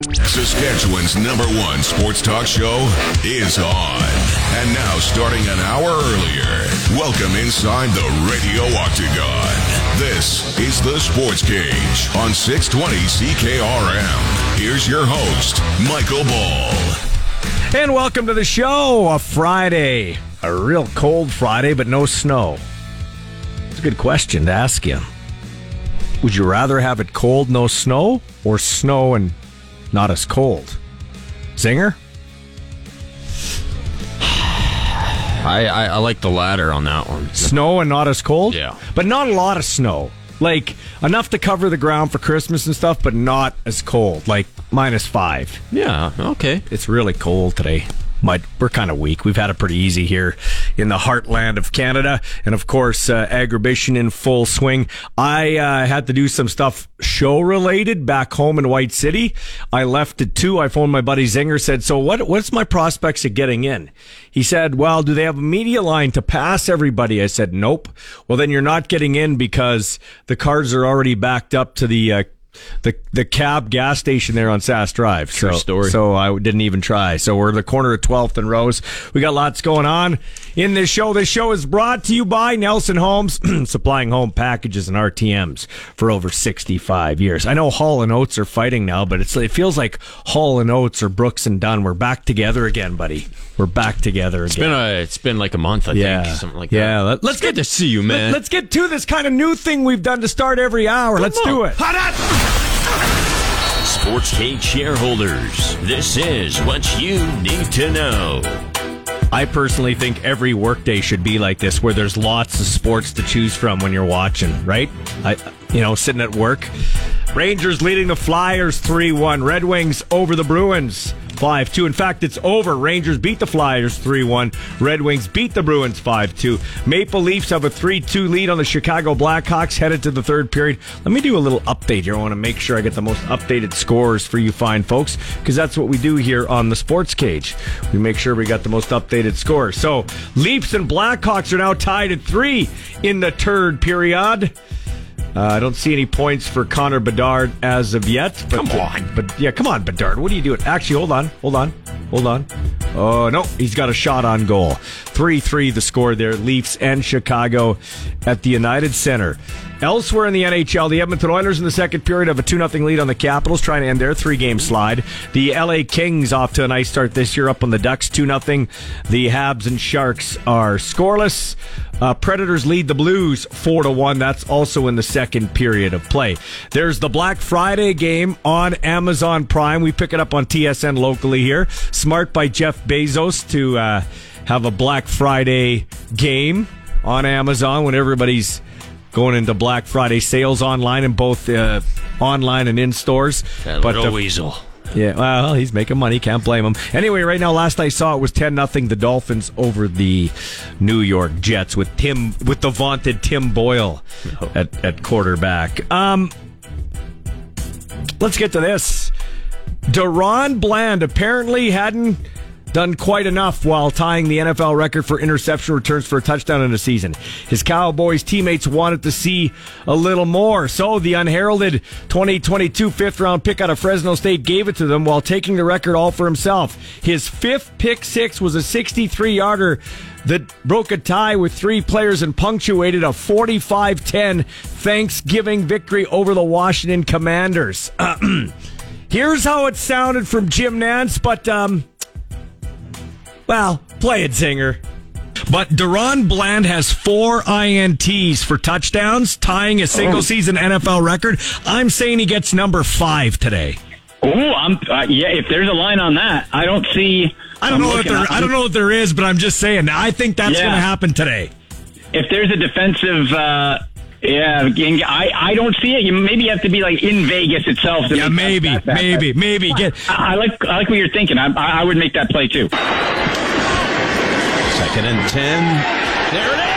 Saskatchewan's number one sports talk show is on. And now, starting an hour earlier, welcome inside the Radio Octagon. This is the Sports Cage on 620 CKRM. Here's your host, Michael Ball. And welcome to the show. A Friday. A real cold Friday, but no snow. It's a good question to ask you. Would you rather have it cold, no snow, or snow and not as cold? Zinger? I, I, I like the latter on that one. Snow and not as cold? Yeah. But not a lot of snow. Like enough to cover the ground for Christmas and stuff, but not as cold. Like minus five. Yeah, okay. It's really cold today. But we're kind of weak. We've had it pretty easy here in the heartland of Canada, and of course, uh, aggravation in full swing. I uh, had to do some stuff show related back home in White City. I left at two. I phoned my buddy Zinger. Said, "So what? What's my prospects of getting in?" He said, "Well, do they have a media line to pass everybody?" I said, "Nope." Well, then you're not getting in because the cars are already backed up to the. Uh, the the cab gas station there on Sass Drive. True so, story. So I didn't even try. So we're the corner of 12th and Rose. We got lots going on in this show. This show is brought to you by Nelson Homes, supplying home packages and RTMs for over 65 years. I know Hall and Oates are fighting now, but it's it feels like Hall and Oates or Brooks and Dunn. We're back together again, buddy. We're back together It's again. been a, it's been like a month, I yeah, think, something like yeah. that. Let, let's Good get to see you, man. Let, us get to this kind of new thing we've done to start every hour. let's do it. Sports Cage shareholders, this is what you need to know. I personally think every workday should be like this, where there's lots of sports to choose from when you're watching, right? I, you know, sitting at work. Rangers leading the Flyers 3 1. Red Wings over the Bruins 5 2. In fact, it's over. Rangers beat the Flyers 3 1. Red Wings beat the Bruins 5 2. Maple Leafs have a 3 2 lead on the Chicago Blackhawks headed to the third period. Let me do a little update here. I want to make sure I get the most updated scores for you fine folks, because that's what we do here on the Sports Cage. We make sure we got the most updated scores. So, Leafs and Blackhawks are now tied at three in the third period. Uh, I don't see any points for Connor Bedard as of yet. But, Come on. but yeah, come on, Bedard. What are you doing? Actually, hold on, hold on, hold on. Oh no, he's got a shot on goal. Three three the score there. Leafs and Chicago at the United Center. Elsewhere in the NHL, the Edmonton Oilers in the second period have a 2 0 lead on the Capitals, trying to end their three game slide. The LA Kings off to a nice start this year, up on the Ducks 2 0. The Habs and Sharks are scoreless. Uh, Predators lead the Blues 4 to 1. That's also in the second period of play. There's the Black Friday game on Amazon Prime. We pick it up on TSN locally here. Smart by Jeff Bezos to uh, have a Black Friday game on Amazon when everybody's going into Black Friday sales online in both uh, online and in stores. That little the- weasel. yeah, well, he's making money. Can't blame him. Anyway, right now, last I saw it was ten nothing. The Dolphins over the New York Jets with Tim with the vaunted Tim Boyle at, at quarterback. Um, let's get to this. DaRon Bland apparently hadn't done quite enough while tying the NFL record for interception returns for a touchdown in a season. His Cowboys teammates wanted to see a little more, so the unheralded 2022 fifth round pick out of Fresno State gave it to them while taking the record all for himself. His fifth pick six was a 63 yarder that broke a tie with three players and punctuated a 45 10 Thanksgiving victory over the Washington Commanders. Here's how it sounded from Jim Nantz, but um, well, play it, Zinger. But DaRon Bland has four INTs for touchdowns, tying a single season NFL record. I'm saying he gets number five today. Oh, I'm uh, yeah. If there's a line on that, I don't see. I don't I'm know if there. I don't know if there is, but I'm just saying. I think that's Yeah. going to happen today. if there's a defensive uh, Yeah, I, I don't see it. You maybe you have to be like in Vegas itself. To Yeah, maybe, that- that- maybe, maybe. Get I, I like I like what you're thinking. I, I I would make that play too. Second and 10. There it is.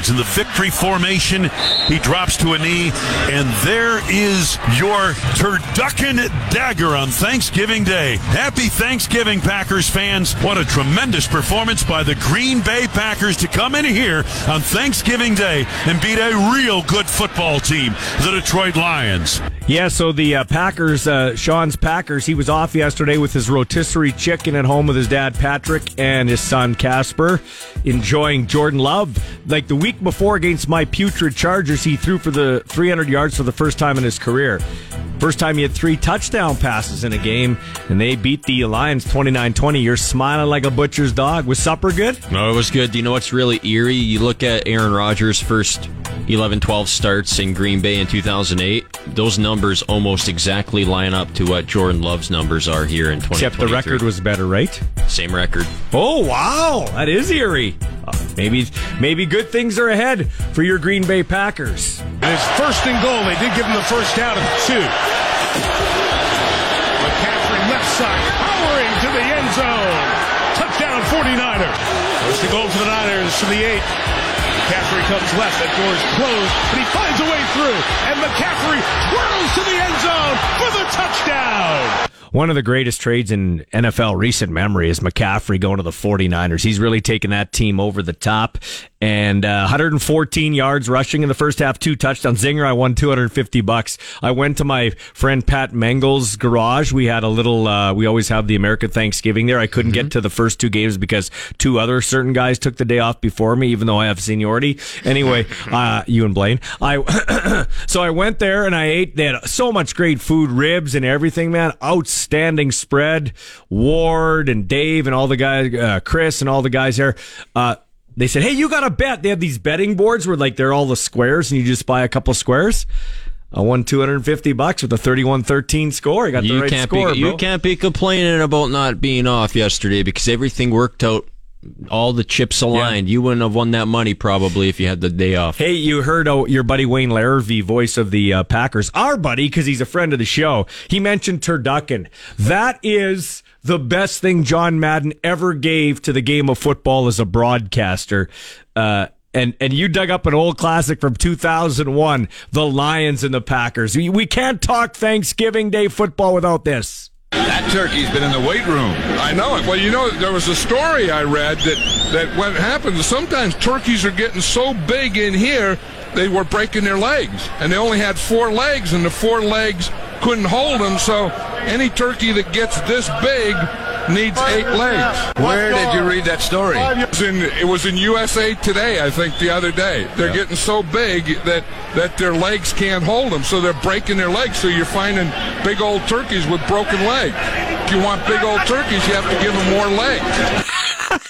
It's in the victory formation. He drops to a knee, and there is your turducken dagger on Thanksgiving Day. Happy Thanksgiving, Packers fans. What a tremendous performance by the Green Bay Packers to come in here on Thanksgiving Day and beat a real good football team, the Detroit Lions. Yeah, so the uh, Packers, uh, Sean's Packers, he was off yesterday with his rotisserie chicken at home with his dad Patrick and his son Casper, enjoying Jordan Love. Like the week before against my putrid Chargers, he threw for the 300 yards for the first time in his career. First time he had three touchdown passes in a game, and they beat the Lions 29 20. You're smiling like a butcher's dog. Was supper good? No, it was good. Do you know what's really eerie? You look at Aaron Rodgers' first 11 12 starts in Green Bay in 2008. Those numbers almost exactly line up to what Jordan Love's numbers are here in 2023. Except the record was better, right? Same record. Oh wow, that is eerie. Uh, maybe maybe good things are ahead for your Green Bay Packers. And it's first and goal. They did give him the first down of two. McCaffrey left side, powering to the end zone. Touchdown 49ers. First and goal for the Niners to the eight. McCaffrey comes left. That door is closed, but he finds a way through. And McCaffrey twirls to the end zone for the touchdown. One of the greatest trades in NFL recent memory is McCaffrey going to the 49ers. He's really taken that team over the top. And uh, 114 yards rushing in the first half, two touchdowns. Zinger, I won 250 bucks. I went to my friend Pat Mengel's garage. We had a little, uh, we always have the American Thanksgiving there. I couldn't get to the first two games because two other certain guys took the day off before me, even though I have seniority. Anyway, uh, you and Blaine. I So I went there and I ate. They had so much great food, ribs and everything, man. Outstanding spread. Ward and Dave and all the guys, uh, Chris and all the guys there. Uh, they said, "Hey, you got to bet." They have these betting boards where like they're all the squares, and you just buy a couple squares. I won 250 bucks with a 31-13 score. I got the You right can't score, be bro. you can't be complaining about not being off yesterday because everything worked out. All the chips aligned. You wouldn't have won that money probably if you had the day off. Hey, you heard uh, your buddy Wayne Larrivee, voice of the uh, Packers, our buddy, because he's a friend of the show. He mentioned turducken. That is the best thing John Madden ever gave to the game of football as a broadcaster. Uh, and and you dug up an old classic from 2001, the Lions and the Packers. We, we can't talk Thanksgiving Day football without this. That turkey's been in the weight room. I know it. Well, you know, there was a story I read that, that what happens, sometimes turkeys are getting so big in here, they were breaking their legs. And they only had four legs, and the four legs couldn't hold them. So any turkey that gets this big needs eight legs. Where did you read that story? It was in, it was in USA Today, I think, the other day. They're getting so big that, that their legs can't hold them, so they're breaking their legs. So you're finding big old turkeys with broken legs. If you want big old turkeys, you have to give them more legs.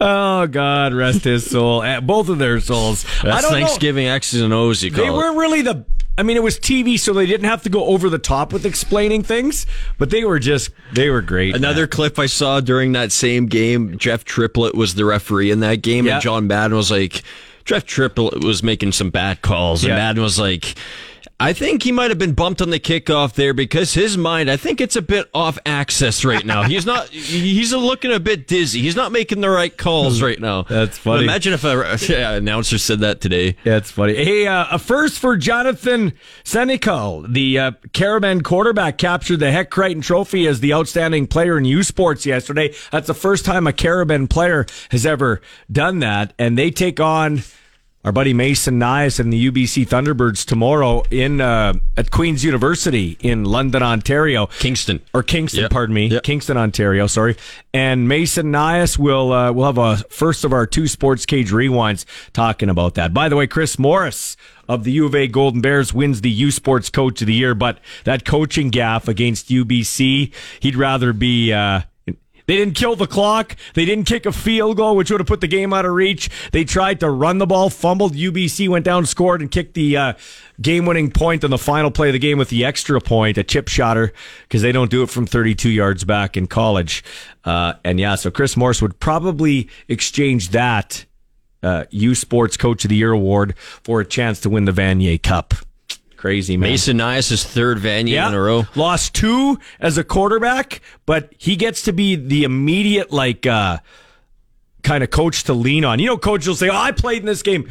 Oh God, rest his soul. Eh, Both of their souls. I That's don't know. Thanksgiving X's and O's. You call They it. weren't really the. I mean, it was TV, so they didn't have to go over the top with explaining things, but they were just they were great. Another clip I saw during that same game, Jeff Triplett was the referee in that game, Yeah. and John Madden was like, Jeff Triplett was making some bad calls, and Yeah. Madden was like, I think he might have been bumped on the kickoff there because his mind, I think it's a bit off axis right now. He's not, he's looking a bit dizzy. He's not making the right calls right now. That's funny. Imagine if a yeah, announcer said that today. That's funny. Hey, uh, a first for Jonathan Senecal. The uh, Carabin quarterback captured the Hec Crighton Trophy as the outstanding player in U Sports yesterday. That's the first time a Carabin player has ever done that. And they take on our buddy Mason Nyhus and the UBC Thunderbirds tomorrow in uh, at Queen's University in London, Ontario. Kingston. or Kingston, Yep. pardon me, Yep. Kingston, Ontario. Sorry, and Mason Nyhus will uh, will have a first of our two Sports Cage rewinds talking about that. By the way, Chris Morris of the U of A Golden Bears wins the U Sports Coach of the Year, but that coaching gaff against UBC, he'd rather be. Uh, They didn't kill the clock. They didn't kick a field goal, which would have put the game out of reach. They tried to run the ball, fumbled. UBC went down, scored, and kicked the uh, game-winning point on the final play of the game with the extra point, a chip shotter, because they don't do it from 32 yards back in college. Uh, and yeah, so Chris Morris would probably exchange that uh, U Sports Coach of the Year award for a chance to win the Vanier Cup. Crazy man. Mason Nyhus' third Vanier Yeah. in a row. Lost two as a quarterback, but he gets to be the immediate like uh kind of coach to lean on. You know, coach will say, "Oh, I played in this game."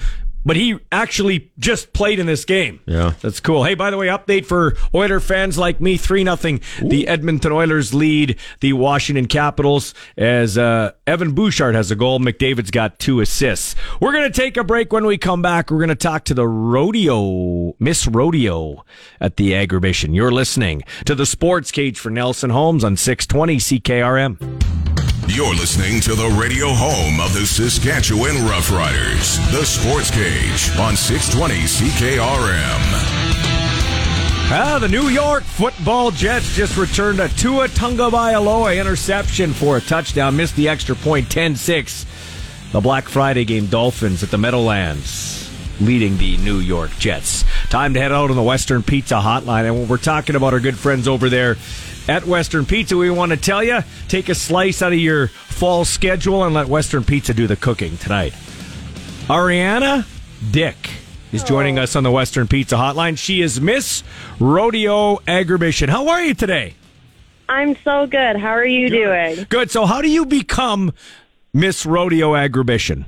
But he actually just played in this game. Yeah. That's cool. Hey, by the way, update for Oiler fans like me, 3 nothing. The Edmonton Oilers lead the Washington Capitals as uh, Evan Bouchard has a goal. McDavid's got two assists. We're going to take a break when we come back. We're going to talk to the rodeo, Miss Rodeo at the Agribition. You're listening to the Sports Cage for Nelson Homes on 620 CKRM. You're listening to the radio home of the Saskatchewan Roughriders, the Sports Cage on 620 CKRM. Ah, the New York football Jets just returned a Tua Tagovailoa interception for a touchdown. Missed the extra point 10-6. The Black Friday game Dolphins at the Meadowlands leading the New York Jets. Time to head out on the Western Pizza hotline. And we're talking about our good friends over there at Western Pizza, we want to tell you, take a slice out of your fall schedule and let Western Pizza do the cooking tonight. Ariana Dick is joining oh. us on the Western Pizza Hotline. She is Miss Rodeo Agribition. How are you today? I'm so good. How are you doing? Good. So, how do you become Miss Rodeo Agribition?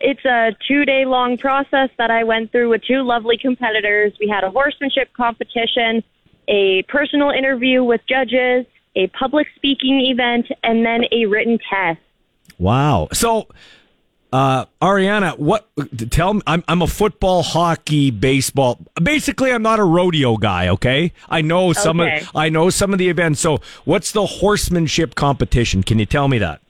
It's a two day long process that I went through with two lovely competitors. We had a horsemanship competition, a personal interview with judges, a public speaking event, and then a written test. Wow. So, uh, Ariana, what? Tell me. I'm I'm a football, hockey, baseball. Basically, I'm not a rodeo guy. Okay, I know some Okay. of I know some of the events. So, what's the horsemanship competition? Can you tell me that?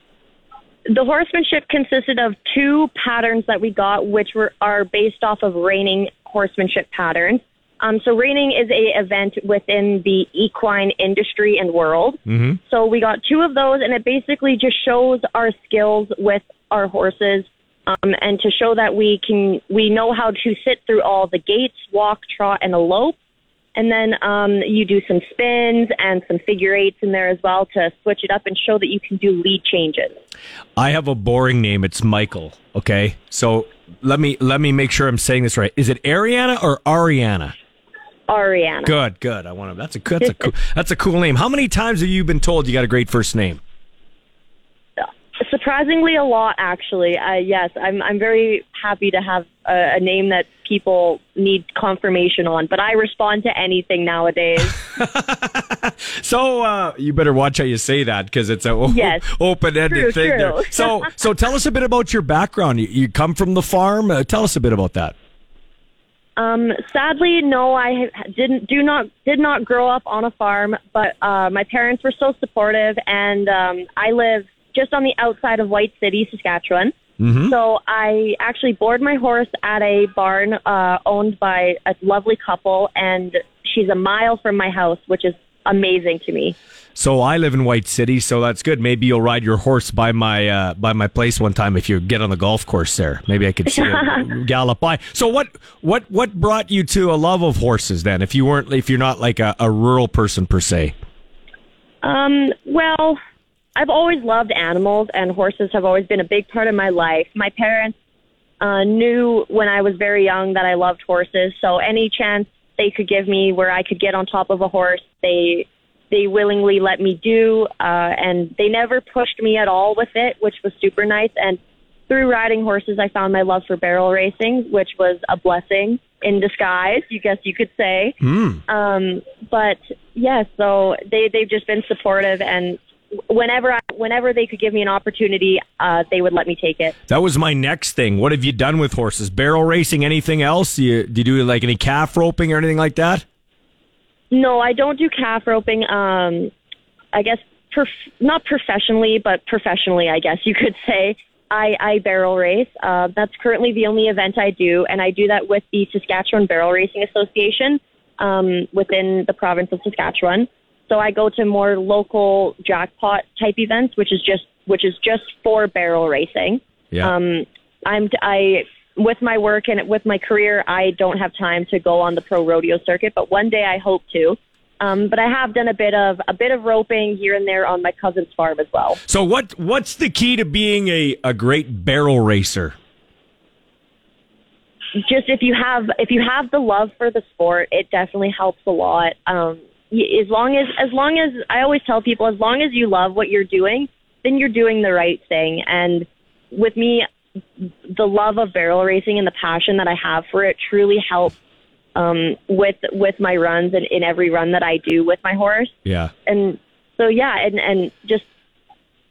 The horsemanship consisted of two patterns that we got, which were are based off of reining horsemanship patterns. Um, so reining is a event within the equine industry and world. Mm-hmm. So we got two of those, and it basically just shows our skills with our horses, um, and to show that we can we know how to sit through all the gaits, walk, trot, and elope. And then um, you do some spins and some figure eights in there as well to switch it up and show that you can do lead changes. I have a boring name. It's Michael. Okay, so let me let me make sure I'm saying this right. Is it Ariana or Ariana? Ariana. Good, good. I want to. That's a that's a cool, that's a cool name. How many times have you been told you got a great first name? Surprisingly, a lot actually. Uh, yes, I'm I'm very happy to have a, a name that people need confirmation on. But I respond to anything nowadays. So uh, you better watch how you say that because it's a Yes. open-ended True, thing. true. There. So so tell us a bit about your background. You, you come from the farm. Uh, tell us a bit about that. Um, sadly, no, I didn't do not did not grow up on a farm, but uh, my parents were so supportive, and um, I live just on the outside of White City, Saskatchewan. Mm-hmm. So I actually board my horse at a barn uh, owned by a lovely couple, and she's a mile from my house, which is amazing to me. So I live in White City, so that's good. Maybe you'll ride your horse by my uh, by my place one time if you get on the golf course there. Maybe I could see you gallop by. So what what what brought you to a love of horses then? If you weren't if you're not like a, a rural person per se. Um, well, I've always loved animals, and horses have always been a big part of my life. My parents uh, knew when I was very young that I loved horses, so any chance they could give me where I could get on top of a horse, they they willingly let me do, uh, and they never pushed me at all with it, which was super nice. And through riding horses, I found my love for barrel racing, which was a blessing in disguise, you guess you could say. Um, but yeah, so they they've just been supportive, and whenever I, whenever they could give me an opportunity, uh, they would let me take it. That was my next thing. What have you done with horses? Barrel racing? Anything else? You, do you do like any calf roping or anything like that? No, I don't do calf roping. Um, I guess prof- not professionally, but professionally, I guess you could say. I, I barrel race. Uh, that's currently the only event I do, and I do that with the Saskatchewan Barrel Racing Association um, within the province of Saskatchewan. So so I go to more local jackpot type events, which is just which is just for barrel racing. Yeah. Um, I'm I with my work and with my career, I don't have time to go on the pro rodeo circuit, but one day I hope to. Um, but I have done a bit of a bit of roping here and there on my cousin's farm as well. So what what's the key to being a, a great barrel racer? Just if you have if you have the love for the sport, it definitely helps a lot. Um, as long as as long as I always tell people, as long as you love what you're doing, then you're doing the right thing. And with me, the love of barrel racing and the passion that I have for it truly helps um, with with my runs and in every run that I do with my horse. Yeah. And so yeah, and and just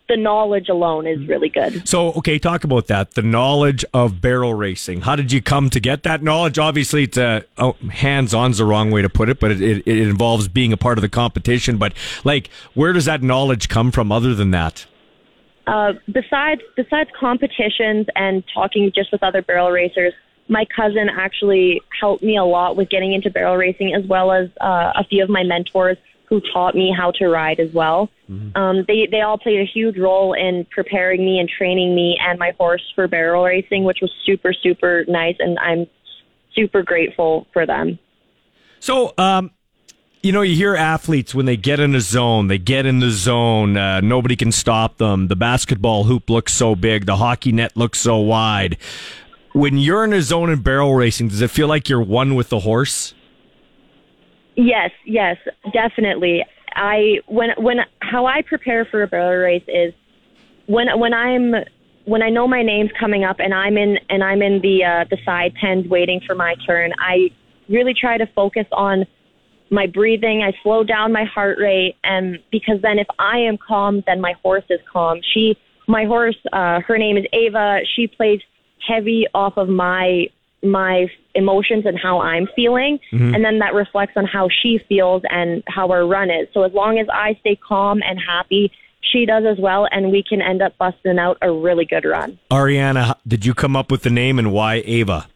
the knowledge alone is really good. So, okay, talk about that. The knowledge of barrel racing. How did you come to get that knowledge? Obviously, it's a oh, hands-on's the wrong way to put it, but it, it, it involves being a part of the competition. But like, where does that knowledge come from? Other than that, Uh, besides besides competitions and talking just with other barrel racers, my cousin actually helped me a lot with getting into barrel racing, as well as uh, a few of my mentors who taught me how to ride as well. Um, they they all played a huge role in preparing me and training me and my horse for barrel racing, which was super super nice, and I'm super grateful for them. So, um, you know, you hear athletes when they get in a zone, they get in the zone, uh, nobody can stop them. The basketball hoop looks so big, the hockey net looks so wide. When you're in a zone in barrel racing, does it feel like you're one with the horse? Yes, yes, definitely. I when when how I prepare for a barrel race is when when I'm when I know my name's coming up and I'm in and I'm in the uh, the side pens waiting for my turn. I really try to focus on my breathing. I slow down my heart rate, and because then if I am calm, then my horse is calm. She, my horse, uh, her name is Ava. She plays heavy off of my my emotions and how I'm feeling, Mhm. and then that reflects on how she feels and how our run is. So as long as I stay calm and happy, she does as well, and we can end up busting out a really good run. Ariana, did you come up with the name and why Ava?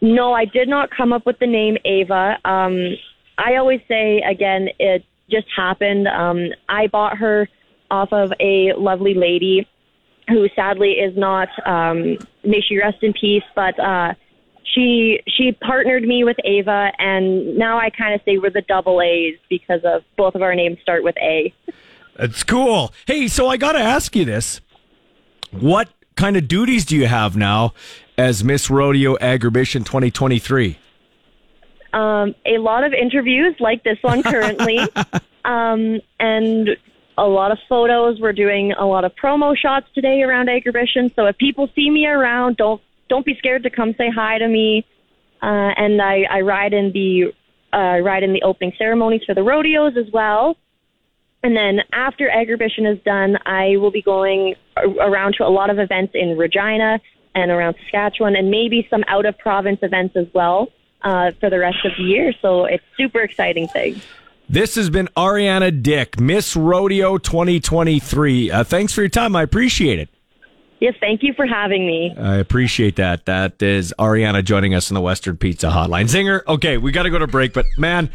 No, I did not come up with the name Ava. Um, I always say again, it just happened. Um, I bought her off of a lovely lady who sadly is not. Um, may she rest in peace. But uh, she she partnered me with Ava, and now I kind of say we're the double A's because of both of our names start with A. That's cool. Hey, so I got to ask you this. What kind of duties do you have now as Miss Rodeo Agribition 2023? Um, a lot of interviews like this one currently, um, and a lot of photos. We're doing a lot of promo shots today around Agribition. So if people see me around, don't don't be scared to come say hi to me. Uh, and I, I ride in the uh, ride in the opening ceremonies for the rodeos as well. And then after Agribition is done, I will be going around to a lot of events in Regina and around Saskatchewan, and maybe some out of province events as well uh, for the rest of the year. So it's super exciting thing. This has been Ariana Dick, Miss Rodeo 2023. Uh, thanks for your time. I appreciate it. Yes, thank you for having me. I appreciate that. That is Ariana joining us in the Western Pizza Hotline. Zinger, okay, we got to go to break, but man,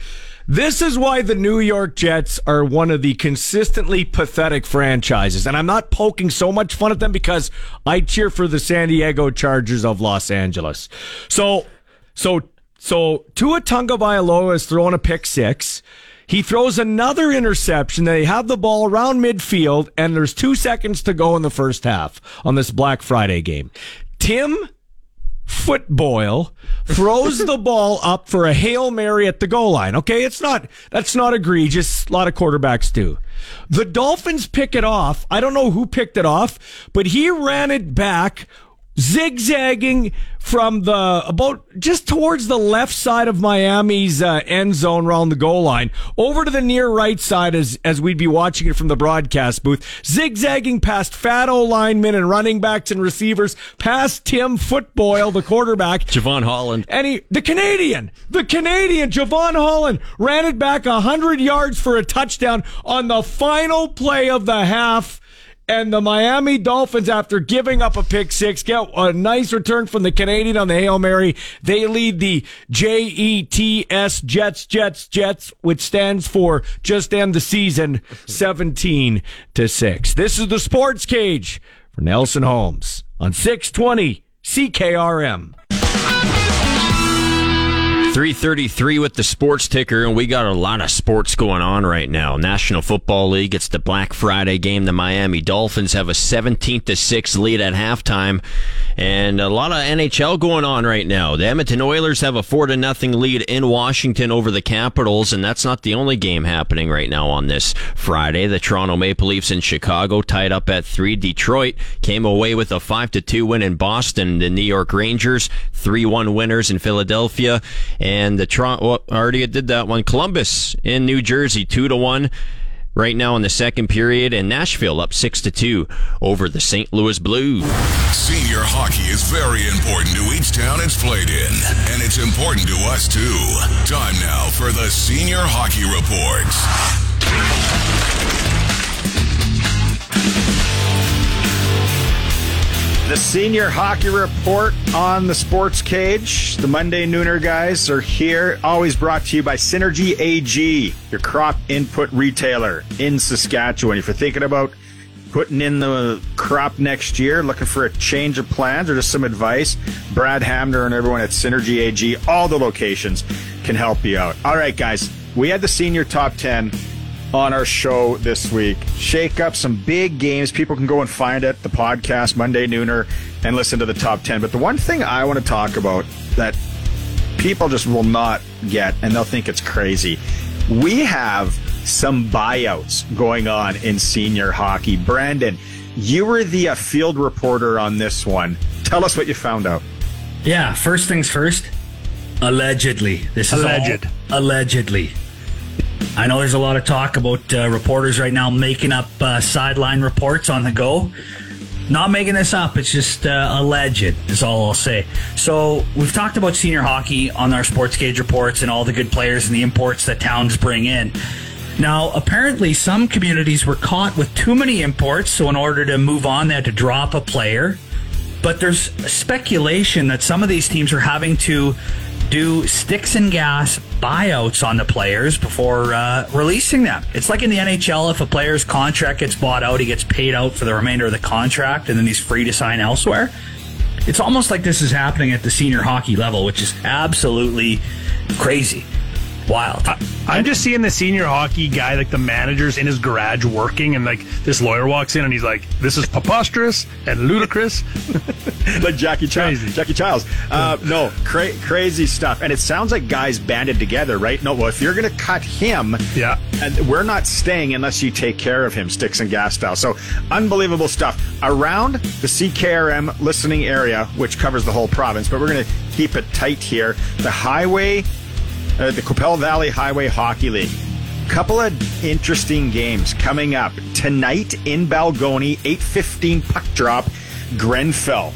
this is why the New York Jets are one of the consistently pathetic franchises. And I'm not poking so much fun at them because I cheer for the San Diego Chargers of Los Angeles. So, so, so Tua Tagovailoa is throwing a pick six. He throws another interception. They have the ball around midfield, and there's two seconds to go in the first half on this Black Friday game. Tim Footboil throws the ball up for a Hail Mary at the goal line. Okay, it's not, that's not egregious. A lot of quarterbacks do. The Dolphins pick it off. I don't know who picked it off, but he ran it back zigzagging from the about just towards the left side of Miami's uh, end zone around the goal line. Over to the near right side as as we'd be watching it from the broadcast booth. Zigzagging past fat O linemen and running backs and receivers past Tim Footboyle the quarterback. Jevon Holland. And he the Canadian the Canadian Jevon Holland ran it back 100 yards for a touchdown on the final play of the half And the Miami Dolphins, after giving up a pick six, get a nice return from the Canadian on the Hail Mary. They lead the J-E-T-S Jets, Jets, Jets, which stands for just end the season 17 to 6. This is the Sports Cage for Nelson Homes on 620 CKRM. 333 with the sports ticker, and we got a lot of sports going on right now. National Football League, it's the Black Friday game. The Miami Dolphins have a 17 to 6 lead at halftime, and a lot of NHL going on right now. The Edmonton Oilers have a 4 to nothing lead in Washington over the Capitals, and that's not the only game happening right now on this Friday. The Toronto Maple Leafs in Chicago tied up at 3. Detroit came away with a 5 to 2 win in Boston. The New York Rangers 3 1 winners in Philadelphia and the Toronto oh, already did that one. Columbus in New Jersey, two to one. Right now in the second period, and Nashville up six to two over the St. Louis Blues. Senior hockey is very important to each town it's played in, and it's important to us too. Time now for the Senior Hockey Reports. The senior hockey report on the sports cage. The Monday Nooner guys are here. Always brought to you by Synergy AG, your crop input retailer in Saskatchewan. If you're thinking about putting in the crop next year, looking for a change of plans or just some advice, Brad Hamner and everyone at Synergy AG, all the locations can help you out. All right, guys, we had the senior top 10 on our show this week. Shake up some big games. People can go and find it, the podcast, Monday Nooner, and listen to the top 10. But the one thing I want to talk about that people just will not get, and they'll think it's crazy, we have some buyouts going on in senior hockey. Brandon, you were the uh, field reporter on this one. Tell us what you found out. Yeah, first things first. Allegedly. This is Alleged. all allegedly. I know there's a lot of talk about uh, reporters right now making up uh, sideline reports on the go. Not making this up, it's just uh, alleged, is all I'll say. So, we've talked about senior hockey on our sports cage reports and all the good players and the imports that towns bring in. Now, apparently, some communities were caught with too many imports, so in order to move on, they had to drop a player. But there's speculation that some of these teams are having to do sticks and gas buyouts on the players before uh, releasing them. It's like in the NHL, if a player's contract gets bought out, he gets paid out for the remainder of the contract, and then he's free to sign elsewhere. It's almost like this is happening at the senior hockey level, which is absolutely crazy. Wild. I'm just seeing the senior hockey guy, like the manager's in his garage working, and like this lawyer walks in and he's like, "This is preposterous and ludicrous." like Jackie Chiles. Jackie Chiles. Uh, no, cra- crazy stuff. And it sounds like guys banded together, right? No, well, if you're going to cut him, yeah, and we're not staying unless you take care of him, sticks and gas style. So unbelievable stuff around the CKRM listening area, which covers the whole province. But we're going to keep it tight here. The highway, uh, the Qu'Appelle Valley Highway Hockey League. Couple of interesting games coming up tonight in Balgonie. 8:15 puck drop. Grenfell.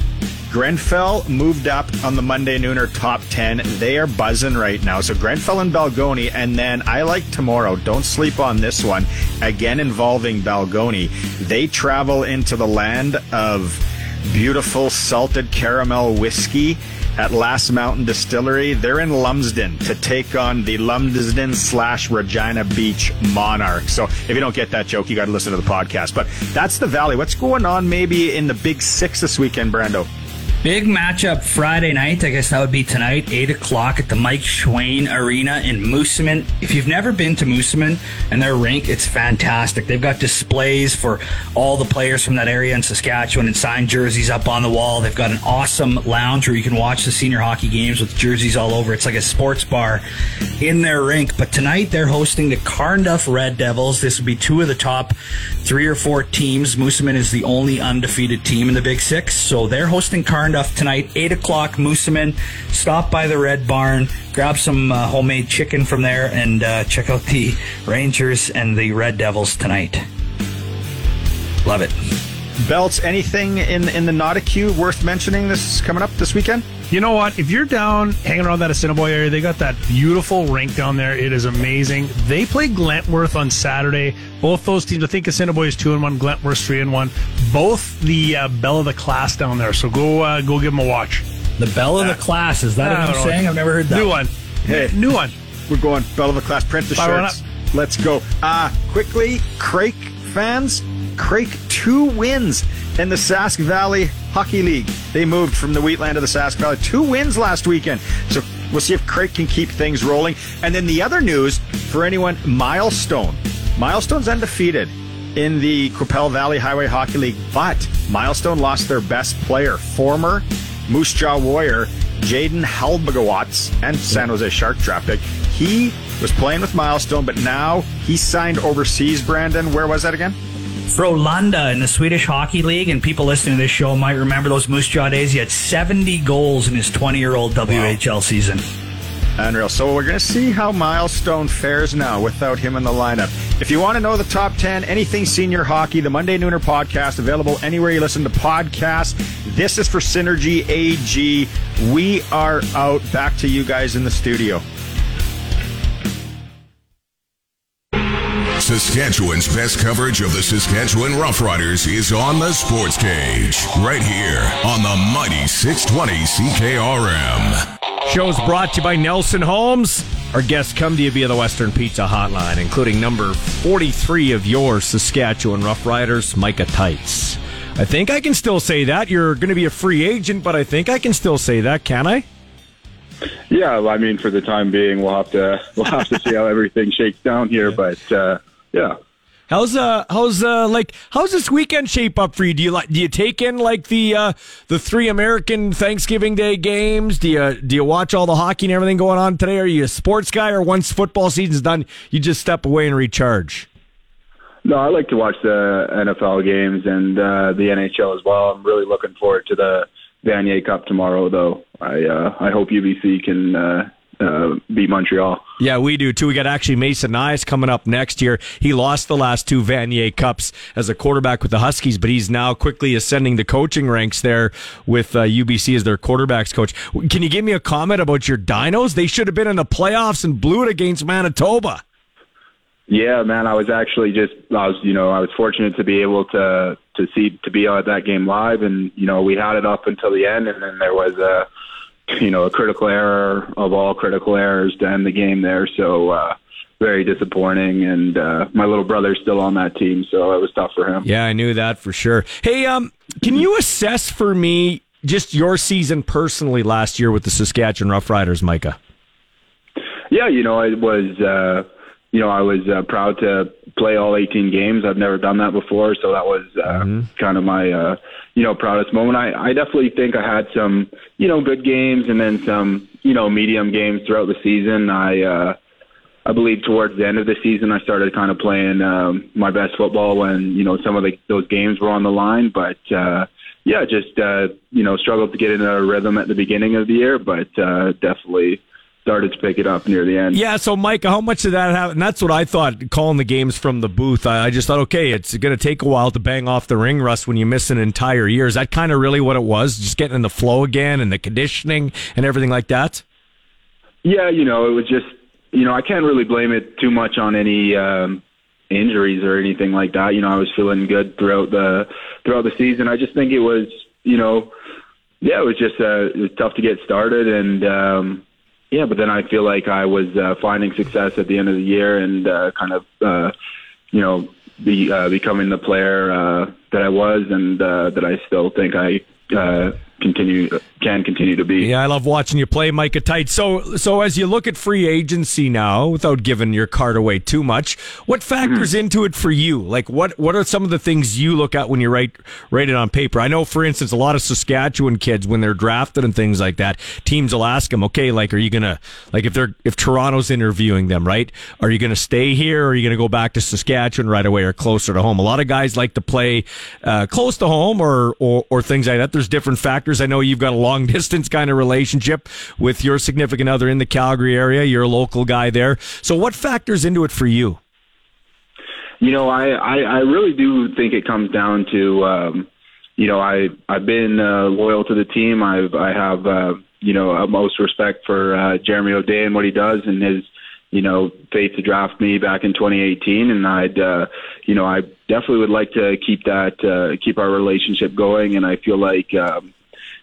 Grenfell moved up on the Monday Nooner top 10. They are buzzing right now. So Grenfell and Balgonie. And then I like tomorrow. Don't sleep on this one. Again, involving Balgonie. They travel into the land of beautiful salted caramel whiskey at Last Mountain Distillery. They're in Lumsden to take on the Lumsden slash Regina Beach Monarchs. So if you don't get that joke, you got to listen to the podcast. But that's the Valley. What's going on maybe in the Big Six this weekend, Brando? Big matchup Friday night. I guess that would be tonight, 8 o'clock at the Mike Schwain Arena in Moosomin. If you've never been to Moosomin and their rink, it's fantastic. They've got displays for all the players from that area in Saskatchewan and signed jerseys up on the wall. They've got an awesome lounge where you can watch the senior hockey games with jerseys all over. It's like a sports bar in their rink. But tonight they're hosting the Carnduff Red Devils. This would be two of the top three or four teams. Moosomin is the only undefeated team in the Big Six. So they're hosting Carnduff tonight, 8 o'clock, Moosomin. Stop by the Red Barn, grab some uh, homemade chicken from there, and uh, check out the Rangers and the Red Devils tonight. Love it. Belts, anything in in the Nauticue worth mentioning this coming up this weekend? You know what? If you're down hanging around that Assiniboia area, they got that beautiful rink down there. It is amazing. They play Glentworth on Saturday. Both those teams, I think Assiniboia is two and one, Glentworth three and one. Both the uh, bell of the class down there. So go uh, go give them a watch. The bell of the class is that I what don't I'm know. saying? I've never heard that. New one. Hey. New one. We're going bell of the class. Print the Fire shirts. Let's go. Uh, quickly, Craik fans. Craik two wins in the Sask Valley Hockey League. They moved from the Wheatland to the Sask Valley. Two wins last weekend. So we'll see if Craik can keep things rolling. And then the other news for anyone, Milestone. Milestone's undefeated in the Qu'Appelle Valley Highway Hockey League, but Milestone lost their best player, former Moose Jaw Warrior Jayden Halbgewachs and San Jose Shark draft pick. He was playing with Milestone, but now he's signed overseas. Brandon, where was that again? Frölunda in the Swedish Hockey League, and people listening to this show might remember those Moose Jaw days. He had 70 goals in his 20 year old WHL season. Unreal. So we're going to see how Milestone fares now without him in the lineup. If you want to know the top 10, anything senior hockey, the Monday Nooner podcast, available anywhere you listen to podcasts. This is for Synergy AG. We are out. Back to you guys in the studio. Saskatchewan's best coverage of the Saskatchewan Roughriders is on the Sports Cage, right here on the mighty 620 CKRM. Show's brought to you by Nelson Homes. Our guests come to you via the Western Pizza Hotline, including number 43 of your Saskatchewan Roughriders, Micah Teitz. I think I can still say that. You're going to be a free agent, but I think I can still say that, can I? Yeah, I mean, for the time being, we'll have to we'll have to see how everything shakes down here. But uh, yeah, How's uh how's uh like how's this weekend shape up for you? Do you like do you take in like the uh the three American Thanksgiving Day games? Do you do you watch all the hockey and everything going on today? Are you a sports guy or once football season's done, you just step away and recharge? no, I like to watch the NFL games and uh, the NHL as well. I'm really looking forward to the Vanier Cup tomorrow, though. I uh, I hope UBC can uh, uh, beat Montreal. Yeah, we do too. We got actually Mason Nyhus coming up next year. He lost the last two Vanier Cups as a quarterback with the Huskies, but he's now quickly ascending the coaching ranks there with uh, UBC as their quarterbacks coach. Can you give me a comment about your Dinos? They should have been in the playoffs and blew it against Manitoba. Yeah, man, I was actually just I was you know I was fortunate to be able to to see to be at that game live, and you know we had it up until the end, and then there was a you know a critical error of all critical errors to end the game there. So uh, very disappointing, and uh, my little brother's still on that team, so it was tough for him. Yeah, I knew that for sure. Hey, um, can you assess for me just your season personally last year with the Saskatchewan Roughriders, Micah? Yeah, you know, it was, uh, you know, I was uh, proud to play all 18 games. I've never done that before, so that was uh, kind of my, uh, you know, proudest moment. I, I definitely think I had some, you know, good games and then some, you know, medium games throughout the season. I, uh, I believe towards the end of the season, I started kind of playing um, my best football when you know some of the, those games were on the line. But uh, yeah, just uh, you know struggled to get into a rhythm at the beginning of the year, but uh, definitely started to pick it up near the end. Yeah, so Mike, how much did that? And that's what I thought calling the games from the booth. I, I just thought, okay, it's going to take a while to bang off the ring rust when you miss an entire year. Is that kind of really what it was? Just getting in the flow again and the conditioning and everything like that? Yeah, you know, it was just you know I can't really blame it too much on any um, injuries or anything like that. You know, I was feeling good throughout the throughout the season. I just think it was you know yeah, it was just uh, it was tough to get started and. um yeah, but then I feel like I was uh, finding success at the end of the year and uh, kind of, uh, you know, be uh, becoming the player uh, that I was and uh, that I still think I uh, continue can continue to be. Yeah, I love watching you play, Micah Teitz. So, so as you look at free agency now, without giving your card away too much, what factors Mm-hmm. into it for you? Like, what what are some of the things you look at when you write write it on paper? I know, for instance, a lot of Saskatchewan kids when they're drafted and things like that, teams will ask them, okay, like, are you gonna like if they're if Toronto's interviewing them, right? Are you gonna stay here? or Are you gonna go back to Saskatchewan right away or closer to home? A lot of guys like to play uh, close to home or, or or things like that. There's different factors. I know you've got a long distance kind of relationship with your significant other in the Calgary area. You're a local guy there. So what factors into it for you? You know, I, I, I really do think it comes down to, um, you know, I, I've been uh, loyal to the team. I've, I have, uh, you know, utmost respect for uh, Jeremy O'Day and what he does and his, you know, faith to draft me back in 2018. And I'd, uh, you know, I definitely would like to keep that, uh, keep our relationship going. And I feel like, um,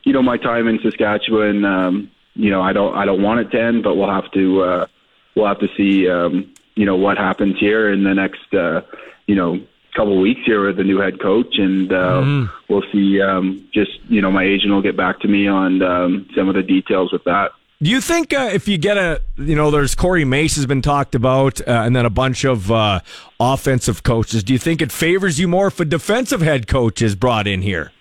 you know, my time in Saskatchewan, um, you know, I don't, I don't want it to end, but we'll have to, uh, we'll have to see, um, you know, what happens here in the next, uh, you know, couple weeks here with the new head coach, and uh, Mhm. we'll see. Um, just you know, my agent will get back to me on um, some of the details with that. Do you think uh, if you get a, you know, there's Corey Mace has been talked about, uh, and then a bunch of uh, offensive coaches. Do you think it favors you more if a defensive head coach is brought in here?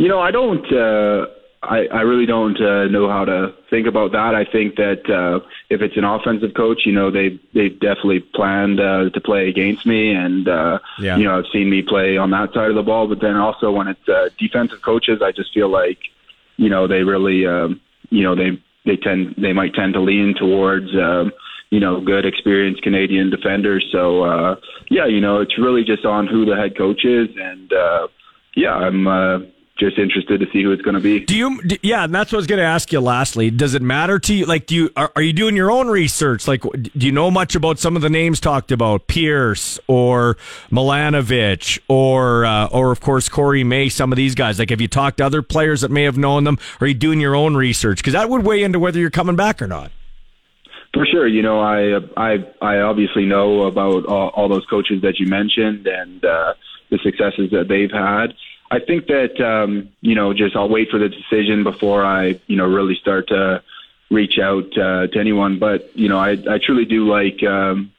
You know, I don't. Uh, I, I really don't uh, know how to think about that. I think that uh, if it's an offensive coach, you know, they they definitely planned uh, to play against me, and uh, Yeah. you know, I've seen me play on that side of the ball. But then also when it's uh, defensive coaches, I just feel like, you know, they really, um, you know, they they tend they might tend to lean towards. Um, you know, good experienced Canadian defenders. So, uh, yeah, you know, it's really just on who the head coach is. And, uh, yeah, I'm, uh, just interested to see who it's going to be. Do you? d yeah, and that's what I was going to ask you. Lastly, does it matter to you? Like, do you are, are you doing your own research? Like, do you know much about some of the names talked about, Pierce or Milanovich, or uh, or of course Corey Mace? Some of these guys. Like, have you talked to other players that may have known them? Or are you doing your own research? Because that would weigh into whether you're coming back or not. For sure, you know, I I I obviously know about all, all those coaches that you mentioned and uh, the successes that they've had. I think that um, you know, just I'll wait for the decision before I you know really start to reach out uh, to anyone. But you know, I I truly do like um,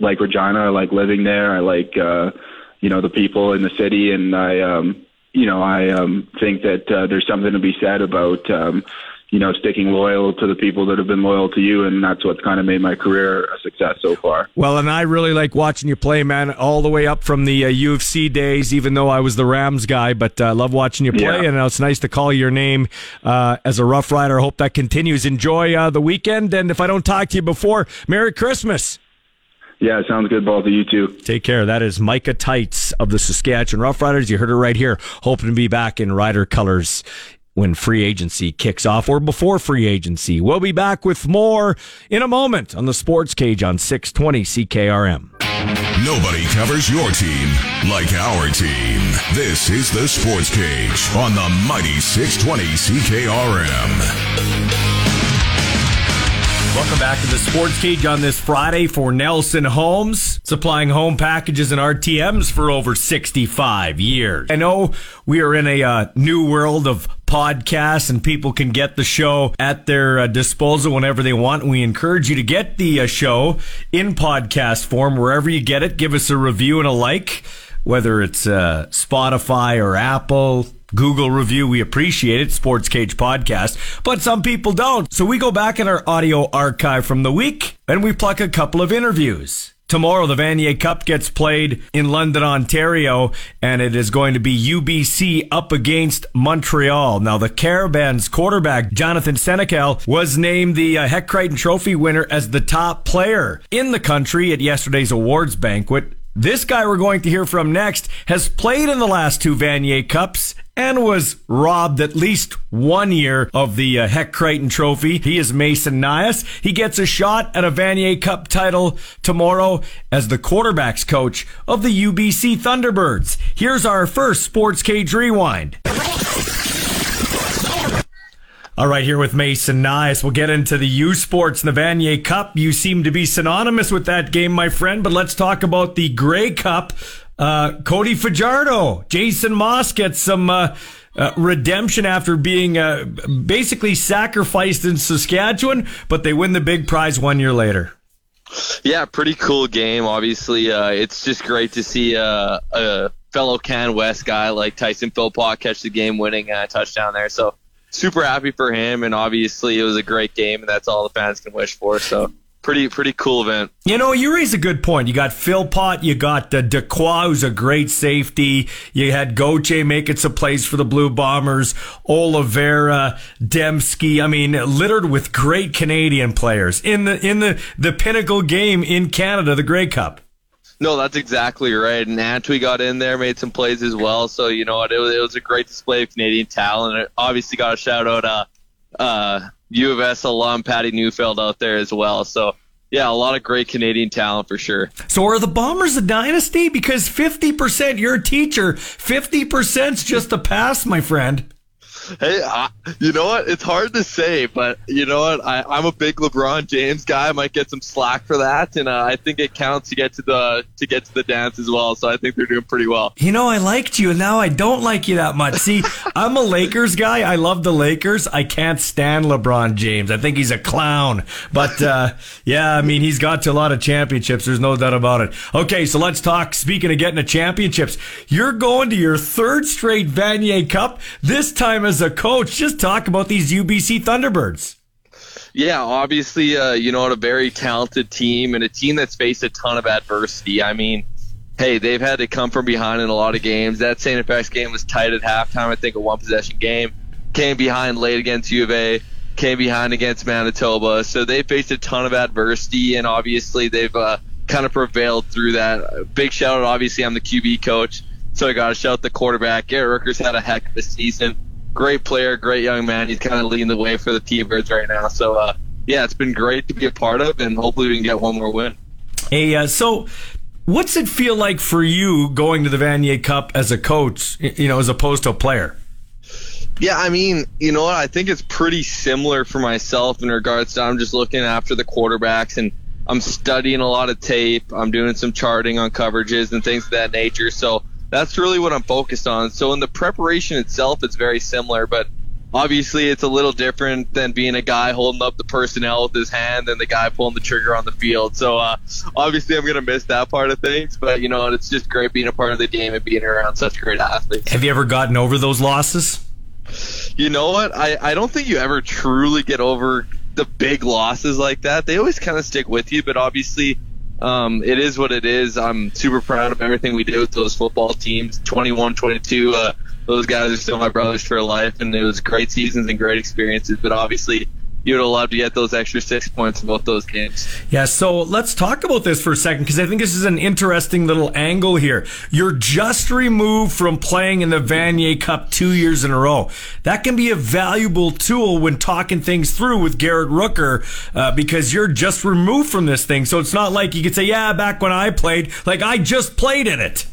like Regina. I like living there. I like uh, you know the people in the city, and I um, you know I um, think that uh, there's something to be said about. Um, you know, sticking loyal to the people that have been loyal to you, and that's what's kind of made my career a success so far. Well, and I really like watching you play, man, all the way up from the uh, UFC days, even though I was the Rams guy, but I uh, love watching you play, Yeah. and it's nice to call your name uh, as a Rough Rider. I hope that continues. Enjoy uh, the weekend, and if I don't talk to you before, Merry Christmas. Yeah, sounds good, both of you too. Take care. That is Micah Teitz of the Saskatchewan Rough Riders. You heard it right here. Hoping to be back in Rider colors when free agency kicks off or before free agency. We'll be back with more in a moment on the Sports Cage on 620 CKRM. Nobody covers your team like our team. This is the Sports Cage on the mighty 620 CKRM. Welcome back to the Sports Cage on this Friday for Nelson Homes, supplying home packages and RTMs for over 65 years. I know we are in a uh, new world of podcasts and people can get the show at their uh, disposal whenever they want. We encourage you to get the uh, show in podcast form wherever you get it. Give us a review and a like, whether it's uh, Spotify or Apple. Google review. We appreciate it. Sports Cage podcast, but some people don't. So we go back in our audio archive from the week and we pluck a couple of interviews. Tomorrow, the Vanier Cup gets played in London, Ontario, and it is going to be UBC up against Montreal. Now, the Carabins quarterback, Jonathan Senecal, was named the uh, Hec Crighton Trophy winner as the top player in the country at yesterday's awards banquet. This guy we're going to hear from next has played in the last two Vanier Cups and was robbed at least one year of the uh, Hec Crighton Trophy. He is Mason Nyhus. He gets a shot at a Vanier Cup title tomorrow as the quarterbacks coach of the UBC Thunderbirds. Here's our first Sports Cage Rewind. All right, here with Mason Nyhus. We'll get into the U Sports and the Vanier Cup. You seem to be synonymous with that game, my friend, but let's talk about the Grey Cup. Uh, Cody Fajardo, Jason Maas gets some uh, uh, redemption after being uh, basically sacrificed in Saskatchewan, but they win the big prize one year later. Yeah, pretty cool game. Obviously, uh, it's just great to see uh, a fellow Can West guy like Tyson Philpott catch the game-winning uh, touchdown there. So super happy for him, and obviously it was a great game, and that's all the fans can wish for. So pretty pretty cool event. You know, you raise a good point. You got Phil Philpott, you got uh, Dequoy, who's a great safety. You had Goche making some plays for the Blue Bombers. Oliveira, Demski. I mean, littered with great Canadian players in the in the the pinnacle game in Canada, the Grey Cup. No, that's exactly right. And Antwi got in there, made some plays as well. So you know what, it was, it was a great display of Canadian talent. It obviously got a shout out uh, uh, U of S alum Patty Neufeld out there as well. So yeah, a lot of great Canadian talent for sure. So are the Bombers a dynasty? Because 50% you're a teacher, 50%'s just a pass, my friend. Hey, I, you know what? It's hard to say, but you know what? I, I'm a big LeBron James guy. I might get some slack for that, and uh, I think it counts to get to the to get to the dance as well. So I think they're doing pretty well. You know, I liked you, and now I don't like you that much. See, I'm a Lakers guy. I love the Lakers. I can't stand LeBron James. I think he's a clown. But uh, yeah, I mean, he's got to a lot of championships. There's no doubt about it. Okay, so let's talk. Speaking of getting to championships, you're going to your third straight Vanier Cup. This time as a coach. Just talk about these UBC Thunderbirds. Yeah, obviously, uh, you know, a very talented team and a team that's faced a ton of adversity. I mean, hey, they've had to come from behind in a lot of games. That St. FX game was tight at halftime. I think a one possession game. Came behind late against U of A. Came behind against Manitoba. So they faced a ton of adversity, and obviously they've uh, kind of prevailed through that. Big shout out, obviously, I'm the QB coach. So I got to shout out the quarterback. Garrett Rooker's had a heck of a season great player, great young man. He's kind of leading the way for the T-Birds right now. So, uh, yeah, it's been great to be a part of, and hopefully we can get one more win. Hey, uh, so what's it feel like for you going to the Vanier Cup as a coach, you know, as opposed to a player? Yeah, I mean, you know what? I think it's pretty similar for myself in regards to I'm just looking after the quarterbacks and I'm studying a lot of tape. I'm doing some charting on coverages and things of that nature. So that's really what I'm focused on. So in the preparation itself, it's very similar, but obviously it's a little different than being a guy holding up the personnel with his hand and the guy pulling the trigger on the field. So uh, obviously I'm gonna miss that part of things, but you know it's just great being a part of the game and being around such great athletes. Have you ever gotten over those losses? You know what? I, I don't think you ever truly get over the big losses like that. They always kind of stick with you, but obviously um, it is what it is. I'm super proud of everything we did with those football teams. 21, 22, uh, those guys are still my brothers for life, and it was great seasons and great experiences. But obviously, you would have loved to get those extra six points in both those games. Yeah, so let's talk about this for a second because I think this is an interesting little angle here. You're just removed from playing in the Vanier Cup two years in a row. That can be a valuable tool when talking things through with Garrett Rooker uh, because you're just removed from this thing. So it's not like you could say, yeah, back when I played, like I just played in it.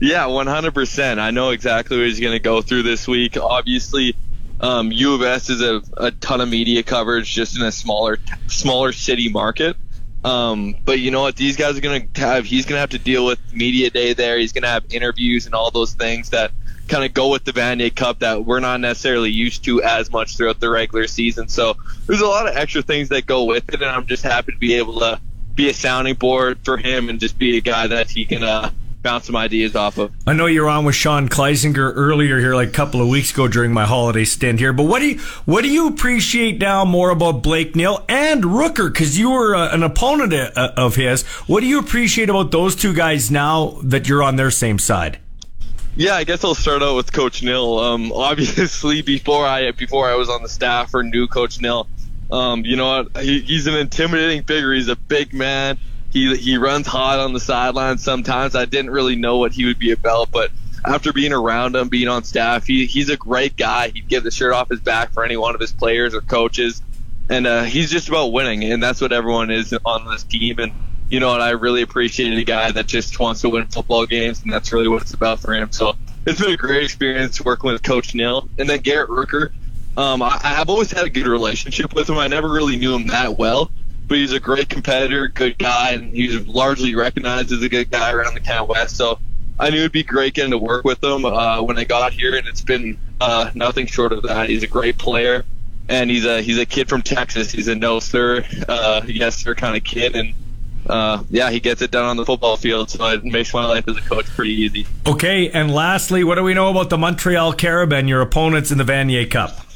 Yeah, 100%. I know exactly what he's going to go through this week. Obviously, um, U of S is a, a ton of media coverage just in a smaller smaller city market. Um, but you know what? These guys are gonna have. He's gonna have to deal with media day there. He's gonna have interviews and all those things that kind of go with the Vanier Cup that we're not necessarily used to as much throughout the regular season. So there's a lot of extra things that go with it, and I'm just happy to be able to be a sounding board for him and just be a guy that he can uh, bounce some ideas off of. I know you're on with Sean Kleisinger earlier here, like a couple of weeks ago during my holiday stint here. But what do you what do you appreciate now more about Blake Nill and Rooker? Because you were uh, an opponent uh, of his. What do you appreciate about those two guys now that you're on their same side? Yeah, I guess I'll start out with Coach Nill. Um, obviously, before I before I was on the staff or knew Coach Nill, um, you know what? He, he's an intimidating figure. He's a big man he he runs hot on the sidelines sometimes. I didn't really know what he would be about, but after being around him, being on staff, he he's a great guy. He'd give the shirt off his back for any one of his players or coaches, and uh, he's just about winning, and that's what everyone is on this team. And you know, and I really appreciate a guy that just wants to win football games, and that's really what it's about for him. So it's been a great experience working with Coach Nill, and then Garrett Rooker. Um, I, I've always had a good relationship with him. I never really knew him that well but he's a great competitor, good guy, and he's largely recognized as a good guy around the Can West. So I knew it'd be great getting to work with him uh, when I got here, and it's been uh, nothing short of that. He's a great player, and he's a he's a kid from Texas. He's a no sir, uh, yes sir kind of kid, and uh, yeah, he gets it done on the football field, so it makes my life as a coach pretty easy. Okay, and lastly, what do we know about the Montreal Carabin, your opponents in the Vanier Cup?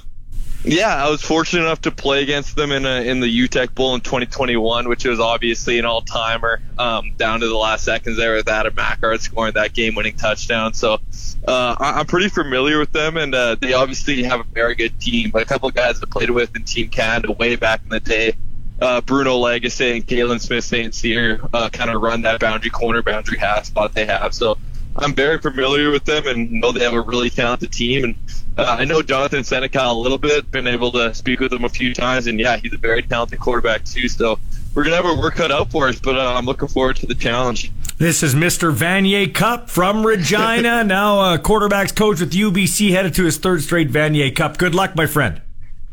Yeah, I was fortunate enough to play against them in a, in the Uteck Bowl in 2021, which was obviously an all timer. Um, down to the last seconds there with Adam Machart scoring that game winning touchdown. So uh, I, am pretty familiar with them, and uh, they obviously have a very good team. But a couple of guys I played with in Team Canada way back in the day, uh, Bruno Legacy and Kalen Smith St. Cyr, uh, kind of run that boundary corner, boundary half spot they have. So I'm very familiar with them and know they have a really talented team. And uh, I know Jonathan Senecal a little bit, been able to speak with him a few times, and yeah, he's a very talented quarterback too. So we're gonna have our work cut out for us, but uh, I'm looking forward to the challenge. This is Mr. Vanier Cup from Regina. now, uh, quarterbacks coach with UBC, headed to his third straight Vanier Cup. Good luck, my friend.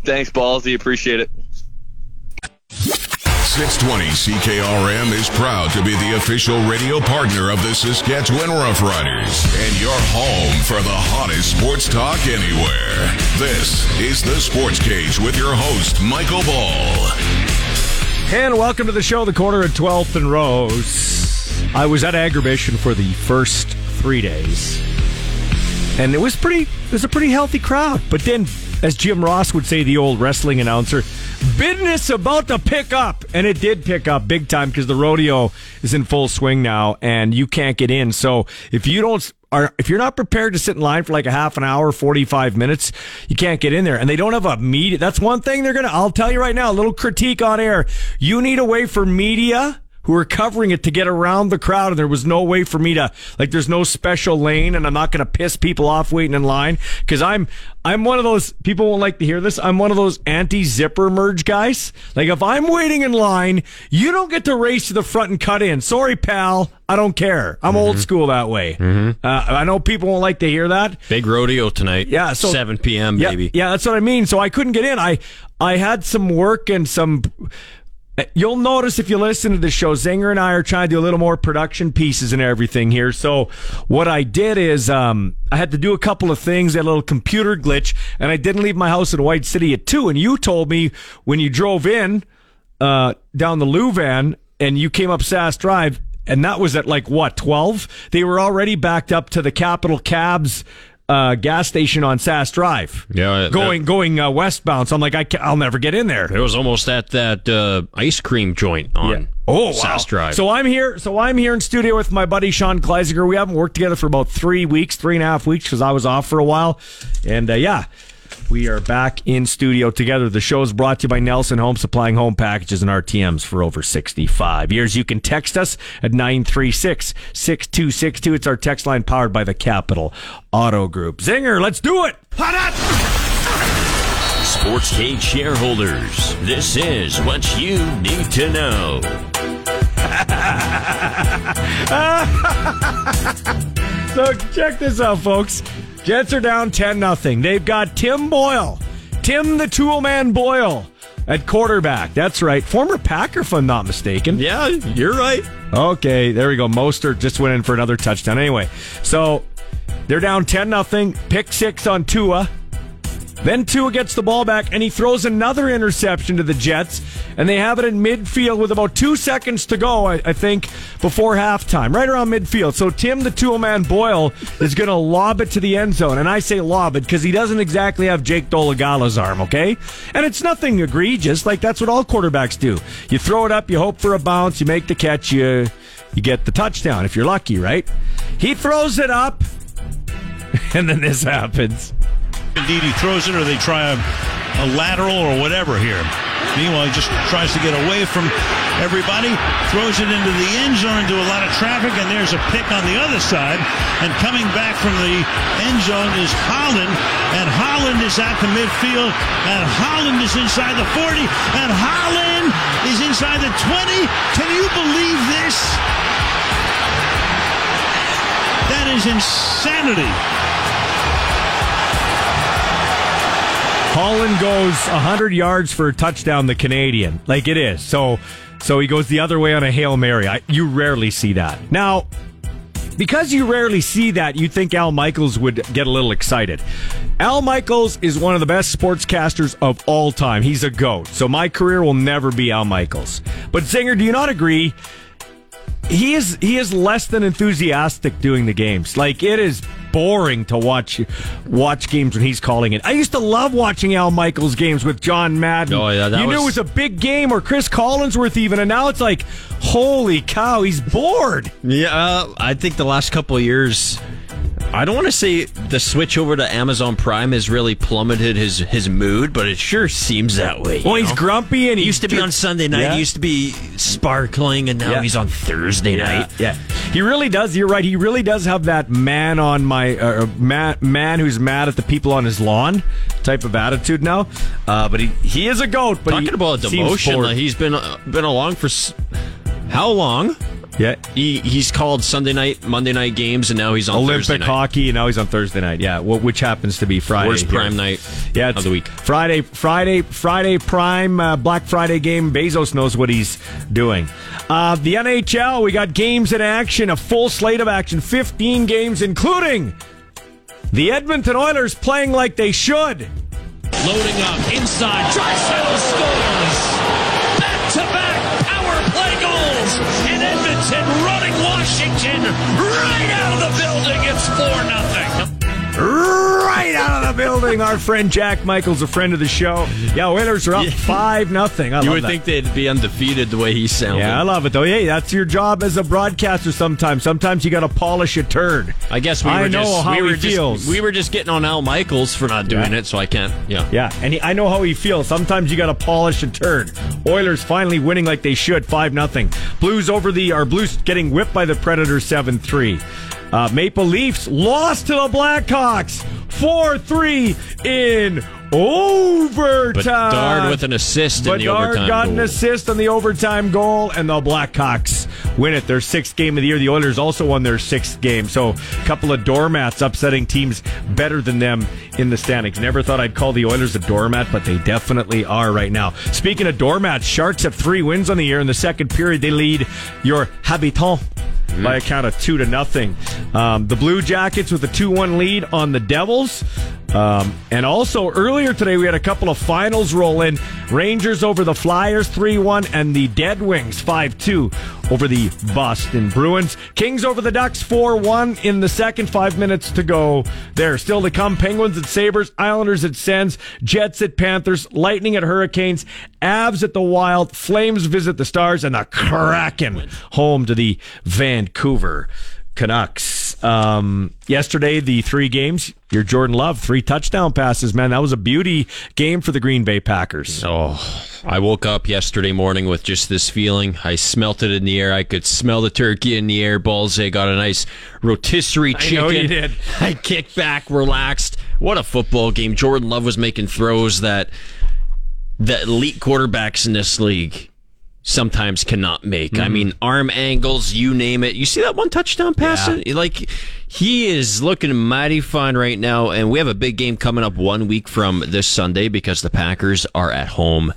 Thanks, Ballsy. Appreciate it. 620 CKRM is proud to be the official radio partner of the Saskatchewan Roughriders and your home for the hottest sports talk anywhere. This is the Sports Cage with your host, Michael Ball. And welcome to the show, the corner at 12th and Rose. I was at Agribition for the first three days. And it was pretty, it was a pretty healthy crowd. But then, as Jim Ross would say, the old wrestling announcer, business about to pick up. And it did pick up big time because the rodeo is in full swing now and you can't get in. So if you don't, are, if you're not prepared to sit in line for like a half an hour, 45 minutes, you can't get in there. And they don't have a media. That's one thing they're going to, I'll tell you right now, a little critique on air. You need a way for media who are covering it to get around the crowd and there was no way for me to like there's no special lane and I'm not going to piss people off waiting in line cuz I'm I'm one of those people won't like to hear this I'm one of those anti-zipper merge guys like if I'm waiting in line you don't get to race to the front and cut in sorry pal I don't care I'm old school that way Mm-hmm. uh, I know people won't like to hear that Big rodeo tonight. Yeah, so 7 p.m. yeah, baby. Yeah, that's what I mean. So I couldn't get in. I I had some work and some. You'll notice if you listen to the show, Zinger and I are trying to do a little more production pieces and everything here. So what I did is um, I had to do a couple of things, a little computer glitch, and I didn't leave my house in White City at two. And you told me when you drove in uh, down the Lewvan and you came up Sass Drive, and that was at like what twelve? They were already backed up to the Capital Cabs uh, gas station on Sass Drive. Yeah, going going uh, westbound. So I'm like, I ca- I'll never get in there. It was almost at that uh, ice cream joint on Oh, wow. Sass Drive. So I'm here. So I'm here in studio with my buddy Sean Kleisinger. We haven't worked together for about three weeks, three and a half weeks, because I was off for a while. And uh, yeah, we are back in studio together. The show is brought to you by Nelson Home, supplying home packages and RTMs for over 65 years. You can text us at 936 6262. It's our text line powered by the Capital Auto Group. Zinger, let's do it. Sports Cage shareholders, this is what you need to know. So check this out, folks. Jets are down 10 nothing. They've got Tim Boyle, Tim the Tool Man Boyle at quarterback. That's right. Former Packer, if I'm not mistaken. Yeah, you're right. Okay, there we go. Mostert just went in for another touchdown. Anyway, so they're down 10 nothing. Pick six on Tua. Then Tua gets the ball back and he throws another interception to the Jets, and they have it in midfield with about two seconds to go, I, I think, before halftime, right around midfield. So Tim, the tool man Boyle, is going to lob it to the end zone, and I say lob it because he doesn't exactly have Jake Dolagala's arm, okay? And it's nothing egregious, like that's what all quarterbacks do. You throw it up, you hope for a bounce, you make the catch, you you get the touchdown if you're lucky, right? He throws it up, and then this happens. Indeed, he throws it, or they try a, a lateral or whatever here. Meanwhile, he just tries to get away from everybody, throws it into the end zone into a lot of traffic, and there's a pick on the other side. And coming back from the end zone is Holland, and Holland is at the midfield, and Holland is inside the 40, and Holland is inside the 20. Can you believe this? That is insanity. Holland goes 100 yards for a touchdown, the Canadian. Like it is. So so he goes the other way on a Hail Mary. I, you rarely see that. Now, because you rarely see that, you'd think Al Michaels would get a little excited. Al Michaels is one of the best sportscasters of all time. He's a GOAT. So my career will never be Al Michaels. But Zinger, do you not agree? He is he is less than enthusiastic doing the games. Like it is boring to watch watch games when he's calling it. I used to love watching Al Michaels games with John Madden. Oh, yeah, you knew it was- was a big game or Chris Collinsworth even, and now it's like, holy cow, he's bored. Yeah, uh, I think the last couple of years, I don't want to say the switch over to Amazon Prime has really plummeted his his mood, but it sure seems that way. Well, you he's grumpy and he used to be on Sunday night. Yeah. He used to be sparkling, and now Yeah. he's on Thursday Yeah, night. yeah, he really does. You're right. He really does have that man on my uh, man, man who's mad at the people on his lawn type of attitude now. Uh, but he he is a goat. But Talking about seems demotion, like he's been uh, been along for s- how long? Yeah, he he's called Sunday night, Monday night games, and now he's on Thursday Olympic night. hockey, and now he's on Thursday night. Yeah, wh- which happens to be Friday. Worst here. prime night yeah, of the week. Friday, Friday, Friday prime uh, Black Friday game. Bezos knows what he's doing. Uh, the NHL, we got games in action, a full slate of action, 15 games, including the Edmonton Oilers playing like they should. Loading up inside. Draisaitl scores. Right out of the building, our friend Jack Michaels, a friend of the show. Yeah, Oilers are up five nothing. You would think they'd be undefeated the way he sounded. Yeah, I love it though. Hey, that's your job as a broadcaster. Sometimes, sometimes you got to polish a turd. I guess we I were know just, how we were he just, feels. We were just getting on Al Michaels for not doing Yeah. it, so I can't. Yeah. Yeah, and he, I know how he feels. Sometimes you got to polish a turd. Oilers finally winning like they should, five nothing. Blues over the are Blues getting whipped by the Predators seven three. Uh, Maple Leafs lost to the Blackhawks four three in overtime. Bedard with an assist in the overtime got an goal. assist on the overtime goal, and the Blackhawks win it. Their sixth game of the year. The Oilers also won their sixth game. So a couple of doormats upsetting teams better than them in the standings. Never thought I'd call the Oilers a doormat, but they definitely are right now. Speaking of doormats, Sharks have three wins on the year. In the second period, they lead your Habitant by a count of two to nothing. Um, the Blue Jackets with a 2 1 lead on the Devils. Um, and also earlier today, we had a couple of finals roll in. Rangers over the Flyers 3 1, and the Dead Wings 5 2 over the Boston Bruins. Kings over the Ducks 4 1 in the second, five minutes to go. There, still to come Penguins at Sabres, Islanders at Sens, Jets at Panthers, Lightning at Hurricanes, Avs at the Wild, Flames visit the Stars, and the Kraken home to the Vancouver Canucks. Um, yesterday, the three games, your Jordan Love, three touchdown passes, man. That was a beauty game for the Green Bay Packers. Oh, I woke up yesterday morning with just this feeling. I smelt it in the air. I could smell the turkey in the air. Balls, they got a nice rotisserie I chicken. know you did. I kicked back, relaxed. What a football game. Jordan Love was making throws that the elite quarterbacks in this league sometimes cannot make. I Mhm. mean, arm angles, you name it. You see that one touchdown pass? Yeah. Like he is looking mighty fine right now, and we have a big game coming up one week from this Sunday because the Packers are at home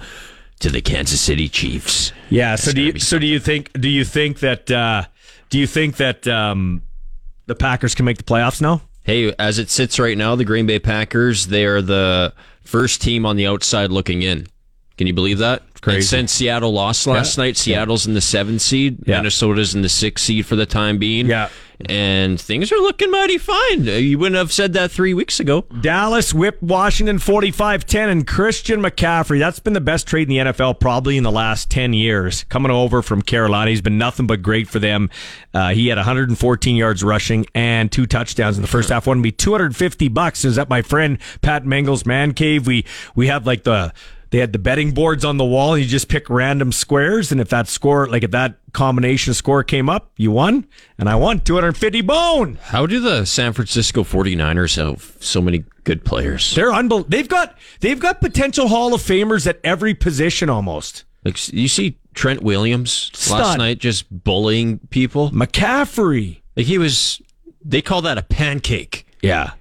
to the Kansas City Chiefs. Yeah. So do you, so do you think do you think that uh, do you think that um, the Packers can make the playoffs now? Hey, as it sits right now, the Green Bay Packers, they are the first team on the outside looking in. Can you believe that? Crazy. And since Seattle lost last Yeah. night, Seattle's in the seventh seed. Yeah. Minnesota's in the sixth seed for the time being. Yeah. And things are looking mighty fine. Uh, You wouldn't have said that three weeks ago. Dallas whipped Washington 45-10 and Christian McCaffrey. That's been the best trade in the NFL probably in the last 10 years. Coming over from Carolina. He's been nothing but great for them. Uh, he had 114 yards rushing and two touchdowns in the first half. One be 250 bucks. Is that my friend Pat Mengel's man cave? We we have like the they had the betting boards on the wall and you just pick random squares and if that score like if that combination score came up, you won and I won 250 bone. How do the San Francisco 49ers have so many good players? They're unbel- They've got they've got potential Hall of Famers at every position almost. Like you see Trent Williams Stud. last night just bullying people. McCaffrey. Like he was they call that a pancake. Yeah.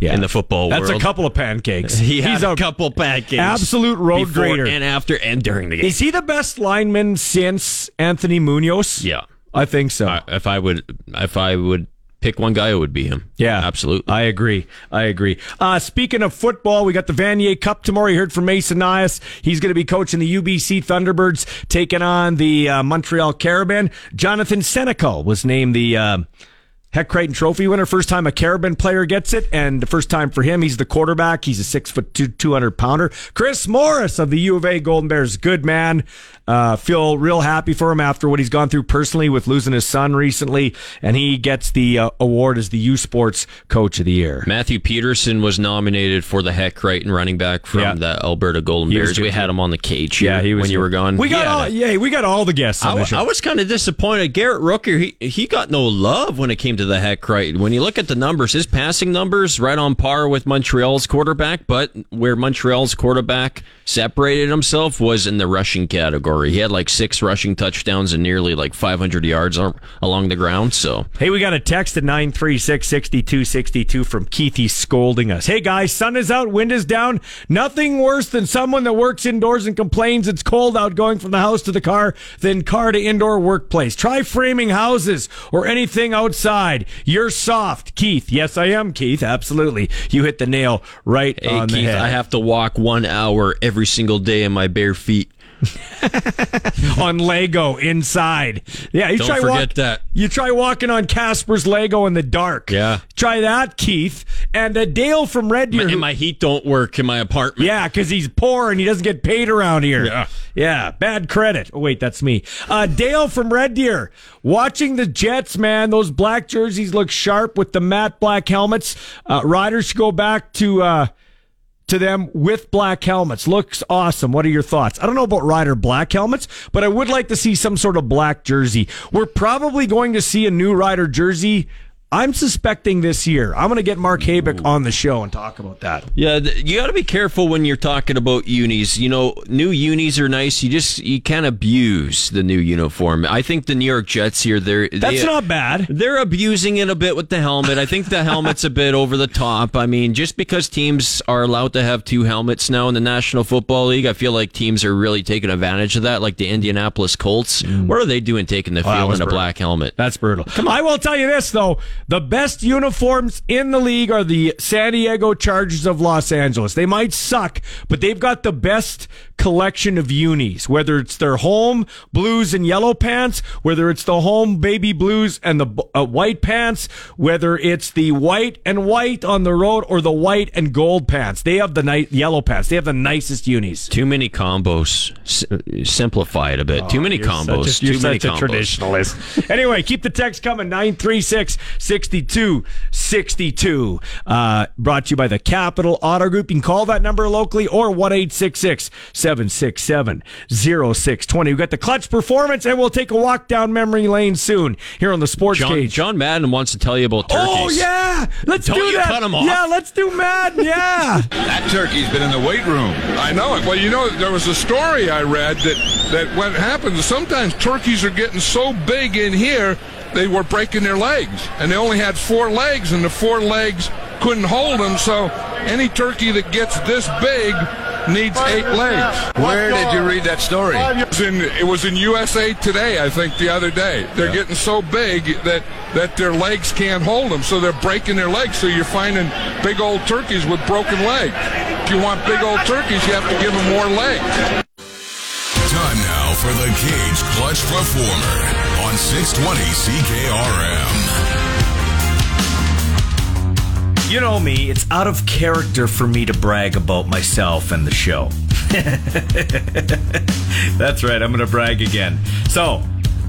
Yeah. In the football world. That's world. a couple of pancakes. He had He's a a couple pancakes. absolute road before grader. and after and during the game. Is he the best lineman since Anthony Munoz? Yeah. I think so. I- if I would if I would pick one guy, it would be him. Yeah, absolutely. I agree. I agree. Uh, speaking of football, we got the Vanier Cup tomorrow. You heard from Mason Nias. He's going to be coaching the UBC Thunderbirds, taking on the uh, Montreal Carabin. Jonathan Senecal was named the. Uh, Hec Crighton Trophy winner, first time a Carabin player gets it, and the first time for him, he's the quarterback. He's a six foot two, two hundred pounder. Chris Morris of the U of A Golden Bears, good man. Uh, feel real happy for him after what he's gone through personally with losing his son recently, and he gets the uh, award as the U Sports Coach of the Year. Matthew Peterson was nominated for the Hec Crighton running back from Yeah. the Alberta Golden He Bears. We had him on the cage Yeah, he was when you were gone. We got all, yeah, we got all the guests I. I was kind of disappointed. Garrett Rooker, he he got no love when it came to the Hec Crighton. When you look at the numbers, his passing numbers right on par with Montreal's quarterback, but where Montreal's quarterback separated himself was in the rushing category. He had like six rushing touchdowns and nearly like 500 yards along the ground. So Hey, we got a text at 936 6262 from Keith. He's scolding us. Hey, guys, sun is out, wind is down. Nothing worse than someone that works indoors and complains it's cold out going from the house to the car than car to indoor workplace. Try framing houses or anything outside. You're soft, Keith. Yes, I am, Keith. Absolutely. You hit the nail right hey, on the Keith, head. I have to walk one hour every single day in my bare feet. on Lego inside. Yeah, you Don't try forget walk- that. You try walking on Casper's Lego in the dark. Yeah. Try that, Keith. And uh, Dale from Red Deer. My, who- and my heat don't work in my apartment. yeah, because he's poor and he doesn't get paid around here. Yeah. Yeah, bad credit. Oh, wait, that's me. Uh, Dale from Red Deer. Watching the Jets, man. Those black jerseys look sharp with the matte black helmets. Uh, riders should go back to. To them with black helmets. Looks awesome. What are your thoughts? I don't know about Rider black helmets, but I would like to see some sort of black jersey. We're probably going to see a new Rider jersey. I'm suspecting this year. I'm going to get Mark Habeck on the show and talk about that. Yeah, you got to be careful when you're talking about unis. You know, new unis are nice. You just you can't abuse the new uniform. I think the New York Jets here, they're That's they, not bad. They're abusing it a bit with the helmet. I think the helmet's a bit over the top. I mean, just because teams are allowed to have two helmets now in the National Football League, I feel like teams are really taking advantage of that. Like the Indianapolis Colts, what are they doing taking the Mm. Field in a brutal. black helmet? That's brutal. Come, on. I will tell you this though: the best uniforms in the league are the San Diego Chargers of Los Angeles. They might suck, but they've got the best collection of unis. Whether it's their home blues and yellow pants, whether it's the home baby blues and the uh, white pants, whether it's the white and white on the road or the white and gold pants. They have the ni- yellow pants. They have the nicest unis. Too many combos. S- simplify it a bit. Too many Oh, combos. Such a, you're Too many combos. traditionalist. anyway, keep the text coming 936 62 62. Uh, brought to you by the Capital Auto Group. You can call that number locally or 1 767 0620. We've got the clutch performance, and we'll take a walk down memory lane soon here on the Sports John, Cage. John Madden wants to tell you about turkeys. Oh, yeah. Let's Don't do you that. cut 'em off. Yeah, let's do Madden. Yeah. That turkey's been in the weight room. I know it. Well, you know, there was a story I read that, that what happens, sometimes turkeys are getting so big in here, they were breaking their legs. And they only had four legs, and the four legs couldn't hold them. So any turkey that gets this big needs eight legs. Where did you read that story? It was in, it was in USA Today, I think, the other day. They're getting so big that, that their legs can't hold them, so they're breaking their legs. So you're finding big old turkeys with broken legs. If you want big old turkeys, you have to give them more legs. Time now for the Cage Clutch Performer on 620 CKRM. You know me, it's out of character for me to brag about myself and the show. That's right, I'm going to brag again. So,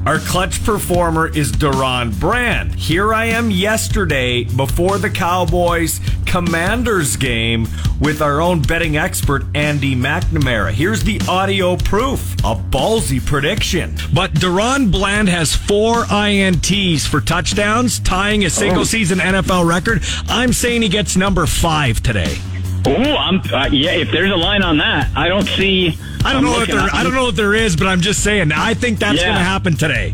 our clutch performer is DaRon Bland. Here I am yesterday before the Cowboys Commanders game with our own betting expert Andy McNamara. Here's the audio proof. A ballsy prediction. But DaRon Bland has four INTs for touchdowns, tying a single oh. season NFL record. I'm saying he gets number five today. Oh, I'm uh, yeah. If there's a line on that, I don't see. I don't I'm know if there. I don't know if there is, but I'm just saying. I think that's Yeah. going to happen today.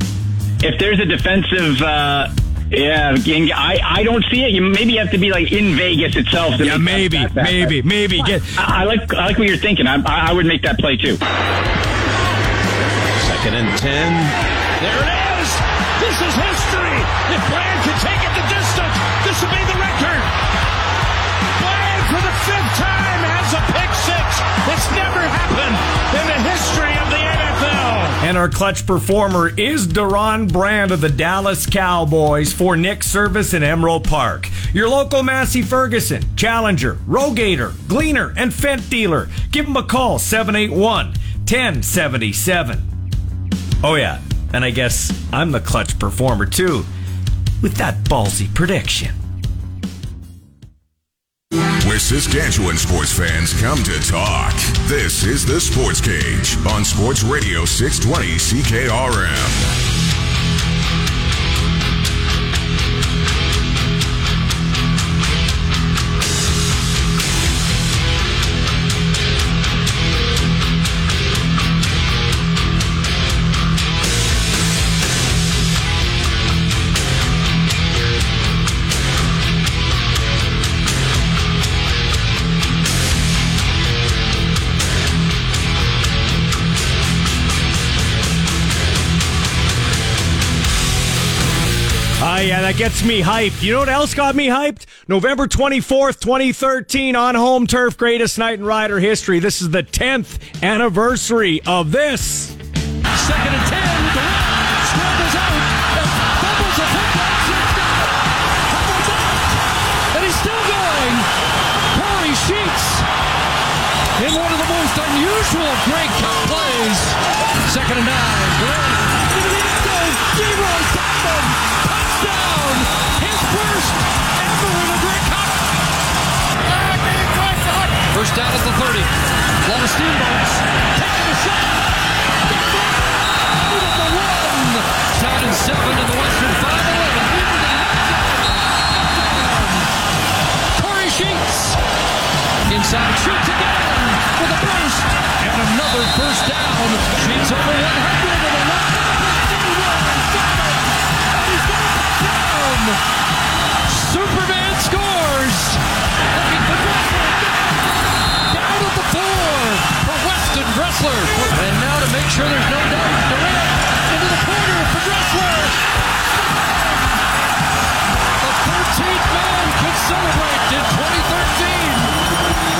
If there's a defensive, uh, yeah, I I don't see it. You maybe you have to be like in Vegas itself. To Yeah, maybe, that- that- maybe, maybe. Get I, I like I like what you're thinking. I, I I would make that play too. Second and ten. There it is. And our clutch performer is DaRon Bland of the Dallas Cowboys for Nick Service in Emerald Park. Your local Massey Ferguson, Challenger, Rogator, Gleaner, and Fendt dealer. Give them a call 781 1077. Oh, yeah. And I guess I'm the clutch performer, too, with that ballsy prediction. Where Saskatchewan sports fans come to talk. This is the Sports Cage on Sports Radio 620 CKRM. Uh, yeah, that gets me hyped. You know what else got me hyped? November 24th, 2013, on home turf, greatest night in Rider history. This is the 10th anniversary of this. Second and 10 Dressler. And now to make sure there's no doubt, Durant into the corner for Dressler. The 13th man could celebrate in 2013.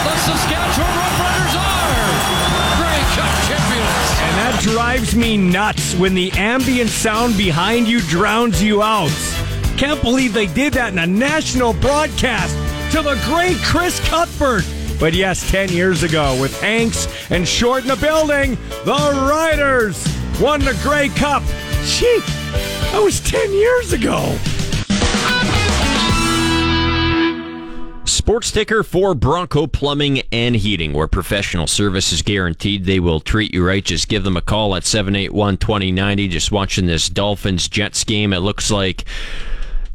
The Saskatchewan Roughriders are Grey Cup champions. And that drives me nuts when the ambient sound behind you drowns you out. Can't believe they did that in a national broadcast to the great Chris Cuthbert. But yes, 10 years ago, with Hanks and Short in the building, the Riders won the Grey Cup. Gee, that was 10 years ago. Sports ticker for Bronco Plumbing and Heating, where professional service is guaranteed. They will treat you right. Just give them a call at 781 2090. Just watching this Dolphins Jets game, it looks like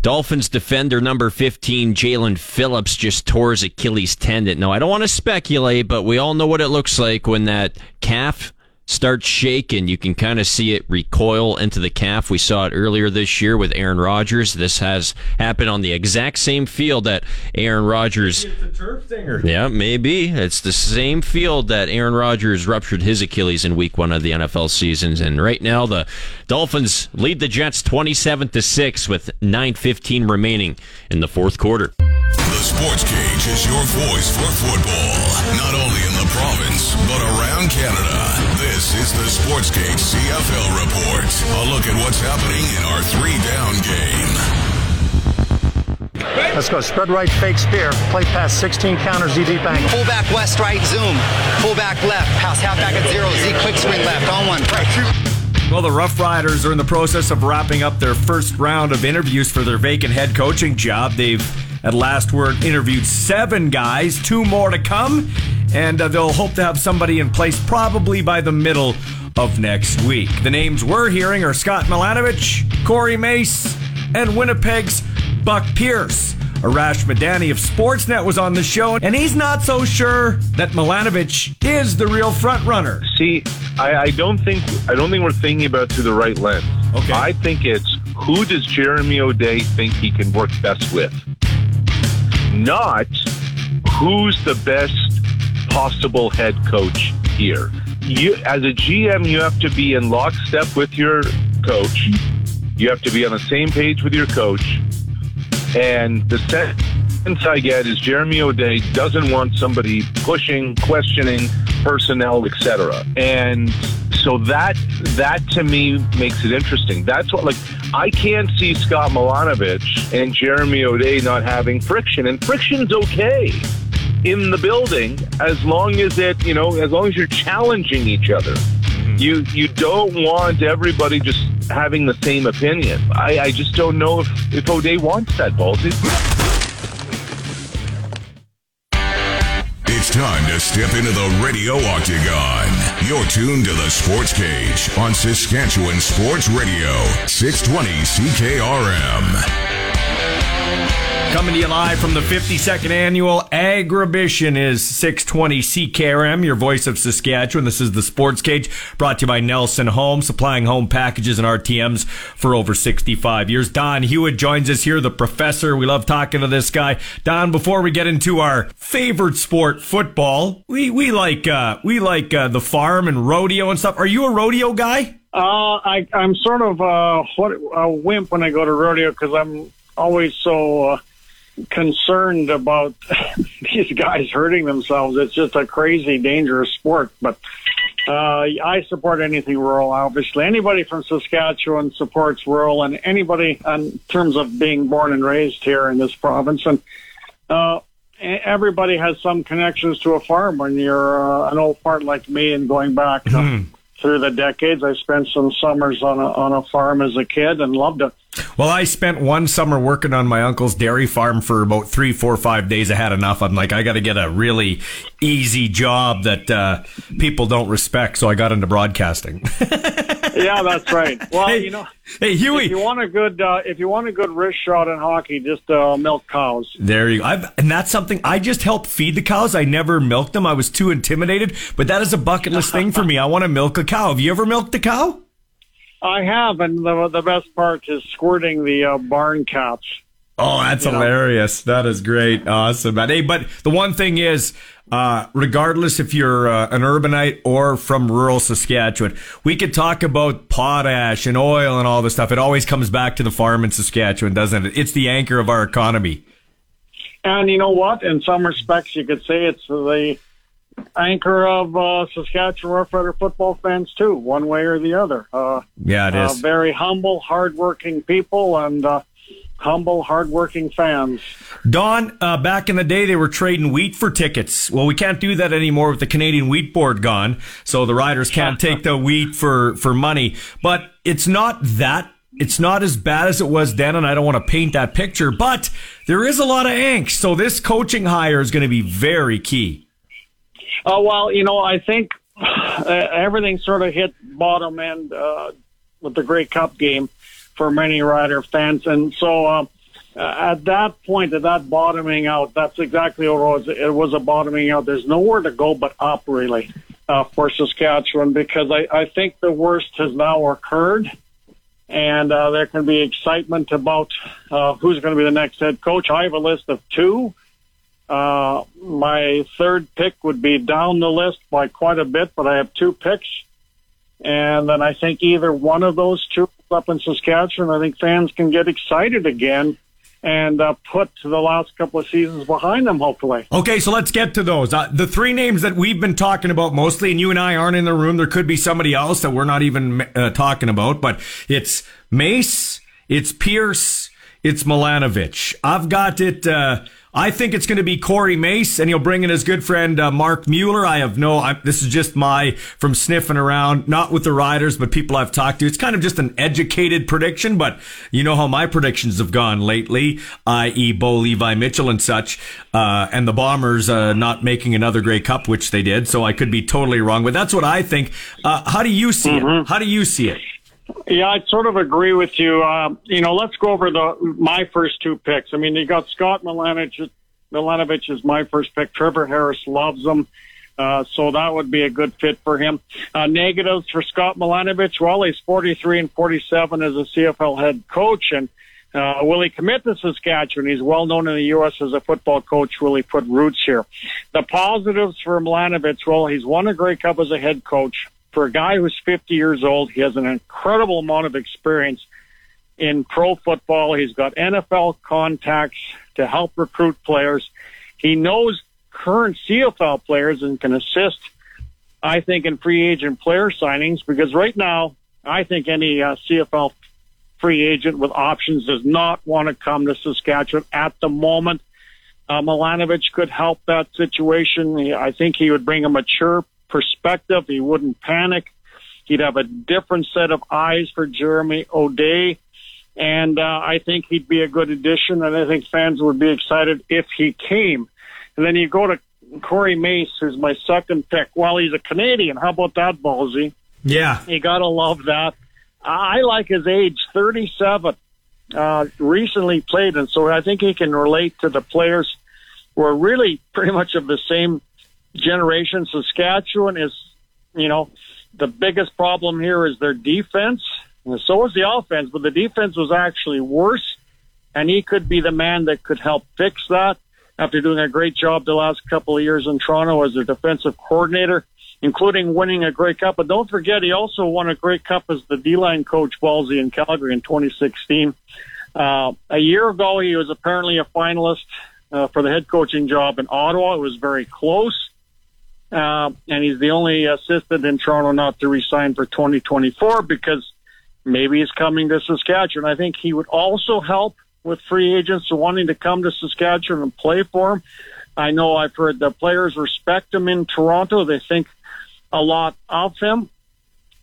Dolphins defender number 15, Jaelan Phillips, just tore his Achilles tendon. Now, I don't want to speculate, but we all know what it looks like when that calf starts shaking. You can kind of see it recoil into the calf. We saw it earlier this year with Aaron Rodgers. This has happened on the exact same field that Aaron Rodgers. Yeah, maybe. It's the same field that Aaron Rodgers ruptured his Achilles in week one of the NFL seasons. And right now, the Dolphins lead the Jets 27 to 6 with 9.15 remaining in the fourth quarter. The Sports Cage is your voice for football, not only in the province, but around Canada. This is the Sports Cage CFL Report. A look at what's happening in our three down game. Let's go. Spread right, fake spear. Play pass 16 counters, Z deep angle. Pull back west, right, zoom. Fullback left. Pass halfback at zero. Z quick swing left. On one. Well, the Rough Riders are in the process of wrapping up their first round of interviews for their vacant head coaching job. They've, at last word, interviewed seven guys, two more to come, and uh, they'll hope to have somebody in place probably by the middle of next week. The names we're hearing are Scott Milanovich, Corey Mace, and Winnipeg's Buck Pierce. Arash Madani of Sportsnet was on the show, and he's not so sure that Milanovich is the real front runner. See, I, I don't think I don't think we're thinking about through the right lens. Okay. I think it's who does Jeremy O'Day think he can work best with, not who's the best possible head coach here. You, as a GM, you have to be in lockstep with your coach. You have to be on the same page with your coach. And the sense I get is Jeremy O'Day doesn't want somebody pushing, questioning personnel, etc. And so that that to me makes it interesting. That's what like I can't see Scott Milanovich and Jeremy O'Day not having friction, and friction's okay in the building as long as it you know as long as you're challenging each other. Mm-hmm. you you don't want everybody just having the same opinion. I, I just don't know if if O'Day wants that, Baldy. Time to step into the radio octagon. You're tuned to the Sports Cage on Saskatchewan Sports Radio, 620 CKRM. Coming to you live from the 52nd annual Agribition is 620 CKRM, your voice of Saskatchewan. This is the Sports Cage brought to you by Nelson Home, supplying home packages and RTMs for over 65 years. Don Hewitt joins us here, the professor. We love talking to this guy. Don, before we get into our favorite sport, football, we, we like, uh, we like, uh, the farm and rodeo and stuff. Are you a rodeo guy? Uh, I, I'm sort of uh, what, a wimp when I go to rodeo because I'm always so uh, concerned about these guys hurting themselves. It's just a crazy, dangerous sport. But uh, I support anything rural. Obviously, anybody from Saskatchewan supports rural, and anybody in terms of being born and raised here in this province. And uh, everybody has some connections to a farm when you're uh, an old fart like me and going back. Mm through the decades. I spent some summers on a, on a farm as a kid and loved it. Well, I spent one summer working on my uncle's dairy farm for about three, four, five days. I had enough. I'm like, I got to get a really easy job that uh, people don't respect. So I got into broadcasting. yeah, that's right. Well, hey, you know, hey Huey, if you want a good, uh, if you want a good wrist shot in hockey, just uh, milk cows. There you go. I've, and that's something I just help feed the cows. I never milked them. I was too intimidated. But that is a bucket list thing for me. I want to milk a cow. Have you ever milked a cow? I have, and the the best part is squirting the uh, barn cats. Oh, that's hilarious. Know? That is great. Awesome. Hey, but the one thing is, uh, regardless if you're uh, an urbanite or from rural Saskatchewan, we could talk about potash and oil and all this stuff. It always comes back to the farm in Saskatchewan, doesn't it? It's the anchor of our economy. And you know what? In some respects, you could say it's the anchor of uh, Saskatchewan Roughrider football fans too, one way or the other. Uh, yeah, it is. Uh, very humble, hardworking people, and uh, humble, hardworking fans. Don, uh, back in the day, they were trading wheat for tickets. Well, we can't do that anymore with the Canadian Wheat Board gone, so the riders can't take the wheat for for money. But it's not that. It's not as bad as it was then, and I don't want to paint that picture, but there is a lot of angst. So this coaching hire is going to be very key. Uh, well, you know, I think uh, everything sort of hit bottom end uh, with the Grey Cup game for many Rider fans, and so uh, at that point, at that bottoming out, that's exactly what it was. It was a bottoming out. There's nowhere to go but up, really, uh, for Saskatchewan, because I, I think the worst has now occurred. And uh, there can be excitement about uh, who's going to be the next head coach. I have a list of two. Uh, my third pick would be down the list by quite a bit, but I have two picks. And then I think either one of those two up in Saskatchewan, I think fans can get excited again and uh, put the last couple of seasons behind them, hopefully. Okay, so let's get to those. Uh, the three names that we've been talking about mostly, and you and I aren't in the room. There could be somebody else that we're not even uh, talking about, but it's Mace, it's Pierce, it's Milanovich. I've got it. Uh, I think it's going to be Corey Mace, and he'll bring in his good friend uh, Marc Mueller. I have no. I, this is just my from sniffing around, not with the riders, but people I've talked to. It's kind of just an educated prediction, but you know how my predictions have gone lately, i.e., Bo Levi Mitchell and such, uh, and the Bombers uh, not making another Grey Cup, which they did. So I could be totally wrong, but that's what I think. Uh, how do you see mm-hmm. it? How do you see it? Yeah, I sort of agree with you. Uh, you know, let's go over the my first two picks. I mean, you got Scott Milanovich. Milanovich is my first pick. Trevor Harris loves him. Uh, so that would be a good fit for him. Uh, negatives for Scott Milanovich. Well, he's 43 and 47 as a CFL head coach. And, uh, will he commit to Saskatchewan? He's well known in the U.S. as a football coach. Will he put roots here? The positives for Milanovich. Well, he's won a Grey Cup as a head coach for a guy who's 50 years old, he has an incredible amount of experience in pro football. He's got NFL contacts to help recruit players. He knows current CFL players and can assist, I think, in free agent player signings because right now, I think any uh, CFL free agent with options does not want to come to Saskatchewan at the moment. Uh, Milanovich could help that situation. I think he would bring a mature perspective. He wouldn't panic. He'd have a different set of eyes for Jeremy O'Day. And uh, I think he'd be a good addition, and I think fans would be excited if he came. And then you go to Corey Mace, who's my second pick. Well, he's a Canadian. How about that, ballsy? Yeah. You gotta love that. I like his age, 37. Uh, recently played, and so I think he can relate to the players who are really pretty much of the same generation. Saskatchewan is, you know, the biggest problem here is their defense. So is the offense, but the defense was actually worse, and he could be the man that could help fix that after doing a great job the last couple of years in Toronto as a defensive coordinator, including winning a Grey Cup. But don't forget, he also won a Grey Cup as the D-line coach, Ballsy, in Calgary in 2016. Uh, a year ago, he was apparently a finalist uh, for the head coaching job in Ottawa. It was very close. Uh, and he's the only assistant in Toronto not to resign for 2024 because maybe he's coming to Saskatchewan. I think he would also help with free agents wanting to come to Saskatchewan and play for him. I know I've heard the players respect him in Toronto. They think a lot of him.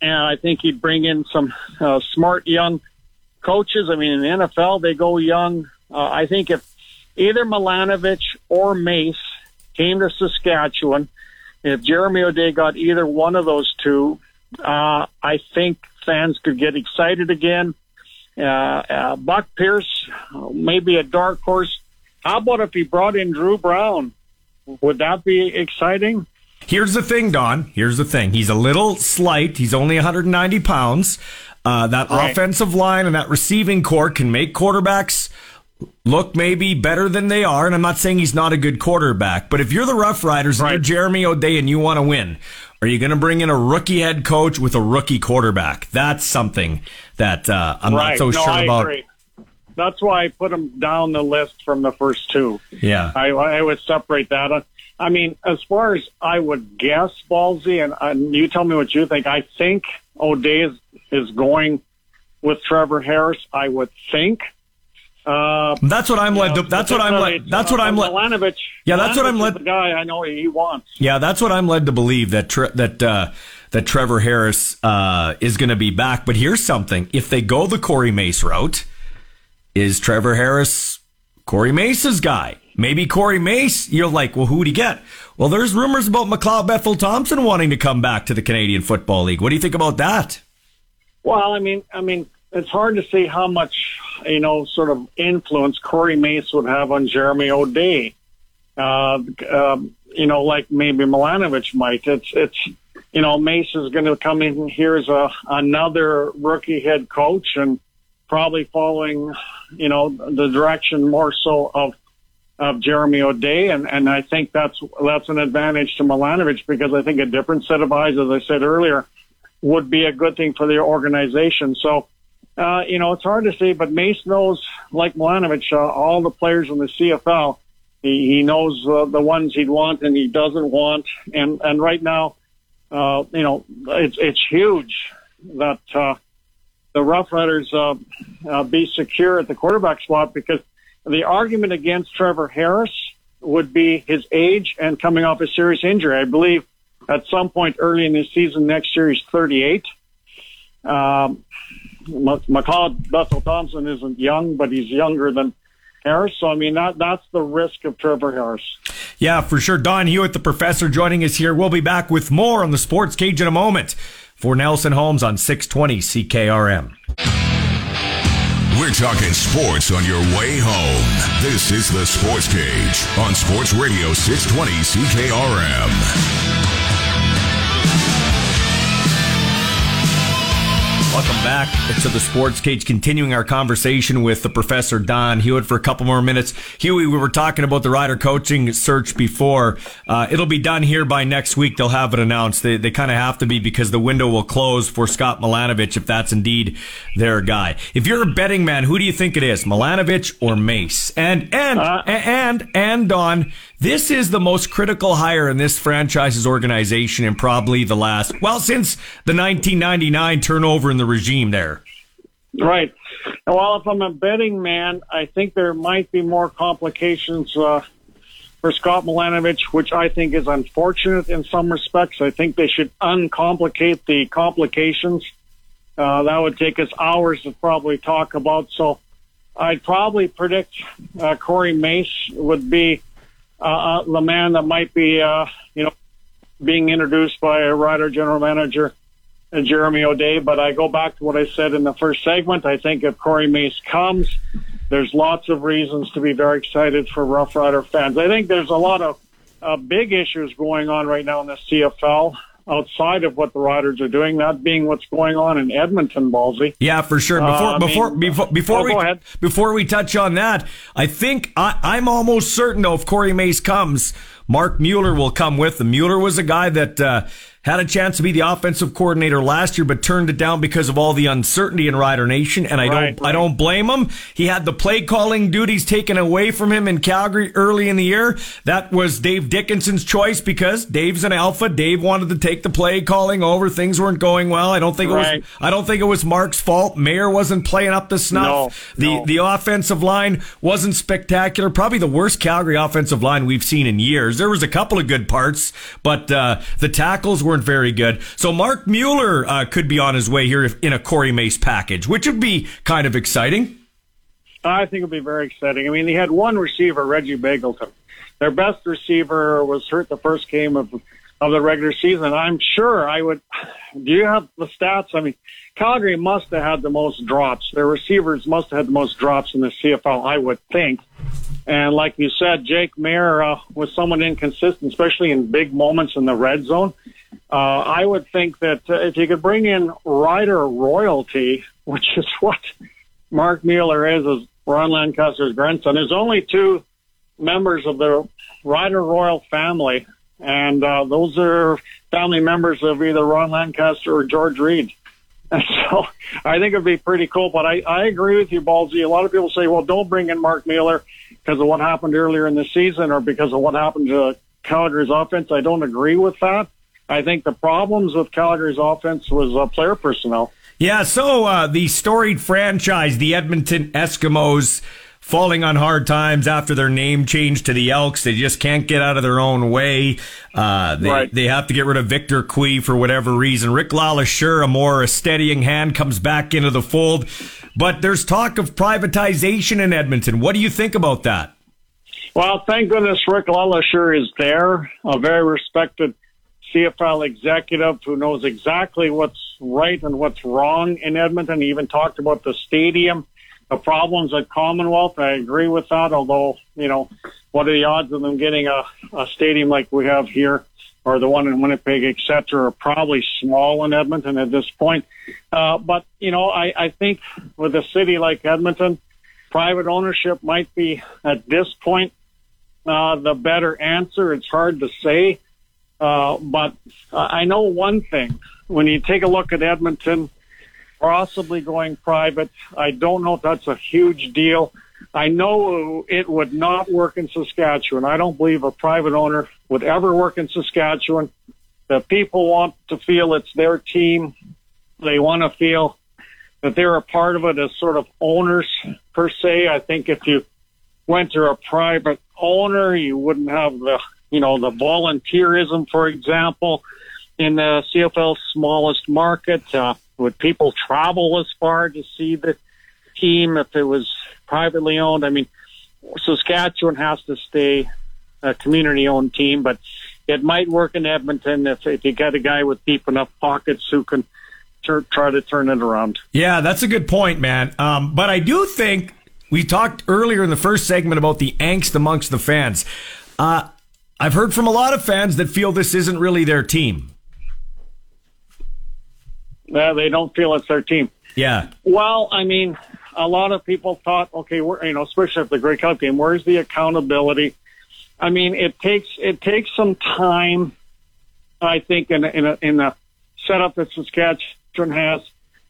And I think he'd bring in some uh, smart young coaches. I mean, in the NFL, they go young. Uh, I think if either Milanovich or Mace came to Saskatchewan, if Jeremy O'Day got either one of those two, uh, I think fans could get excited again. Uh, uh, Buck Pierce, maybe a dark horse. How about if he brought in Dru Brown? Would that be exciting? Here's the thing, Don. Here's the thing. He's a little slight. He's only 190 pounds. Uh, that Right. offensive line and that receiving corps can make quarterbacks look maybe better than they are. And I'm not saying he's not a good quarterback, but if you're the Rough Riders and you're Jeremy O'Day and you want to win, are you going to bring in a rookie head coach with a rookie quarterback? That's something that uh, I'm right. not so no, sure I about. Agree. That's why I put him down the list from the first two. Yeah. I, I would separate that. I mean, as far as I would guess, Ballsy, and, and you tell me what you think. I think O'Day is, is going with Trevor Harris. I would think. Uh, That's what I'm led to. That's what I'm led. That's what uh, I'm led. Milanovich. Yeah, that's what I'm led- The guy I know he wants. Yeah, that's what I'm led to believe that tre- that uh, that Trevor Harris uh, is going to be back. But here's something: if they go the Corey Mace route, is Trevor Harris Corey Mace's guy? Maybe Corey Mace. You're like, well, who'd he get? Well, there's rumors about McLeod Bethel Thompson wanting to come back to the Canadian Football League. What do you think about that? Well, I mean, I mean, it's hard to see how much you know, sort of influence Corey Mace would have on Jeremy O'Day. Uh, um, you know, like maybe Milanovich might. It's it's you know, Mace is going to come in here as a another rookie head coach and probably following, you know, the direction more so of of Jeremy O'Day, and and I think that's that's an advantage to Milanovich because I think a different set of eyes, as I said earlier, would be a good thing for the organization. So, uh, you know, it's hard to say, but Mace knows, like Milanovich, uh, all the players in the CFL. He, he knows uh, the ones he'd want and he doesn't want, and and right now, uh, you know, it's it's huge that uh, the Rough Riders uh, uh, be secure at the quarterback spot because the argument against Trevor Harris would be his age and coming off a serious injury. I believe at some point early in the season next year he's 38. Um, McLeod Bethel Thompson isn't young, but he's younger than Harris. So I mean that that's the risk of Trevor Harris. Yeah, for sure. Don Hewitt, the professor, joining us here. We'll be back with more on the Sports Cage in a moment. For Nelson Homes on 620 CKRM. We're talking sports on your way home. This is the Sports Cage on Sports Radio 620 CKRM. Welcome back to the Sports Cage, continuing our conversation with the Professor Don Hewitt for a couple more minutes. Huey, we were talking about the rider coaching search before. Uh, it'll be done here by next week. They'll have it announced. They, they kind of have to be because the window will close for Scott Milanovich if that's indeed their guy. If you're a betting man, who do you think it is, Milanovich or Mace? And and and and Don, this is the most critical hire in this franchise's organization in probably the last well since the 1999 turnover in the regime there. Right. Well, if I'm a betting man, I think there might be more complications uh, for Scott Milanovich, which I think is unfortunate in some respects. I think they should uncomplicate the complications. Uh, that would take us hours to probably talk about. So I'd probably predict uh, Corey Mace would be uh, uh, the man that might be, uh, you know, being introduced by a Rider general manager, uh, Jeremy O'Day. But I go back to what I said in the first segment. I think if Corey Mace comes, there's lots of reasons to be very excited for Rough Rider fans. I think there's a lot of uh, big issues going on right now in the CFL outside of what the Riders are doing, that being what's going on in Edmonton, Ballsy. Yeah, for sure. Before Uh, before mean- before before Oh, we go ahead. before we touch on that, I think I, I'm almost certain though if Corey Mace comes, Marc Mueller will come with him. Mueller was a guy that uh, had a chance to be the offensive coordinator last year, but turned it down because of all the uncertainty in Rider Nation, and I Right, don't I don't blame him. He had the play calling duties taken away from him in Calgary early in the year. That was Dave Dickenson's choice because Dave's an alpha. Dave wanted to take the play calling over. Things weren't going well. I don't think it was I don't think it was Marc's fault. Maier wasn't playing up the snuff. No, the no. the offensive line wasn't spectacular. Probably the worst Calgary offensive line we've seen in years. There was a couple of good parts, but uh, the tackles weren't very good. So Marc Mueller uh, could be on his way here if, in a Corey Mace package, which would be kind of exciting. I think it would be very exciting. I mean, they had one receiver, Reggie Begelton. Their best receiver was hurt the first game of of the regular season. I'm sure I would. Do you have the stats? I mean, Calgary must have had the most drops. Their receivers must have had the most drops in the CFL. I would think. And like you said, Jake Maier uh, was somewhat inconsistent, especially in big moments in the red zone. Uh, I would think that uh, if you could bring in rider royalty, which is what Marc Mueller is, is Ron Lancaster's grandson. There's only two members of the Rider royal family, and uh, those are family members of either Ron Lancaster or George Reed. And so I think it'd be pretty cool. But I, I agree with you, Ballsy. A lot of people say, well, don't bring in Marc Mueller because of what happened earlier in the season or because of what happened to Calgary's offense. I don't agree with that. I think the problems with Calgary's offense was uh, player personnel. Yeah, so uh, the storied franchise, the Edmonton Eskimos, falling on hard times after their name changed to the Elks. They just can't get out of their own way. Uh, they, Right. they have to get rid of Victor Cui for whatever reason. Rick LeLacheur, a more steadying hand, comes back into the fold. But there's talk of privatization in Edmonton. What do you think about that? Well, thank goodness Rick LeLacheur is there, a very respected CFL executive who knows exactly what's right and what's wrong in Edmonton. He even talked about the stadium, the problems at Commonwealth. I agree with that, although, you know, what are the odds of them getting a, a stadium like we have here or the one in Winnipeg, et cetera, are probably small in Edmonton at this point. Uh, but, you know, I, I think with a city like Edmonton, private ownership might be at this point uh, the better answer. It's hard to say. Uh, but I know one thing. When you take a look at Edmonton, possibly going private, I don't know if that's a huge deal. I know it would not work in Saskatchewan. I don't believe a private owner would ever work in Saskatchewan. The people want to feel it's their team. They want to feel that they're a part of it as sort of owners per se. I think if you went to a private owner, you wouldn't have the, you know, the volunteerism, for example, in the CFL's smallest market. Uh, would people travel as far to see the team if it was privately owned? I mean, Saskatchewan has to stay a community owned team, but it might work in Edmonton if, if you got a guy with deep enough pockets who can try to turn it around. Yeah, that's a good point, man. Um, but I do think we talked earlier in the first segment about the angst amongst the fans. Uh, I've heard from a lot of fans that feel this isn't really their team. Uh, they don't feel it's their team. Yeah. Well, I mean, a lot of people thought, okay, we're, you know, especially after the Grey Cup game, where's the accountability? I mean, it takes it takes some time, I think, in a, in a, in the setup that Saskatchewan has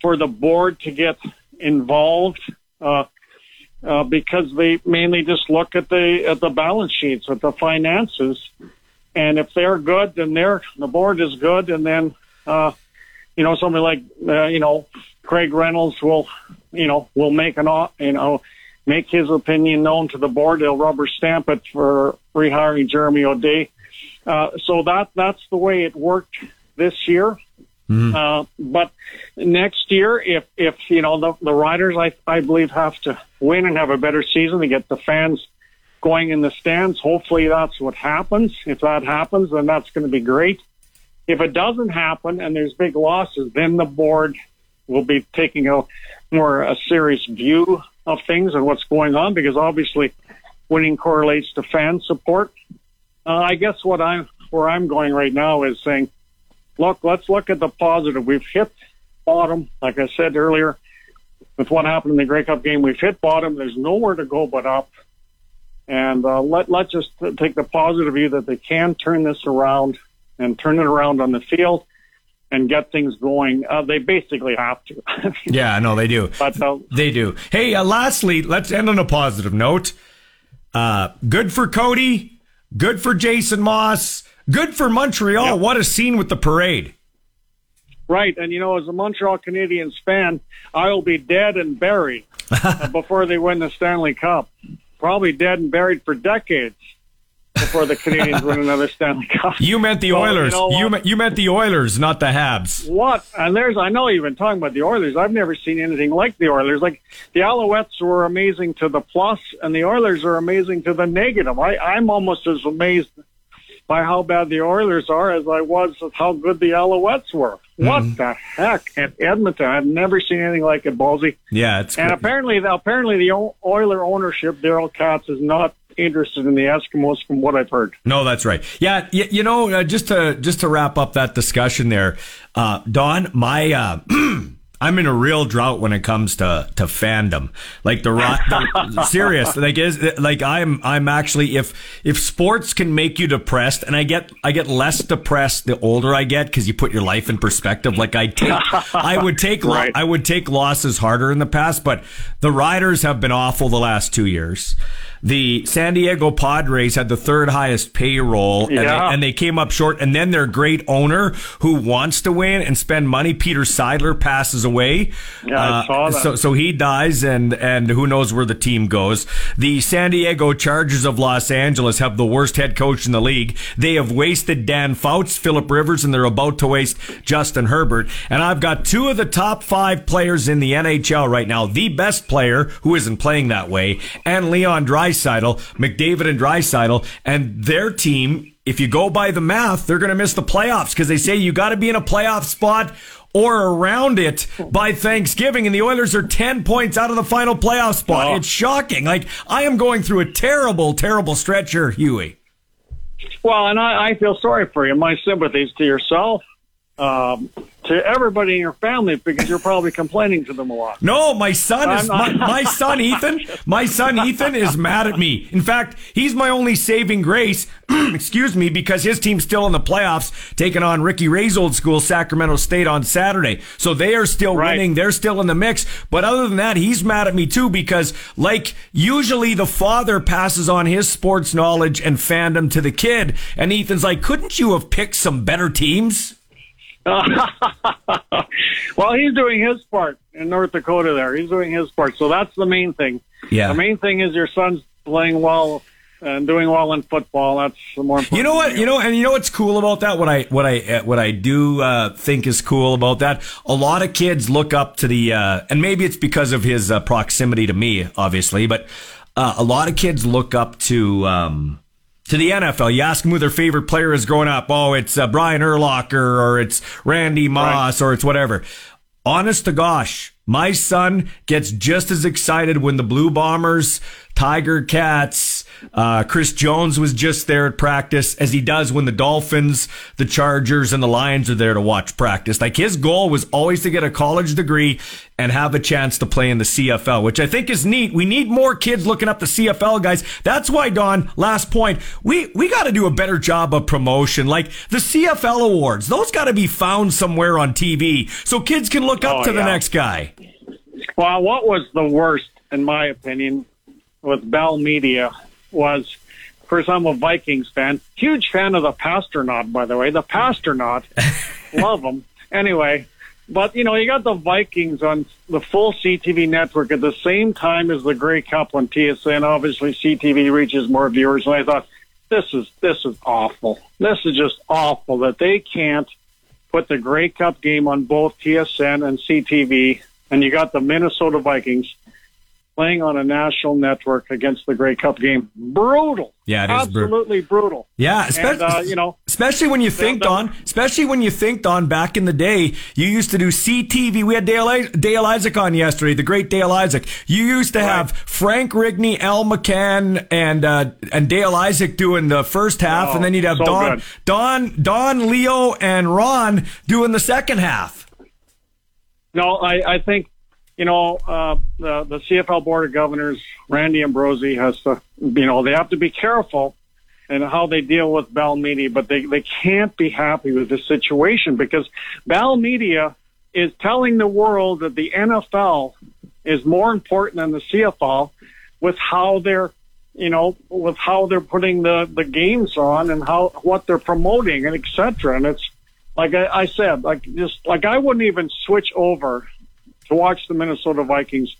for the board to get involved, uh, uh, because they mainly just look at the at the balance sheets, at the finances, and if they're good, then they're the board is good, and then. Uh, you know, somebody like, uh, you know, Craig Reynolds will, you know, will make an, you know, make his opinion known to the board. They'll rubber stamp it for rehiring Jeremy O'Day. Uh, so that that's the way it worked this year. Uh, but next year, if if you know the, the riders, I I believe have to win and have a better season to get the fans going in the stands. Hopefully, that's what happens. If that happens, then that's going to be great. If it doesn't happen and there's big losses, then the board will be taking a more a serious view of things and what's going on because obviously winning correlates to fan support. Uh, I guess what I'm where I'm going right now is saying, look, let's look at the positive. We've hit bottom, like I said earlier, with what happened in the Grey Cup game. We've hit bottom. There's nowhere to go but up. And uh, let let's just take the positive view that they can turn this around and turn it around on the field and get things going. Uh, they basically have to. Yeah, no, they do. But uh, They do. Hey, uh, lastly, let's end on a positive note. Uh, good for Cody. Good for Jason Maas. Good for Montreal. What a scene with the parade. Right, and you know, as a Montreal Canadiens fan, I will be dead and buried before they win the Stanley Cup. Probably dead and buried for decades before the Canadiens win another Stanley Cup. You meant the So, Oilers. know You, meant, you meant the Oilers, not the Habs. What? And there's, I know you've been talking about the Oilers. I've never seen anything like the Oilers. Like the Alouettes were amazing to the plus, and the Oilers are amazing to the negative. I, I'm almost as amazed by how bad the Oilers are as I was of how good the Alouettes were. Hmm. What the heck? At Edmonton, I've never seen anything like it, Ballsy. Yeah, it's And good. apparently, apparently the Oiler ownership, Daryl Katz, is not interested in the Eskimos, from what I've heard. No, that's right. Yeah, y- you know, uh, just to just to wrap up that discussion there, uh, Don, my uh, I'm in a real drought when it comes to to fandom. Like the, ro- the serious, like is like I'm I'm actually if if sports can make you depressed, and I get I get less depressed the older I get because you put your life in perspective. Like I take I would take lo- I would take losses harder in the past, but the Riders have been awful the last two years. The San Diego Padres had the third highest payroll, and, they, and they came up short. And then their great owner, who wants to win and spend money, Peter Seidler, passes away. Yeah, I Uh, saw that. So, so he dies, and and who knows where the team goes. The San Diego Chargers of Los Angeles have the worst head coach in the league. They have wasted Dan Fouts, Philip Rivers, and they're about to waste Justin Herbert. And I've got two of the top five players in the NHL right now. The best player who isn't playing that way, and Leon Draisaitl, McDavid and Draisaitl, and their team. If you go by the math, they're going to miss the playoffs because they say you got to be in a playoff spot or around it by Thanksgiving, and the Oilers are 10 points out of the final playoff spot. Oh. It's shocking. Like, I am going through a terrible, terrible stretch here, Huey. Well, and I, I feel sorry for you. My sympathies to yourself, um, to everybody in your family, because you're probably complaining to them a lot. No, my son is my, my son Ethan. My son Ethan is mad at me. In fact, he's my only saving grace. excuse me, because his team's still in the playoffs, taking on Ricky Ray's old school Sacramento State on Saturday. So they are still winning. They're still in the mix. But other than that, he's mad at me too because, like, usually the father passes on his sports knowledge and fandom to the kid, and Ethan's like, "Couldn't you have picked some better teams?" well, he's doing his part in North Dakota there. He's doing his part. So that's the main thing. Yeah. The main thing is your son's playing well and doing well in football. That's the more important. You know what? You know, and you know what's cool about that? What I what I uh, what I do uh, think is cool about that. A lot of kids look up to the, uh, and maybe it's because of his uh, proximity to me, obviously, but uh, a lot of kids look up to. Um, to the NFL, you ask them who their favorite player is growing up. Oh, it's uh, Brian Urlacher or it's Randy Moss or it's whatever. Honest to gosh, my son gets just as excited when the Blue Bombers, Tiger Cats, uh, Chris Jones was just there at practice as he does when the Dolphins, the Chargers, and the Lions are there to watch practice. Like his goal was always to get a college degree and have a chance to play in the CFL, which I think is neat. We need more kids looking up the CFL guys. That's why, Don, last point, we, we got to do a better job of promotion. Like the CFL awards, those got to be found somewhere on TV so kids can look up Oh, to the next guy. Well, what was the worst, in my opinion, with Bell Media was, of course, I'm a Vikings fan. Huge fan of the Pastornaut, by the way. The Pastornaut. Love him. Anyway, but you know, you got the Vikings on the full CTV network at the same time as the Grey Cup on TSN. Obviously, CTV reaches more viewers, and I thought this is this is awful. This is just awful that they can't put the Grey Cup game on both TSN and CTV, and you got the Minnesota Vikings playing on a national network against the Grey Cup game. Brutal. Yeah, it absolutely brutal. Yeah, and, especially uh, you know, especially when you think Don, especially when you think Don. Back in the day, you used to do CTV. We had Dale, Dale Isaac on yesterday, the great Dale Isaac. You used to have Frank Rigney, Al McCann, and uh, and Dale Isaac doing the first half, Oh, and then you'd have so Don, good. Don, Don, Leo, and Ron doing the second half. No, I, I think, you know, uh, the, the CFL Board of Governors, Randy Ambrosie has to, you know, they have to be careful in how they deal with Bell Media, but they, they can't be happy with this situation because Bell Media is telling the world that the NFL is more important than the CFL with how they're, you know, with how they're putting the, the games on and how, what they're promoting and et cetera. And it's, like I, I said, like just like I wouldn't even switch over to watch the Minnesota Vikings,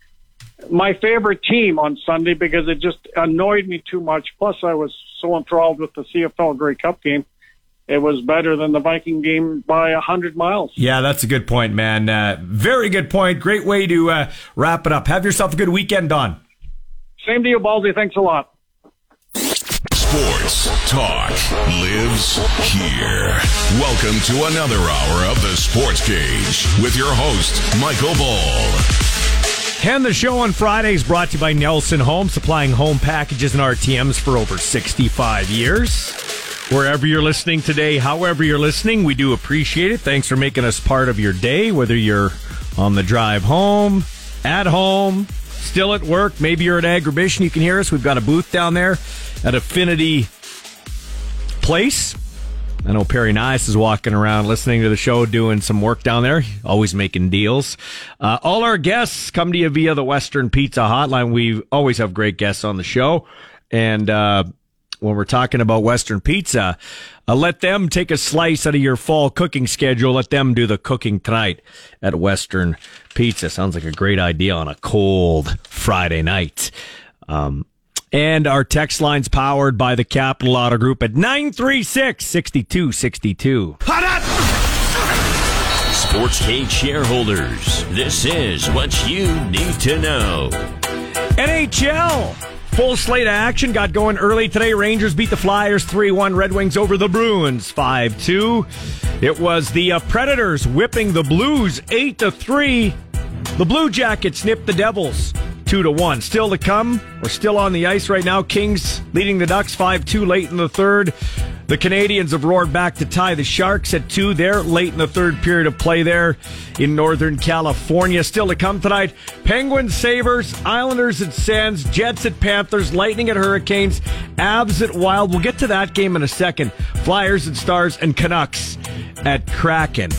my favorite team on Sunday because it just annoyed me too much. Plus, I was so enthralled with the CFL Grey Cup game. It was better than the Viking game by a hundred miles. Yeah, that's a good point, man. Uh, very good point. Great way to uh, wrap it up. Have yourself a good weekend, Don. Same to you, Ballsy. Thanks a lot. Sports talk lives here. Welcome to another hour of the Sports Cage with your host, Michael Ball. And the show on Fridays brought to you by Nelson Home, supplying home packages and RTMs for over 65 years. Wherever you're listening today, however you're listening, we do appreciate it. Thanks for making us part of your day, whether you're on the drive home, at home, still at work, maybe you're at Agribition, you can hear us. We've got a booth down there at Affinity Place. I know Perry Nice is walking around listening to the show, doing some work down there, always making deals. Uh, all our guests come to you via the Western Pizza Hotline. We always have great guests on the show. And uh, when we're talking about Western Pizza, uh, let them take a slice out of your fall cooking schedule. Let them do the cooking tonight at Western Pizza. Sounds like a great idea on a cold Friday night. Um, and our text line's powered by the Capital Auto Group at 936 6262. Sports Cage shareholders, this is what you need to know. NHL. Full slate of action got going early today. Rangers beat the Flyers 3 1. Red Wings over the Bruins 5 2. It was the uh, Predators whipping the Blues 8 to 3. The Blue Jackets nipped the Devils 2 to 1. Still to come. We're still on the ice right now. Kings leading the Ducks 5 2 late in the third. The Canadiens have roared back to tie the Sharks at two there late in the third period of play there in Northern California. Still to come tonight. Penguins, Sabres, Islanders at Sens, Jets at Panthers, Lightning at Hurricanes, Avs at Wild. We'll get to that game in a second. Flyers at Stars and Canucks at Kraken.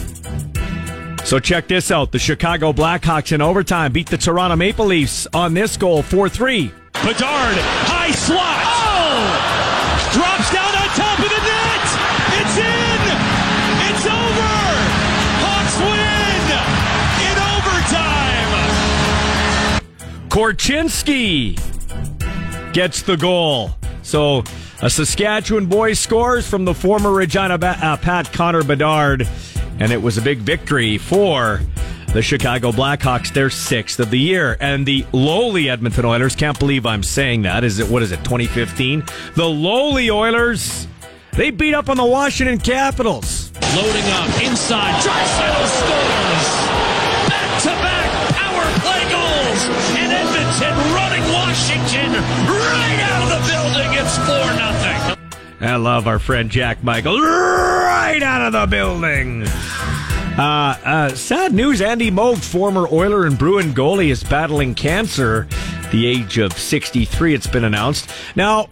So check this out. The Chicago Blackhawks in overtime beat the Toronto Maple Leafs on this goal 4-3. Bedard, high slot. Oh! Drops down on top of the net. It's in. It's over. Hawks win in overtime. Korchinski gets the goal. So a Saskatchewan boy scores from the former Regina ba- uh, Pat Connor Bedard, and it was a big victory for the Chicago Blackhawks, their sixth of the year. And the lowly Edmonton Oilers, can't believe I'm saying that. Is it, what is it, 2015? The lowly Oilers, they beat up on the Washington Capitals. Loading up inside. Scores. I love our friend Jack Michael right out of the building. Uh, uh, sad news Andy Moog, former Oiler and Bruin goalie, is battling cancer, the age of 63, it's been announced. Now,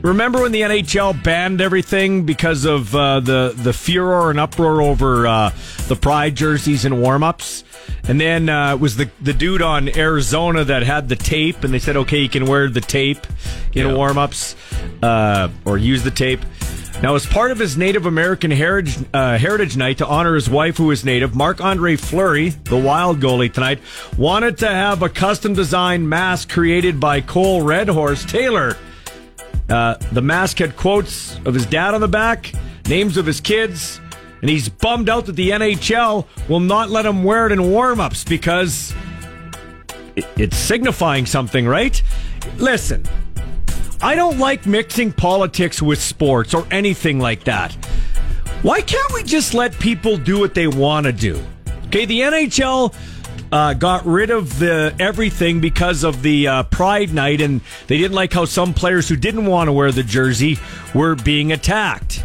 remember when the NHL banned everything because of uh, the, the furor and uproar over uh, the Pride jerseys and warm ups? And then uh, it was the, the dude on Arizona that had the tape, and they said, okay, you can wear the tape in warm ups uh, or use the tape. Now, as part of his Native American Heritage, uh, Heritage Night to honor his wife, who is Native, Marc Andre Fleury, the wild goalie tonight, wanted to have a custom designed mask created by Cole Redhorse Taylor. Uh, the mask had quotes of his dad on the back, names of his kids, and he's bummed out that the NHL will not let him wear it in warm ups because it's signifying something, right? Listen, I don't like mixing politics with sports or anything like that. Why can't we just let people do what they want to do? Okay, the NHL uh, got rid of the everything because of the uh, Pride Night, and they didn't like how some players who didn't want to wear the jersey were being attacked.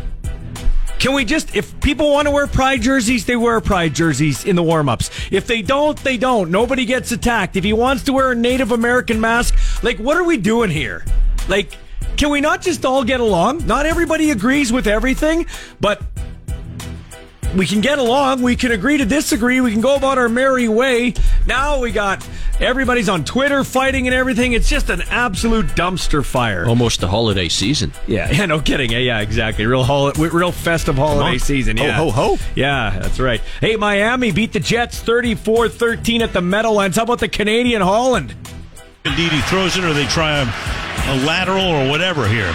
Can we just, if people want to wear pride jerseys, they wear pride jerseys in the warm ups. If they don't, they don't. Nobody gets attacked. If he wants to wear a Native American mask, like, what are we doing here? Like, can we not just all get along? Not everybody agrees with everything, but we can get along. We can agree to disagree. We can go about our merry way. Now we got everybody's on Twitter fighting and everything. It's just an absolute dumpster fire. Almost a holiday season. Yeah, yeah, no kidding. Yeah, yeah, exactly. Real hol- real festive holiday on. season. Ho, Yeah. ho, ho. Yeah, that's right. Hey, Miami beat the Jets 34-13 at the Meadowlands. How about the Canadian Holland? Indeed, he throws it, or they try a, a lateral or whatever here.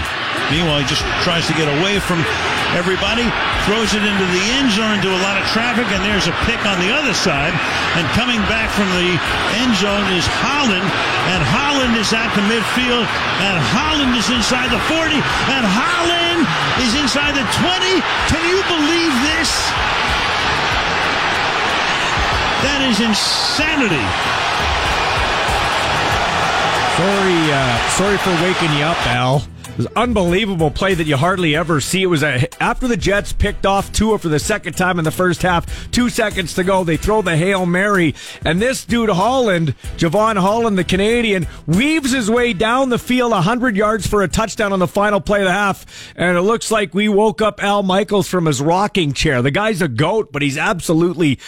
Meanwhile, he just tries to get away from everybody, throws it into the end zone, into a lot of traffic, and there's a pick on the other side. And coming back from the end zone is Holland, and Holland is out to midfield, and Holland is inside the 40, and Holland is inside the 20. Can you believe this? That is insanity. Sorry, uh, sorry for waking you up, Al. It was unbelievable play that you hardly ever see. It was a, after the Jets picked off Tua for the second time in the first half. Two seconds to go, they throw the hail mary, and this dude Holland, Jevon Holland, the Canadian, weaves his way down the field hundred yards for a touchdown on the final play of the half. And it looks like we woke up Al Michaels from his rocking chair. The guy's a goat, but he's absolutely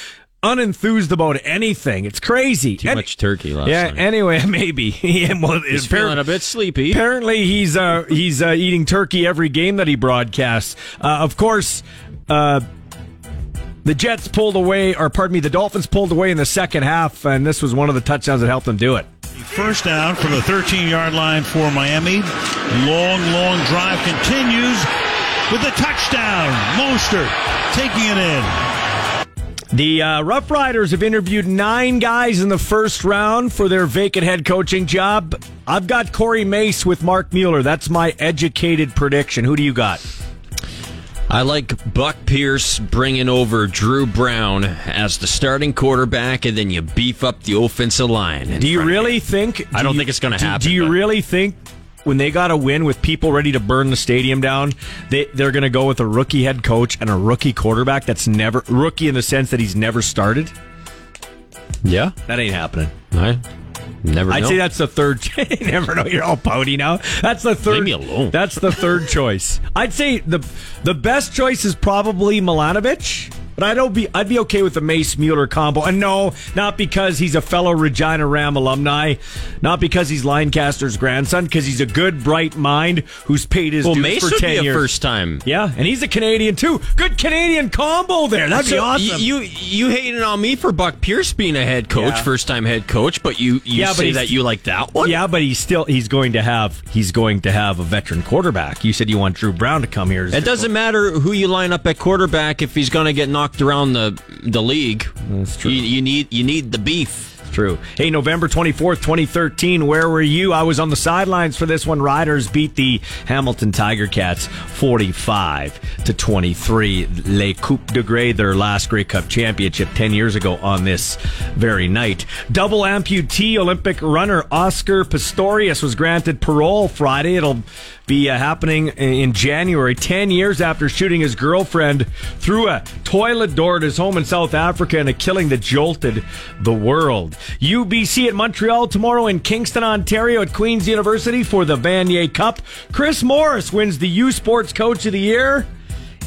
unenthused about anything. It's crazy. Too And- much turkey last yeah. night. Anyway, maybe. yeah, well, He's appar- feeling a bit sleepy. Apparently, he's uh, he's uh, eating turkey every game that he broadcasts. Uh, of course, uh, the Jets pulled away, or pardon me, the Dolphins pulled away in the second half, and this was one of the touchdowns that helped them do it. First down from the 13 yard line for Miami. Long, long drive continues with a touchdown. Mostert taking it in. The uh, Rough Riders have interviewed nine guys in the first round for their vacant head coaching job. I've got Corey Mace with Marc Mueller. That's my educated prediction. Who do you got? I like Buck Pierce bringing over Dru Brown as the starting quarterback, and then you beef up the offensive line. Do you really think? I do don't you- think it's going to happen. Do you but- really think when they got a win with people ready to burn the stadium down, they they're going to go with a rookie head coach and a rookie quarterback that's never rookie in the sense that he's never started? Yeah, that ain't happening. I never. I'd know. say that's the third. you never know. You're all pouty now. That's the third. Leave me alone. That's the third choice. I'd say the the best choice is probably Milanovich. But I don't be I'd be okay with the Mace Mueller combo. And no, not because he's a fellow Regina Ram alumni, not because he's Lancaster's grandson, because he's a good, bright mind who's paid his Well, dues Mace for would ten be a years. first time. Yeah, and he's a Canadian too. Good Canadian combo there. That'd be So awesome. You you hated on me for Buck Pierce being a head coach, Yeah. first time head coach, but you you say he's- that you like that one. Yeah, but he's still he's going to have he's going to have a veteran quarterback. You said you want Dru Brown to come here. It doesn't matter who you line up at quarterback if he's going to get knocked around the the league. That's true. You, you need you need the beef. True. Hey, November 24th, 2013, where were you? I was on the sidelines for this one. Riders beat the Hamilton Tiger Cats 45 to 23. Le Coupe de Grey, their last Grey Cup championship 10 years ago on this very night. Double amputee Olympic runner Oscar Pistorius was granted parole Friday. It'll be uh, happening in January, 10 years after shooting his girlfriend through a toilet door at his home in South Africa and a killing that jolted the world. UBC at Montreal tomorrow in Kingston, Ontario at Queen's University for the Vanier Cup. Chris Morris wins the U Sports Coach of the Year.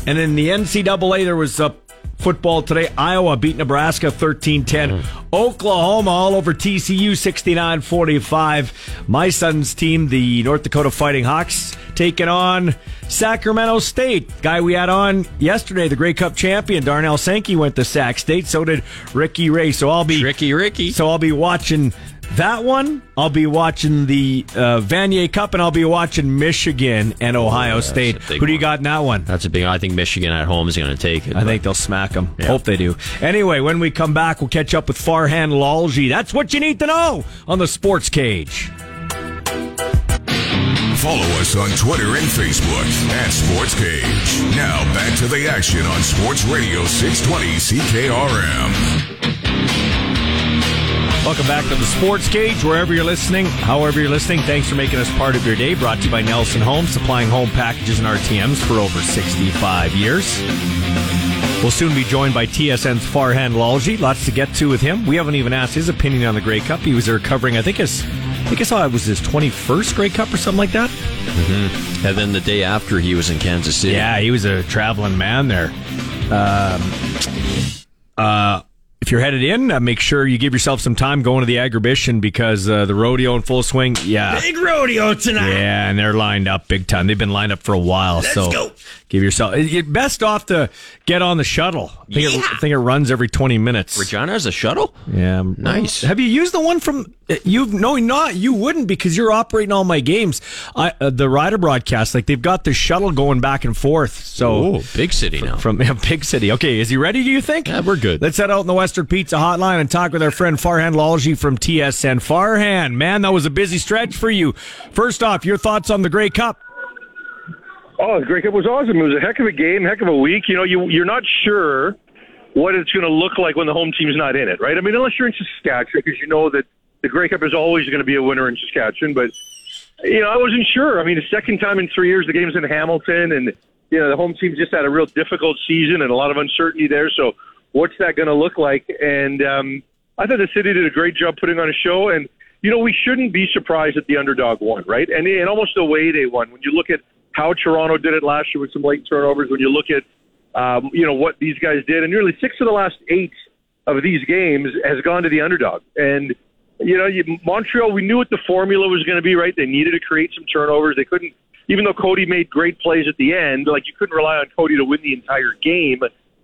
And in the NCAA, there was a football today. Iowa beat Nebraska 13 10. Mm. Oklahoma all over TCU 69 45. My son's team, the North Dakota Fighting Hawks, taking on Sacramento State. Guy we had on yesterday, the Grey Cup champion, Darnell Sankey, went to Sac State. So did Ricky Ray. So I'll be Ricky Ricky. So I'll be watching that one. I'll be watching the uh, Vanier Cup, and I'll be watching Michigan and Ohio State. Who do you got in that one? That's a big. I think Michigan at home is going to take it. I think they'll smack them. Hope they do. Anyway, when we come back, we'll catch up with Farhan Lalji. That's what you need to know on the Sports Cage. Follow us on Twitter and Facebook at Sports Cage. Now back to the action on Sports Radio 620 CKRM. Welcome back to the Sports Cage, wherever you're listening, however you're listening. Thanks for making us part of your day. Brought to you by Nelson Homes, supplying home packages and RTMs for over 65 years. We'll soon be joined by TSN's Farhan Lalji. Lots to get to with him. We haven't even asked his opinion on the Grey Cup. He was there covering, I think, his, I think I saw it was his 21st Grey Cup or something like that. Mm-hmm. And then the day after, he was in Kansas City. Yeah, he was a traveling man there. Um, uh, if you're headed in, uh, make sure you give yourself some time going to the Agribition because uh, the rodeo in full swing. Yeah, Big rodeo tonight. yeah, and they're lined up big time. They've been lined up for a while. Let's so go. Give yourself you're best off to get on the shuttle. I think, it, I think it runs every 20 minutes. Regina has a shuttle. Yeah, Nice. Have you used the one from? Eh, you've no, not you wouldn't because you're operating all my games. I, uh, the rider broadcast, like they've got the shuttle going back and forth. So Ooh, big city now. from yeah, big city. Okay, is he ready? Do you think? Yeah, we're good. Let's head out in the Western Pizza Hotline and talk with our friend Farhan Lalji from TSN. Farhan, man, that was a busy stretch for you. First off, your thoughts on the Grey Cup? Oh, the Grey Cup was awesome. It was a heck of a game, heck of a week. You know, you you're not sure what it's going to look like when the home team's not in it, right? I mean, unless you're in Saskatchewan, because you know that the Grey Cup is always going to be a winner in Saskatchewan. But you know, I wasn't sure. I mean, the second time in three years the game's in Hamilton, and you know the home team just had a real difficult season and a lot of uncertainty there. So, what's that going to look like? And um, I thought the city did a great job putting on a show. And you know, we shouldn't be surprised that the underdog won, right? And and almost the way they won. When you look at how Toronto did it last year with some late turnovers, when you look at um, you know what these guys did, and nearly six of the last eight of these games has gone to the underdog. And you know, you, Montreal, we knew what the formula was going to be, right? They needed to create some turnovers. They couldn't, even though Cody made great plays at the end, like you couldn't rely on Cody to win the entire game.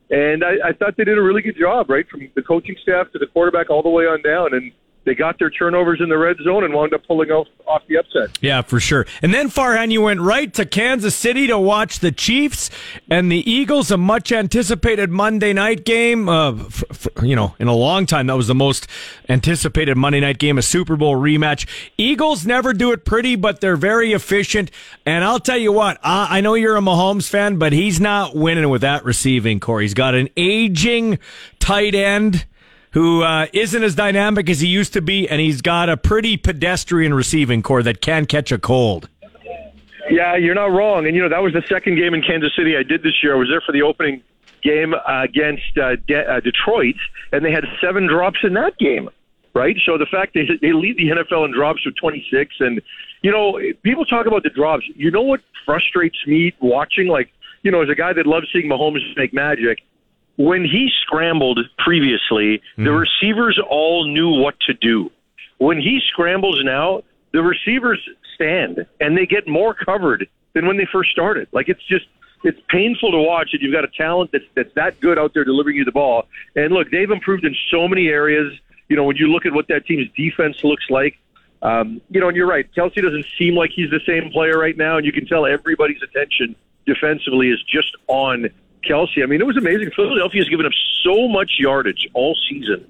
And I, I thought they did a really good job, right, from the coaching staff to the quarterback all the way on down. And they got their turnovers in the red zone and wound up pulling off, off the upset. Yeah, for sure. And then Farhan, you went right to Kansas City to watch the Chiefs and the Eagles, a much anticipated Monday night game. Uh, f- f- you know, in a long time, that was the most anticipated Monday night game, a Super Bowl rematch. Eagles never do it pretty, but they're very efficient. And I'll tell you what, I, I know you're a Mahomes fan, but he's not winning with that receiving corps. He's got an aging tight end who uh, isn't as dynamic as he used to be, and he's got a pretty pedestrian receiving corps that can catch a cold. Yeah, you're not wrong. And, you know, that was the second game in Kansas City I did this year. I was there for the opening game uh, against uh, De- uh, Detroit, and they had seven drops in that game, right? So the fact that they lead the NFL in drops with 26, and, you know, people talk about the drops. You know what frustrates me watching? Like, you know, as a guy that loves seeing Mahomes make magic, when he scrambled previously, the receivers all knew what to do. When he scrambles now, the receivers stand and they get more covered than when they first started. Like it's just it's painful to watch that you've got a talent that's that's that good out there delivering you the ball. And look, they've improved in so many areas. You know, when you look at what that team's defense looks like, um, you know, and you're right. Kelce doesn't seem like he's the same player right now, and you can tell everybody's attention defensively is just on Kelce. I mean, it was amazing. Philadelphia's given up so much yardage all season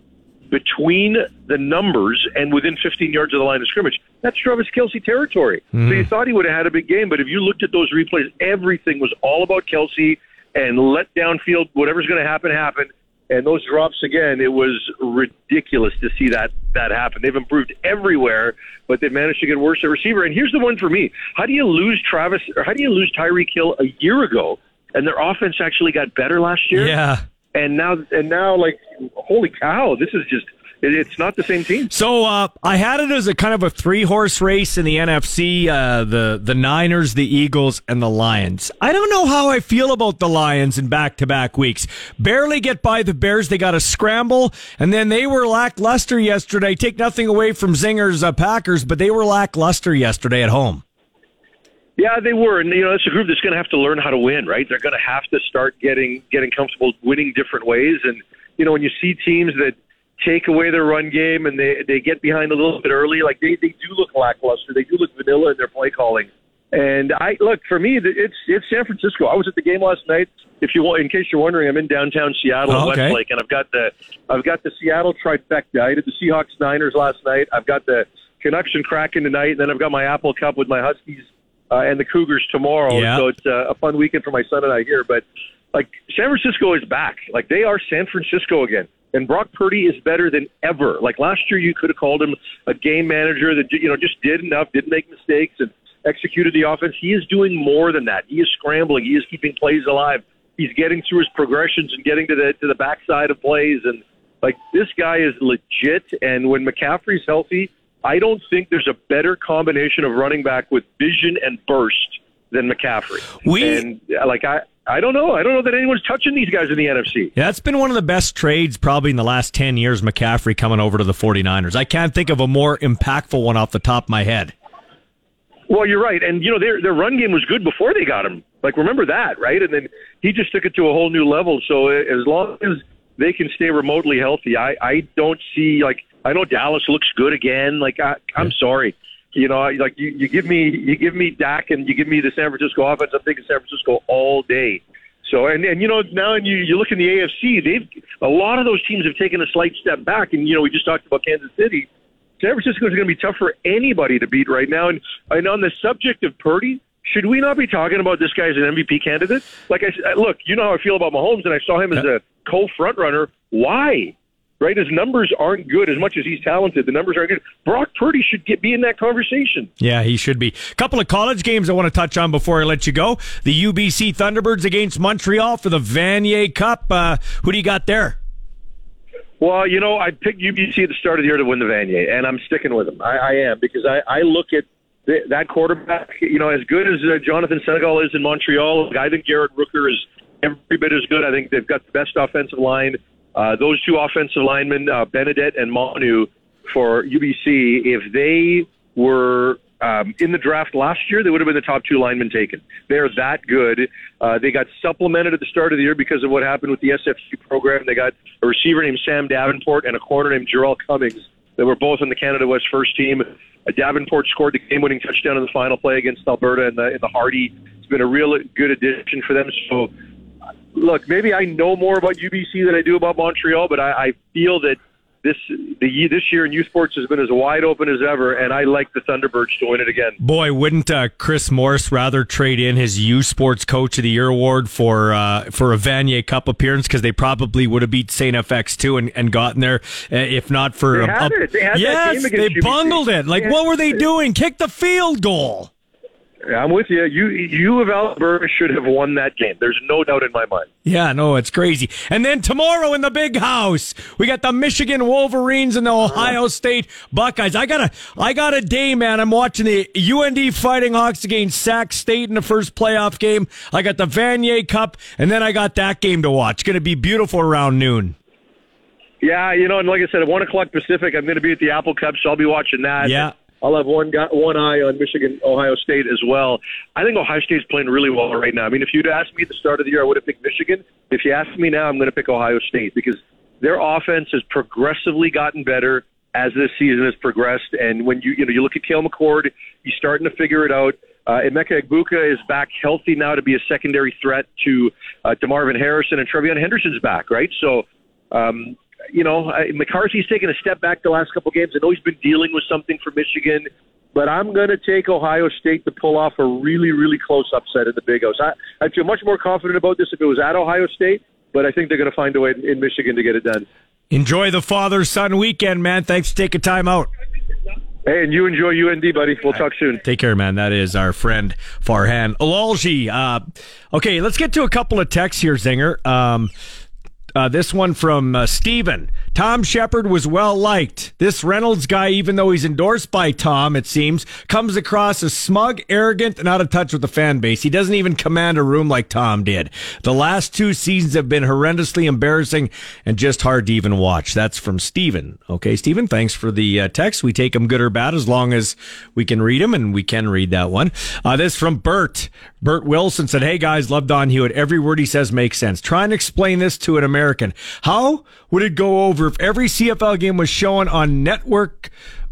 between the numbers and within 15 yards of the line of scrimmage. That's Travis Kelce territory. So hmm. you thought he would have had a big game, but if you looked at those replays, everything was all about Kelce and let downfield, whatever's going to happen, happen. And those drops again, it was ridiculous to see that that happen. They've improved everywhere, but they've managed to get worse at receiver. And here's the one for me: How do you lose Travis, or how do you lose Tyreek Hill a year ago, and their offense actually got better last year? Yeah. and now and now like holy cow this is just it's not the same team. So uh, I had it as a kind of a three horse race in the NFC: uh, the the Niners, the Eagles, and the Lions. I don't know how I feel about the Lions in back to back weeks. Barely get by the Bears. They got a scramble, and then they were lackluster yesterday. Take nothing away from Zinger's uh, Packers, but they were lackluster yesterday at home. Yeah, they were, and you know, it's a group that's going to have to learn how to win, right? They're going to have to start getting getting comfortable winning different ways, and you know, when you see teams that take away their run game and they they get behind a little bit early, like they they do look lackluster. They do look vanilla in their play calling. And I look for me, it's it's San Francisco. I was at the game last night. If you want, in case you're wondering, I'm in downtown Seattle, Oh, okay. Westlake, and I've got the I've got the Seattle trifecta. I did the Seahawks Niners last night. I've got the Canucks and Kraken tonight, and then I've got my Apple Cup with my Huskies uh, and the Cougars tomorrow. Yeah. So it's uh, a fun weekend for my son and I here. But like San Francisco is back. Like they are San Francisco again. And Brock Purdy is better than ever. Like last year, you could have called him a game manager that you know just did enough, didn't make mistakes, and executed the offense. He is doing more than that. He is scrambling. He is keeping plays alive. He's getting through his progressions and getting to the to the backside of plays. And like this guy is legit. And when McCaffrey's healthy, I don't think there's a better combination of running back with vision and burst than McCaffrey. We- and uh, like I. I don't know. I don't know that anyone's touching these guys in the NFC. Yeah, that's been one of the best trades probably in the last 10 years, McCaffrey coming over to the 49ers. I can't think of a more impactful one off the top of my head. Well, you're right, and you know their their run game was good before they got him. Like remember that, right? And then he just took it to a whole new level. So as long as they can stay remotely healthy, I I don't see like I know Dallas looks good again. Like I, I'm sorry, you know, like you, you give me you give me Dak and you give me the San Francisco offense. I'm thinking San Francisco all day. So and and you know now and you you look in the AFC, they've a lot of those teams have taken a slight step back. And you know we just talked about Kansas City. San Francisco is going to be tough for anybody to beat right now. And, and on the subject of Purdy, should we not be talking about this guy as an MVP candidate? Like I look, you know how I feel about Mahomes, and I saw him as a co-front runner. Why? Right? His numbers aren't good as much as he's talented. The numbers aren't good. Brock Purdy should get be in that conversation. Yeah, he should be. A couple of college games I want to touch on before I let you go. The UBC Thunderbirds against Montreal for the Vanier Cup. Uh, who do you got there? Well, you know, I picked UBC at the start of the year to win the Vanier, and I'm sticking with them. I, I am because I, I look at th- that quarterback. You know, as good as uh, Jonathan Senecal is in Montreal, I think Garrett Rooker is every bit as good. I think they've got the best offensive line. Uh, those two offensive linemen, uh, and Manu, for UBC, if they were um, in the draft last year, they would have been the top two linemen taken. They're that good. Uh, they got supplemented at the start of the year because of what happened with the SFC program. They got a receiver named Sam Davenport and a corner named Jarrell Cummings that were both on the Canada West first team. Uh, Davenport scored the game-winning touchdown in the final play against Alberta in the in the Hardy. It's been a real good addition for them. So, look, maybe I know more about UBC than I do about Montreal, but I, I feel that this the this year in U Sports has been as wide open as ever, and I like the Thunderbirds to win it again. Boy, wouldn't uh, Chris Morris rather trade in his U Sports Coach of the Year award for uh, for a Vanier Cup appearance because they probably would have beat Saint FX too and, and gotten there uh, if not for They had a- it. They had yes, they UBC. bungled it. Like what were they doing? Kick the field goal. I'm with you. You you of Alberta should have won that game. There's no doubt in my mind. Yeah, no, it's crazy. And then tomorrow in the big house, we got the Michigan Wolverines and the Ohio State Buckeyes. I got a, I got a day, man. I'm watching the UND Fighting Hawks against Sac State in the first playoff game. I got the Vanier Cup, and then I got that game to watch. It's going to be beautiful around noon. Yeah, you know, and like I said, at one o'clock Pacific, I'm going to be at the Apple Cup, so I'll be watching that. Yeah. I'll have one guy, one eye on Michigan, Ohio State as well. I think Ohio State's playing really well right now. I mean, if you'd asked me at the start of the year, I would have picked Michigan. If you ask me now, I'm going to pick Ohio State because their offense has progressively gotten better as this season has progressed. And when you you know you look at Kyle McCord, he's starting to figure it out. Uh, Emeka Egbuka is back healthy now to be a secondary threat to uh, DeMarvin Harrison, and TreVeyon Henderson's back, right? So um, you know, I, McCarthy's taken a step back the last couple games. I know he's been dealing with something for Michigan, but I'm going to take Ohio State to pull off a really, really close upset in the Big House. I, I feel much more confident about this if it was at Ohio State, but I think they're going to find a way in, in Michigan to get it done. Enjoy the father son weekend, man. Thanks for taking time out. Hey, and you enjoy UND, buddy. We'll talk soon. Take care, man. That is our friend Farhan Lalji. Uh, okay, let's get to a couple of texts here, Zinger. Um, Uh, this one from uh, Steven. Tom Shepard was well liked. This Reynolds guy, even though he's endorsed by Tom, it seems, comes across as smug, arrogant, and out of touch with the fan base. He doesn't even command a room like Tom did. The last two seasons have been horrendously embarrassing and just hard to even watch. That's from Steven. Okay, Steven, thanks for the uh, text. We take them good or bad as long as we can read them, and we can read that one. Uh, this from Bert. Bert Wilson said, Hey guys, love Don Hewitt. Every word he says makes sense. Try and explain this to an American. How would it go over every CFL game was shown on network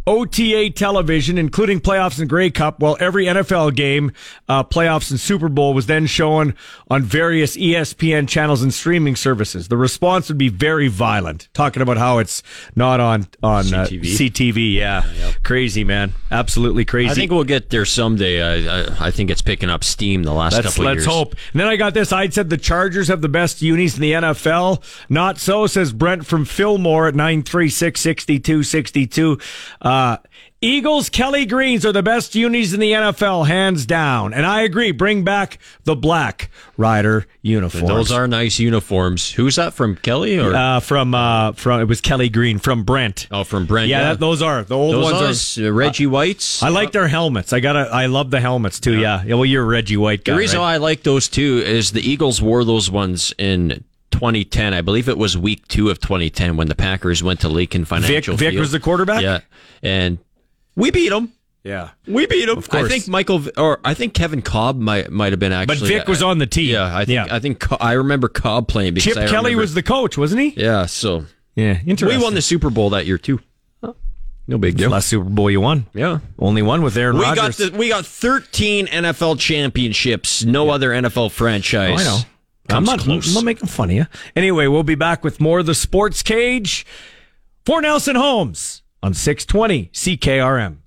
OTA television, including playoffs and Grey Cup, while every NFL game, uh, playoffs and Super Bowl was then shown on various ESPN channels and streaming services. The response would be very violent, talking about how it's not on on CTV. Uh, CTV yeah. crazy man, absolutely crazy. I think we'll get there someday. I, I, I think it's picking up steam the last let's, couple let's years. hope. And then I got this. I said the Chargers have the best unis in the NFL. Not so, says Brent from Fillmore at 936 62 62. Uh, Eagles Kelly Greens are the best unis in the NFL, hands down. And I agree. Bring back the black rider uniforms. Those are nice uniforms. Who's that from Kelly or uh, from uh, from it was Kelly Green from Brent. Oh, from Brent. Yeah, Yeah, that- those are the old Those ones. are, Are uh, Reggie Whites. I like their helmets. I gotta. I love the helmets too. Yeah. Yeah. well, you're a Reggie White guy. The reason right? why I like those too is the Eagles wore those ones in 2010. I believe it was week two of 2010 when the Packers went to Lincoln Financial Vic Field. was the quarterback? Yeah, and we beat them. Yeah, we beat them. Of course. I think Michael or I think Kevin Kolb might might have been actually. But Vic was on the team. Yeah, I think I think I remember Cobb playing because Chip I Kelly remember- was the coach, wasn't he? Yeah, so yeah, interesting. We won the Super Bowl that year too. No big deal. Last Super Bowl you won. Yeah, only one with Aaron we Rodgers. got the, we got 13 NFL championships. No other NFL franchise. Oh, I know. I'm not, close. I'm not making fun of you. Anyway, we'll be back with more of the Sports Cage for Nelson Homes on 620 CKRM.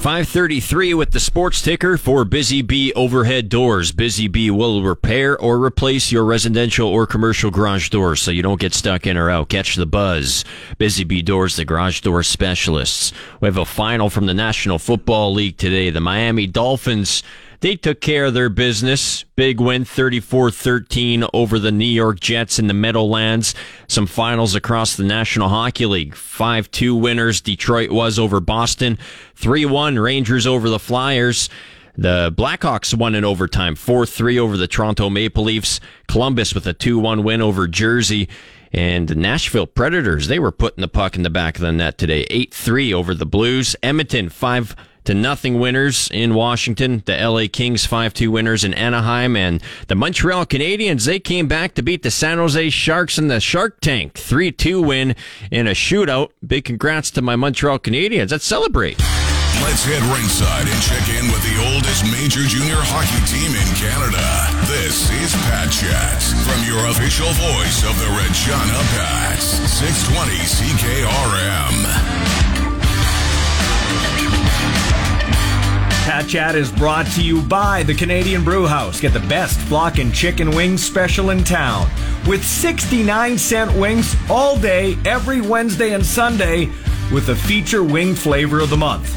533 with the sports ticker for Busy Bee Overhead Doors. Busy Bee will repair or replace your residential or commercial garage doors so you don't get stuck in or out. Catch the buzz. Busy Bee Doors, the garage door specialists. We have a final from the National Football League today. The Miami Dolphins they took care of their business. Big win 34-13 over the New York Jets in the Meadowlands. Some finals across the National Hockey League. 5-2 winners Detroit was over Boston. 3-1 Rangers over the Flyers. The Blackhawks won in overtime, 4-3 over the Toronto Maple Leafs. Columbus with a 2-1 win over Jersey. And the Nashville Predators, they were putting the puck in the back of the net today. 8-3 over the Blues. Edmonton, 5 to nothing winners in Washington. The LA Kings 5-2 winners in Anaheim. And the Montreal Canadiens, they came back to beat the San Jose Sharks in the Shark Tank. 3-2 win in a shootout. Big congrats to my Montreal Canadiens. Let's celebrate. Let's head ringside and check in with the oldest major junior hockey team in Canada. This is Pat Chats from your official voice of the Regina Pats. 620 CKRM. Pat Chat is brought to you by the Canadian Brew House. Get the best block and chicken wings special in town with 69 cent wings all day, every Wednesday and Sunday, with a feature wing flavor of the month.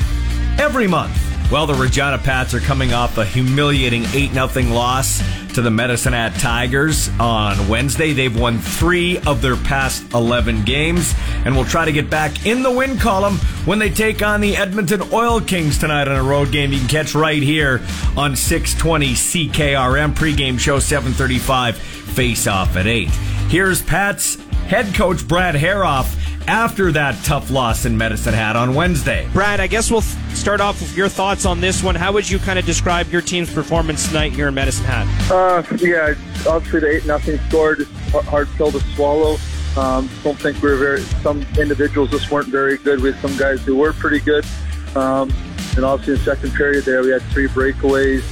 Every month. Well, the Regina Pats are coming off a humiliating 8 0 loss to the Medicine Hat Tigers on Wednesday. They've won three of their past 11 games and will try to get back in the win column when they take on the Edmonton Oil Kings tonight on a road game you can catch right here on 620 CKRM pregame show 735 face off at 8. Here's Pat's head coach Brad Herauf after that tough loss in Medicine Hat on Wednesday. Brad, I guess we'll start off with your thoughts on this one. How would you kind of describe your team's performance tonight here in Medicine Hat? Uh, yeah, obviously the eight nothing score just a hard pill to swallow. Um, don't think we were very. Some individuals just weren't very good. We had some guys who were pretty good. Um, and obviously in the second period there, we had three breakaways,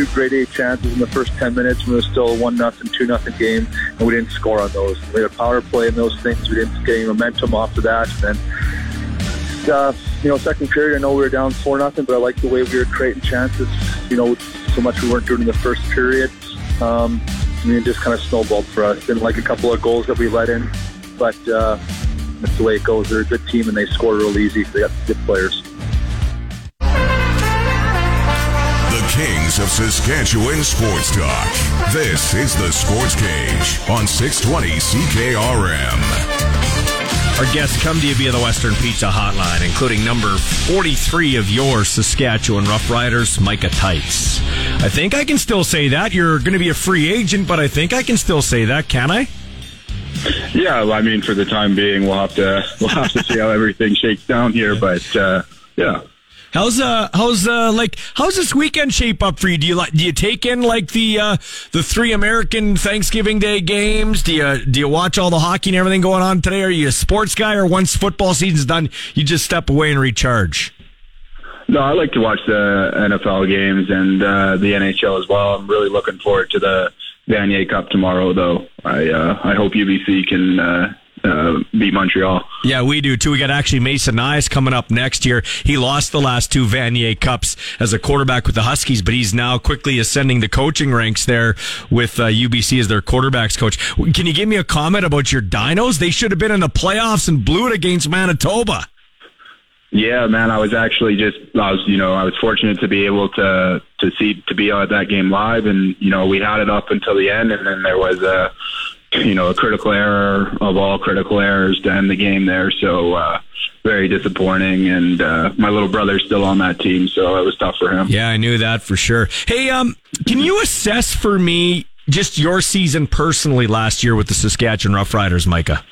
two grade A chances in the first ten minutes, and it was still a one nothing, two nothing game, and we didn't score on those. We had a power play and those things. We didn't get any momentum off of that, and then uh, you know, second period, I know we were down four nothing, but I like the way we were creating chances. You know, so much we weren't doing in the first period. Um, I mean, it just kind of snowballed for us. Didn't like a couple of goals that we let in, but uh, that's the way it goes. They're a good team and they score real easy. They got good players. Kings of Saskatchewan sports talk. This is the Sports Cage on 620 CKRM. Our guests come to you via the Western Pizza Hotline, including number 43 of your Saskatchewan Roughriders, Micah Teitz. I think I can still say that. You're going to be a free agent, but I think I can still say that, can I? Yeah, well, I mean, for the time being, we'll have to we'll have to see how everything shakes down here. But uh, yeah. How's uh how's uh like how's this weekend shape up for you? Do you like do you take in like the uh the three American Thanksgiving Day games? Do you do you watch all the hockey and everything going on today? Are you a sports guy or once football season's done, you just step away and recharge? No, I like to watch the NFL games and uh, the NHL as well. I'm really looking forward to the Vanier Cup tomorrow, though. I uh, I hope UBC can uh, uh, beat Montreal. Yeah, we do too. We got actually Mason Nyhus coming up next year. He lost the last two Vanier Cups as a quarterback with the Huskies, but he's now quickly ascending the coaching ranks there with uh, UBC as their quarterbacks coach. Can you give me a comment about your Dinos? They should have been in the playoffs and blew it against Manitoba. Yeah, man, I was actually just I was you know I was fortunate to be able to to see to be at that game live, and you know we had it up until the end, and then there was a you know a critical error of all critical errors to end the game there. So uh, very disappointing, and uh, my little brother's still on that team, so it was tough for him. Yeah, I knew that for sure. Hey, um, can you assess for me just your season personally last year with the Saskatchewan Roughriders, Micah?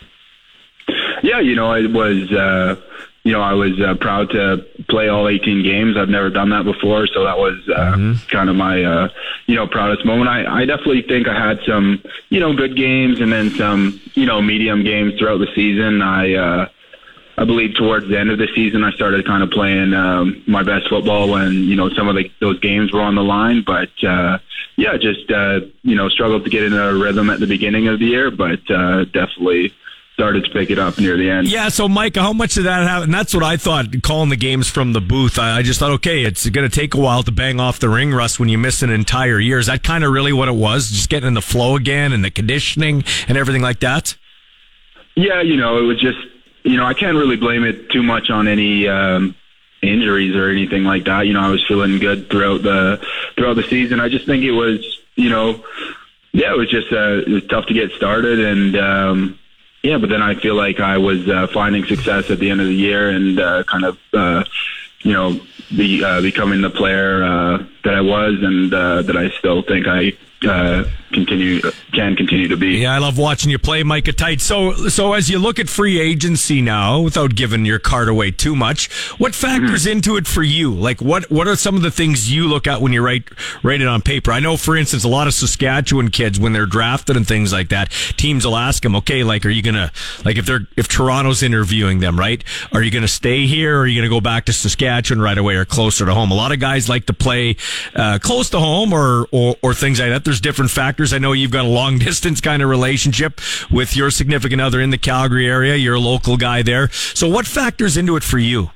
Yeah, you know it was. Uh, you know, I was uh, proud to play all 18 games. I've never done that before, so that was uh, mm-hmm. kind of my, uh, you know, proudest moment. I, I definitely think I had some, you know, good games and then some, you know, medium games throughout the season. I, uh, I believe towards the end of the season, I started kind of playing um, my best football when you know some of the, those games were on the line. But uh, yeah, just uh, you know struggled to get in a rhythm at the beginning of the year, but uh, definitely started to pick it up near the end. Yeah, so Mike, how much did that have? And that's what I thought calling the games from the booth. I, I just thought, okay, it's going to take a while to bang off the ring rust when you miss an entire year. Is that kind of really what it was? Just getting in the flow again and the conditioning and everything like that? Yeah, you know, it was just, you know, I can't really blame it too much on any, um, injuries or anything like that. You know, I was feeling good throughout the throughout the season. I just think it was, you know, yeah, it was just uh, it was tough to get started, and um, yeah, but then I feel like I was uh, finding success at the end of the year and uh, kind of, uh, you know, be, uh, becoming the player uh, that I was and uh, that I still think I uh, continue can continue to be. Yeah, I love watching you play, Micah Teitz. So, so as you look at free agency now, without giving your card away too much, what factors Mm-hmm. into it for you? Like, what what are some of the things you look at when you write write it on paper? I know, for instance, a lot of Saskatchewan kids when they're drafted and things like that, teams will ask them, okay, like, are you gonna like if they're if Toronto's interviewing them, right? Are you gonna stay here, or are you gonna go back to Saskatchewan right away, or closer to home? A lot of guys like to play uh, close to home, or, or or things like that. There's different factors. I know you've got a long distance kind of relationship with your significant other in the Calgary area. You're a local guy there. So what factors into it for you?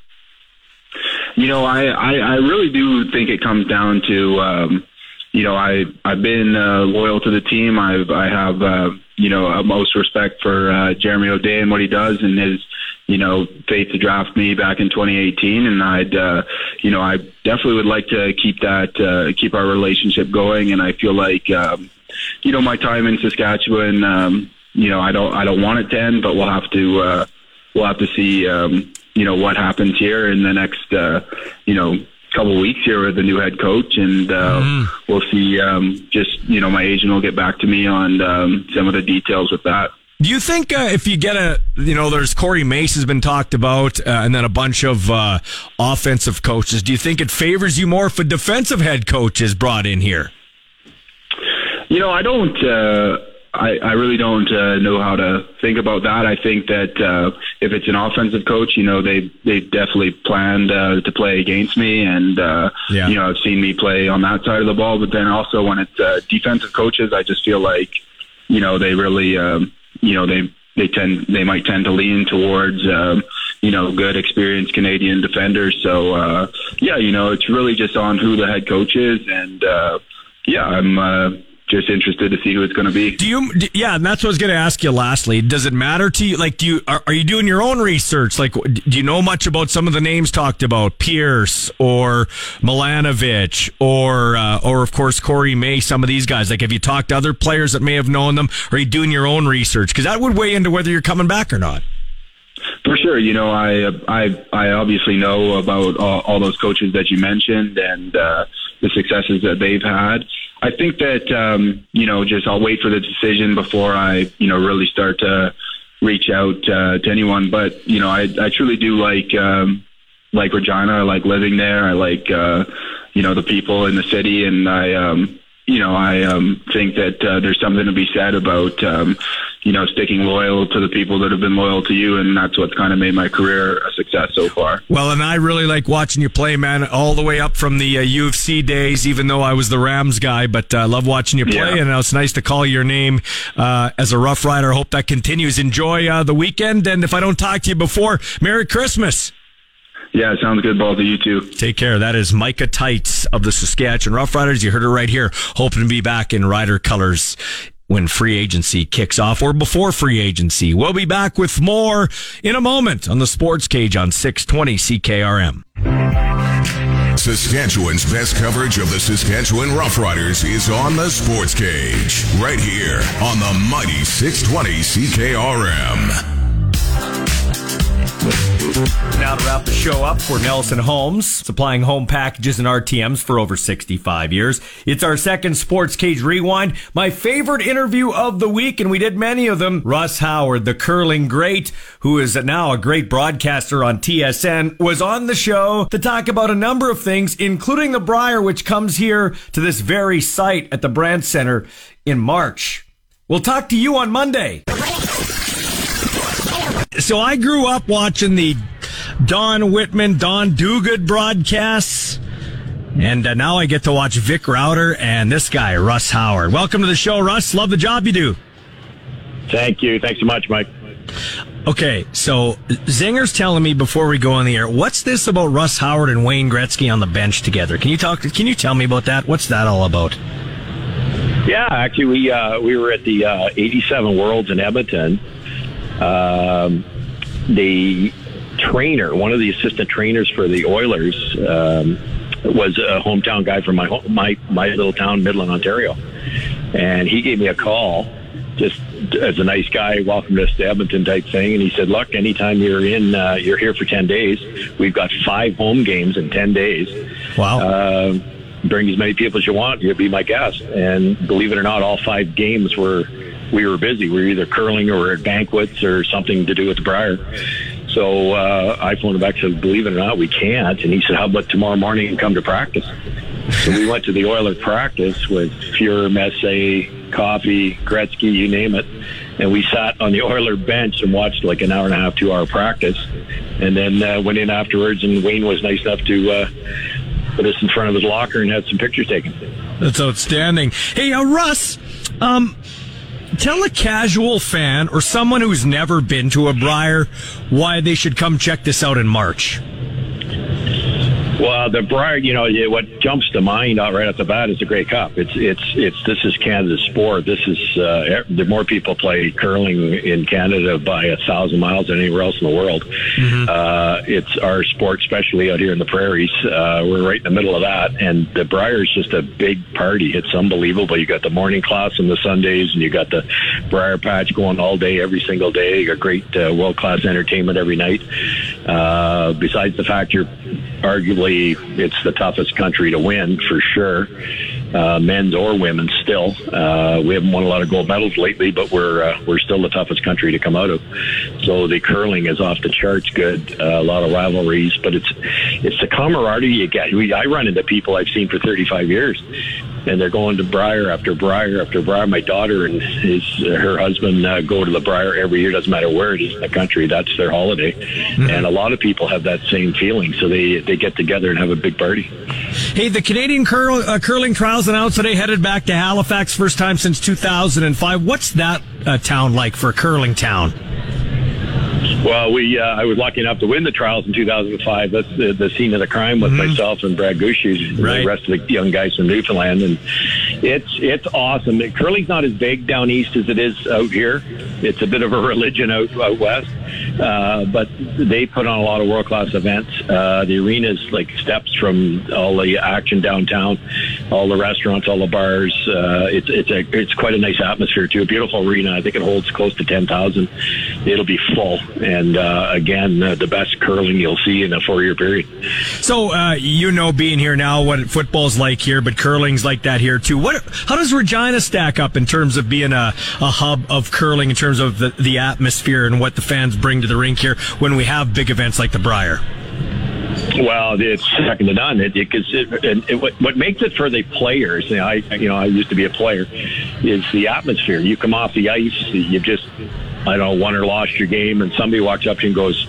You know, I, I, I really do think it comes down to, um, you know, I, I've been uh, loyal to the team. I've, I have, uh, you know, utmost respect for uh, Jeremy O'Day and what he does and his, you know, faith to draft me back in 2018. And I'd, uh, you know, I definitely would like to keep that, uh, keep our relationship going. And I feel like, um, you know, my time in Saskatchewan, um, you know, I don't, I don't want it to end, but we'll have to, uh, we'll have to see, um, you know, what happens here in the next, uh, you know, couple weeks here with the new head coach, and uh, we'll see. Um, just you know, my agent will get back to me on um, some of the details with that. Do you think uh, if you get a, you know, there's Corey Mace has been talked about, uh, and then a bunch of uh, offensive coaches. Do you think it favors you more if a defensive head coach is brought in here? You know, I don't. Uh, I, I really don't uh, know how to think about that. I think that uh, if it's an offensive coach, you know, they they definitely planned uh, to play against me, and uh, Yeah. you know, I've seen me play on that side of the ball. But then also when it's uh, defensive coaches, I just feel like, you know, they really, um, you know, they they tend they might tend to lean towards, um, you know, good experienced Canadian defenders. So uh, yeah, you know, it's really just on who the head coach is, and uh, yeah, I'm. Uh, just interested to see who it's going to be. Do you? d- Yeah, and that's what I was going to ask you. Lastly, does it matter to you? Like, do you are, are you doing your own research? Like, do you know much about some of the names talked about, Pierce or Milanovich, or uh, or of course Corey Mace? Some of these guys. Like, have you talked to other players that may have known them? Or are you doing your own research? Because that would weigh into whether you're coming back or not. For sure, you know, I I I obviously know about all, all those coaches that you mentioned and uh, the successes that they've had. I think that um, you know, just I'll wait for the decision before I you know really start to reach out uh, to anyone. But you know, I I truly do like um, like Regina. I like living there. I like uh, you know the people in the city, and I um, you know I um, think that uh, there's something to be said about um, you know sticking loyal to the people that have been loyal to you, and that's what's kind of made my career a success so far. Well, and I really like watching you play, man, all the way up from the uh, U of C days, even though I was the Rams guy, but I uh, love watching you play, Yeah. and it's nice to call your name uh, as a Rough Rider. Hope that continues. Enjoy uh, the weekend, and if I don't talk to you before, Merry Christmas. Yeah, sounds good, both of you too. Take care. That is Micah Teitz of the Saskatchewan Roughriders. You heard her right here. Hoping to be back in Rider colors when free agency kicks off or before free agency. We'll be back with more in a moment on the Sports Cage on 620 CKRM. Saskatchewan's best coverage of the Saskatchewan Roughriders is on the Sports Cage, right here on the mighty 620 CKRM. Now to wrap the show up for Nelson Homes, supplying home packages and RTMs for over 65 years. It's our second Sports Cage Rewind. My favorite interview of the week, and we did many of them. Russ Howard, the curling great, who is now a great broadcaster on TSN, was on the show to talk about a number of things, including the Brier, which comes here to this very site at the Brandt Center in March. We'll talk to you on Monday. So I grew up watching the Don Whitman, Don Duguid broadcasts. And uh, now I get to watch Vic Rauter and this guy, Russ Howard. Welcome to the show, Russ. Love the job you do. Thank you. Thanks so much, Mike. Okay, so Zinger's telling me before we go on the air, what's this about Russ Howard and Wayne Gretzky on the bench together? Can you talk? Can you tell me about that? What's that all about? Yeah, actually, we uh, we were at the uh, '87 Worlds in Edmonton. Um, the trainer, one of the assistant trainers for the Oilers, um, was a hometown guy from my my my little town, Midland, Ontario, and he gave me a call. Just as a nice guy, welcome us to Edmonton type thing, and he said, "Look, anytime you're in, uh, you're here for ten days. We've got five home games in ten days. Wow! Uh, bring as many people as you want. You'll be my guest." And believe it or not, all five games were we were busy. We were either curling or at banquets or something to do with the Brier. So uh, I phoned him back and said, believe it or not, we can't. And he said, how about tomorrow morning and come to practice? So we went to the Oiler practice with Fuhr, Messier, Coffey, Gretzky, you name it. And we sat on the Oiler bench and watched like an hour and a half, two hour practice. And then uh, went in afterwards, and Wayne was nice enough to uh, put us in front of his locker and had some pictures taken. That's outstanding. Hey, uh, Russ, um, tell a casual fan or someone who's never been to a Brier why they should come check this out in March. Well, the Brier, you know, what jumps to mind right off the bat is the Grey Cup. It's it's it's this is Canada's sport. This is uh, the more people play curling in Canada by a thousand miles than anywhere else in the world. Uh, it's our sport, especially out here in the prairies. Uh, we're right in the middle of that, and the Brier is just a big party. It's unbelievable. You got the morning class on the Sundays, and you got the Brier Patch going all day, every single day. You got great uh, world class entertainment every night. Uh, besides the fact you're arguably it's the toughest country to win for sure, uh, men's or women's. Still, uh, we haven't won a lot of gold medals lately, but we're uh, we're still the toughest country to come out of. So the curling is off the charts good. Uh, a lot of rivalries, but it's it's the camaraderie you get. We, I run into people I've seen for 35 years. And they're going to Brier after Brier after Brier. My daughter and his her husband uh, go to the Brier every year. Doesn't matter where it is in the country. That's their holiday. And a lot of people have that same feeling. So they they get together and have a big party. Hey, the Canadian curl, uh, curling trials announced today headed back to Halifax, first time since 2005. What's that uh, town like for a curling town? Well, we uh, I was lucky enough to win the trials in 2005. That's the, the scene of the crime with myself and Brad Gushue, and the rest of the young guys from Newfoundland, and It's it's awesome. Curling's not as big down east as it is out here. It's a bit of a religion out, out west, uh, but they put on a lot of world class events. Uh, the arena's like steps from all the action downtown, all the restaurants, all the bars. Uh, it's it's a it's quite a nice atmosphere too. A beautiful arena. I think it holds close to ten thousand. It'll be full, and uh, again, uh, the best curling you'll see in a four year period. So uh, you know, being here now, what football's like here, but curling's like that here too. What? How does Regina stack up in terms of being a, a hub of curling, in terms of the, the atmosphere and what the fans bring to the rink here when we have big events like the Brier? Well, it's second to none. It, it, it, it, it what, what makes it for the players, you know, I you know I used to be a player, is the atmosphere. You come off the ice, you just I don't know won or lost your game, and somebody walks up to you and goes,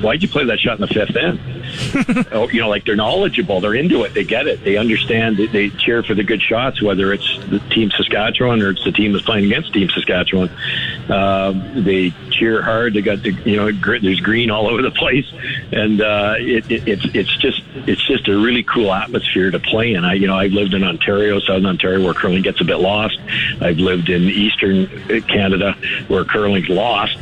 "Why'd you play that shot in the fifth end? oh, you know, like they're knowledgeable, they're into it, they get it, they understand. They, they cheer for the good shots, whether it's the team Saskatchewan or it's the team that's playing against Team Saskatchewan. Um, they cheer hard. They got the you know there's green all over the place, and uh, it, it, it's it's just it's just a really cool atmosphere to play in. I you know I've lived in Ontario, Southern Ontario, where curling gets a bit lost. I've lived in Eastern Canada, where curling's lost.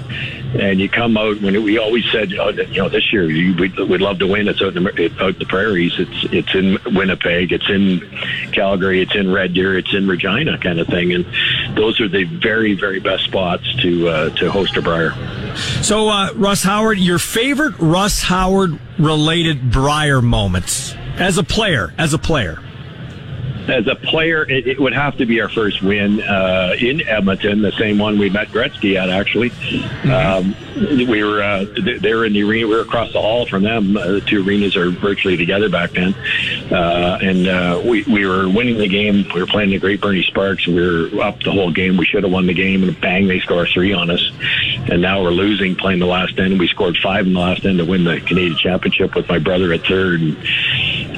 And you come out when we always said, oh, you know, this year we'd, we'd love to win. It's out in, the, out in the prairies. It's it's in Winnipeg. It's in Calgary. It's in Red Deer. It's in Regina, kind of thing. And those are the very very best spots to uh, to host a Brier. So, uh, Russ Howard, your favorite Russ Howard related Brier moments as a player, as a player. As a player, it, it would have to be our first win uh, in Edmonton, the same one we met Gretzky at. Actually, mm-hmm. um, we were uh, they were in the arena. We were across the hall from them. Uh, the two arenas are virtually together back then, uh, and uh, we we were winning the game. We were playing the Great Bernie Sparks. We were up the whole game. We should have won the game, and bang, they score three on us. And now we're losing, playing the last end. We scored five in the last end to win the Canadian Championship with my brother at third. And,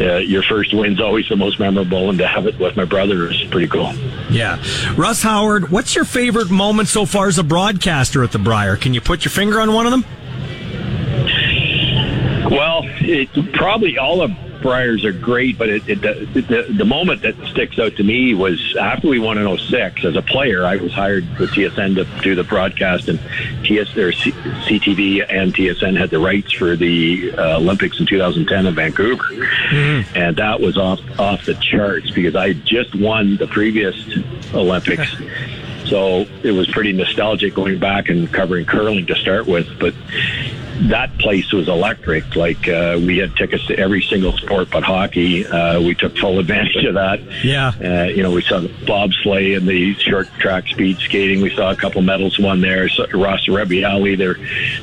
uh, your first win's always the most memorable, and to have it with my brother is pretty cool. Yeah. Russ Howard, what's your favorite moment so far as a broadcaster at the Brier? Can you put your finger on one of them? Well, it, probably all of Briers are great, but it, it, the, the, the moment that sticks out to me was after we won in 06, as a player, I was hired with TSN to do the broadcast, and TS, or C, CTV and TSN had the rights for the uh, Olympics in 2010 in Vancouver. Mm-hmm. And that was off, off the charts because I just won the previous Olympics. So it was pretty nostalgic going back and covering curling to start with. But that place was electric. Like uh, we had tickets to every single sport but hockey. Uh, we took full advantage of that. Yeah. Uh, you know, we saw the bobsleigh and the short track speed skating. We saw a couple medals won there. So Ross Rebagliati, they're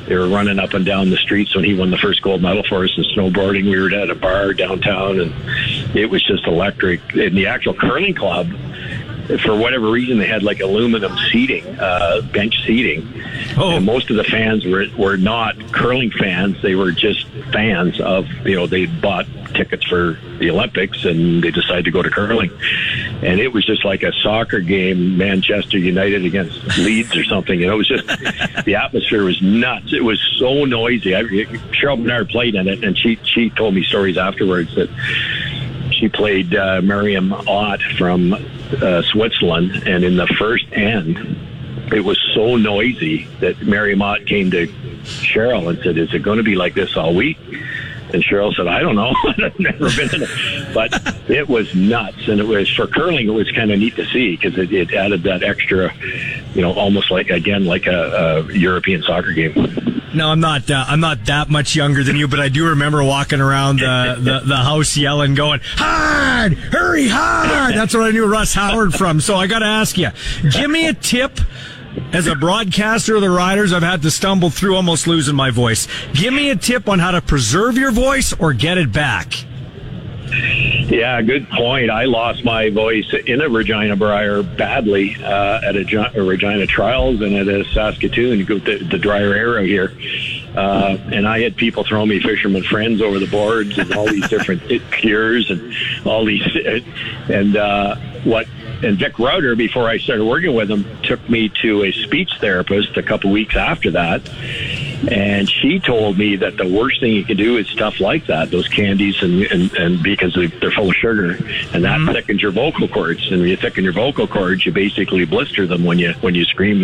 they were running up and down the streets when he won the first gold medal for us in snowboarding. We were at a bar downtown, and it was just electric. In the actual curling club for whatever reason, they had like aluminum seating, uh, bench seating. Oh. And most of the fans were were not curling fans; they were just fans of you know they bought tickets for the Olympics and they decided to go to curling. And it was just like a soccer game, Manchester United against Leeds or something. And it was just the atmosphere was nuts. It was so noisy. I, Cheryl Bernard played in it, and she she told me stories afterwards that she played uh, Mirjam Ott from uh, Switzerland, and in the first end, it was so noisy that Mirjam Ott came to Cheryl and said, "Is it going to be like this all week?" And Cheryl said, "I don't know. I've never been in it, but it was nuts. And it was for curling. It was kind of neat to see because it, it added that extra, you know, almost like again like a, a European soccer game." No, I'm not. Uh, I'm not that much younger than you, but I do remember walking around the, the, the house yelling, going hard, hurry hard. That's where I knew Russ Howard from. So I got to ask you, give me a tip. As a broadcaster of the Riders, I've had to stumble through almost losing my voice. Give me a tip on how to preserve your voice or get it back. Yeah, good point. I lost my voice in a Regina Brier badly uh, at a, a, Regina Trials and at a Saskatoon, the, the drier era here. Uh, and I had people throw me fisherman friends over the boards and all these different cures and all these. And uh, what and Vic Rauter, before I started working with him, took me to a speech therapist a couple weeks after that And she told me that the worst thing you can do is stuff like that, those candies, and, and, and because they- they're full of sugar, and that thickens your vocal cords. And when you thicken your vocal cords, you basically blister them when you when you scream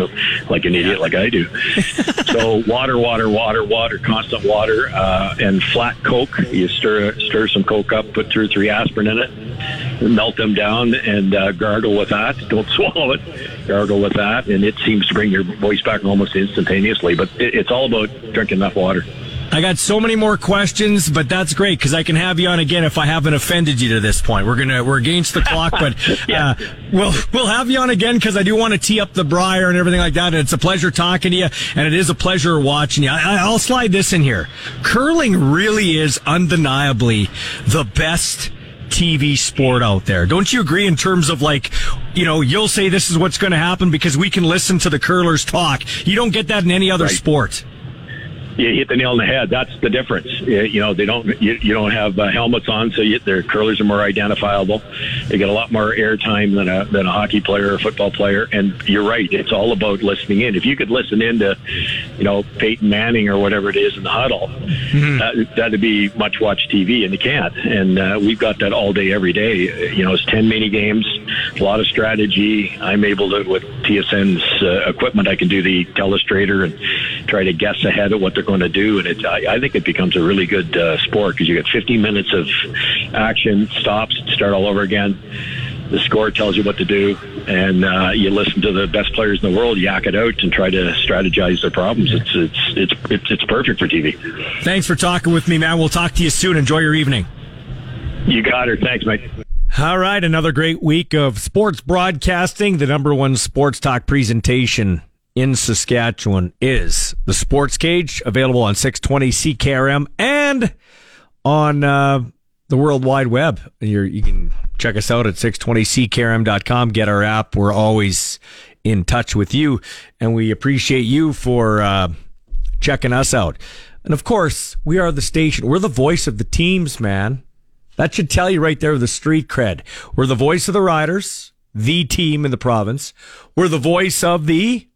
like an idiot, like I do. so water, water, water, water, constant water, uh, and flat Coke. You stir stir some Coke up, put two or three aspirin in it, melt them down, and uh, gargle with that. Don't swallow it. Gargle with that, and it seems to bring your voice back almost instantaneously. But it, it's all about drinking enough water. I got so many more questions, but that's great because I can have you on again if I haven't offended you to this point. We're gonna we're against the clock, but uh, we'll we'll have you on again because I do want to tee up the Brier and everything like that. And it's a pleasure talking to you, and it is a pleasure watching you. I, I'll slide this in here. Curling really is undeniably the best. TV sport out there. Don't you agree in terms of like, you know, you'll say this is what's going to happen because we can listen to the curlers talk. You don't get that in any other sport. You hit the nail on the head. That's the difference. You know, they don't you, you don't have uh, helmets on, so you, their curlers are more identifiable. They get a lot more airtime than a than a hockey player or a football player. And you're right, it's all about listening in. If you could listen in to, you know, Peyton Manning or whatever it is in the huddle, that, that'd be much watch TV, and you can't. And uh, we've got that all day, every day. You know, it's ten mini games, a lot of strategy. I'm able to with TSN's uh, equipment, I can do the telestrator and try to guess ahead of what they're going to do. And it, I, I think it becomes a really good uh, sport because you get 15 minutes of action, stops, start all over again. The score tells you what to do, and uh, you listen to the best players in the world yak it out and try to strategize their problems. It's it's it's it's, it's perfect for TV. Thanks for talking with me, man. We'll talk to you soon. Enjoy your evening. You got her. Thanks, mate. All right, another great week of sports broadcasting. The number one sports talk presentation in Saskatchewan is the Sports Cage, available on 620 CKRM and on uh, the World Wide Web. You're, you can check us out at 620ckrm.com. Get our app. We're always in touch with you, and we appreciate you for uh, checking us out. And of course, we are the station. We're the voice of the teams, man. That should tell you right there the street cred. We're the voice of the Riders, the team in the province. We're the voice of the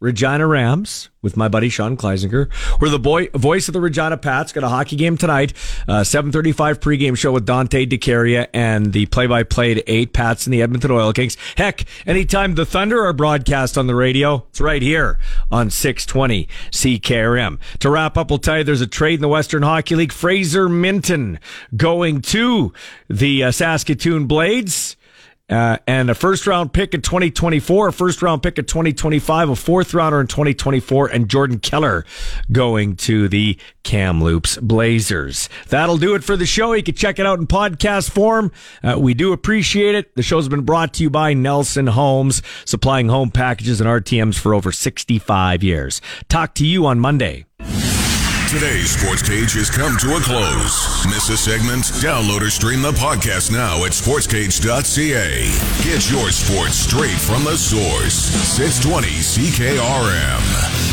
Regina Rams with my buddy Sean Kleisinger. We're the boy, voice of the Regina Pats. Got a hockey game tonight. Uh, 735 pregame show with Dante DeCaria and the play-by-play to eight Pats and the Edmonton Oil Kings. Heck, anytime the Thunder are broadcast on the radio, it's right here on 620 CKRM. To wrap up, we'll tell you there's a trade in the Western Hockey League. Fraser Minten going to the uh, Saskatoon Blades. Uh, and a first round pick in 2024, a first round pick in 2025, a fourth rounder in 2024, and Jordan Keller going to the Kamloops Blazers. That'll do it for the show. You can check it out in podcast form. Uh, we do appreciate it. The show's been brought to you by Nelson Homes, supplying home packages and RTMs for over 65 years. Talk to you on Monday. Today's Sports Cage has come to a close. Miss a segment? Download or stream the podcast now at sportscage.ca. Get your sports straight from the source. 620 CKRM.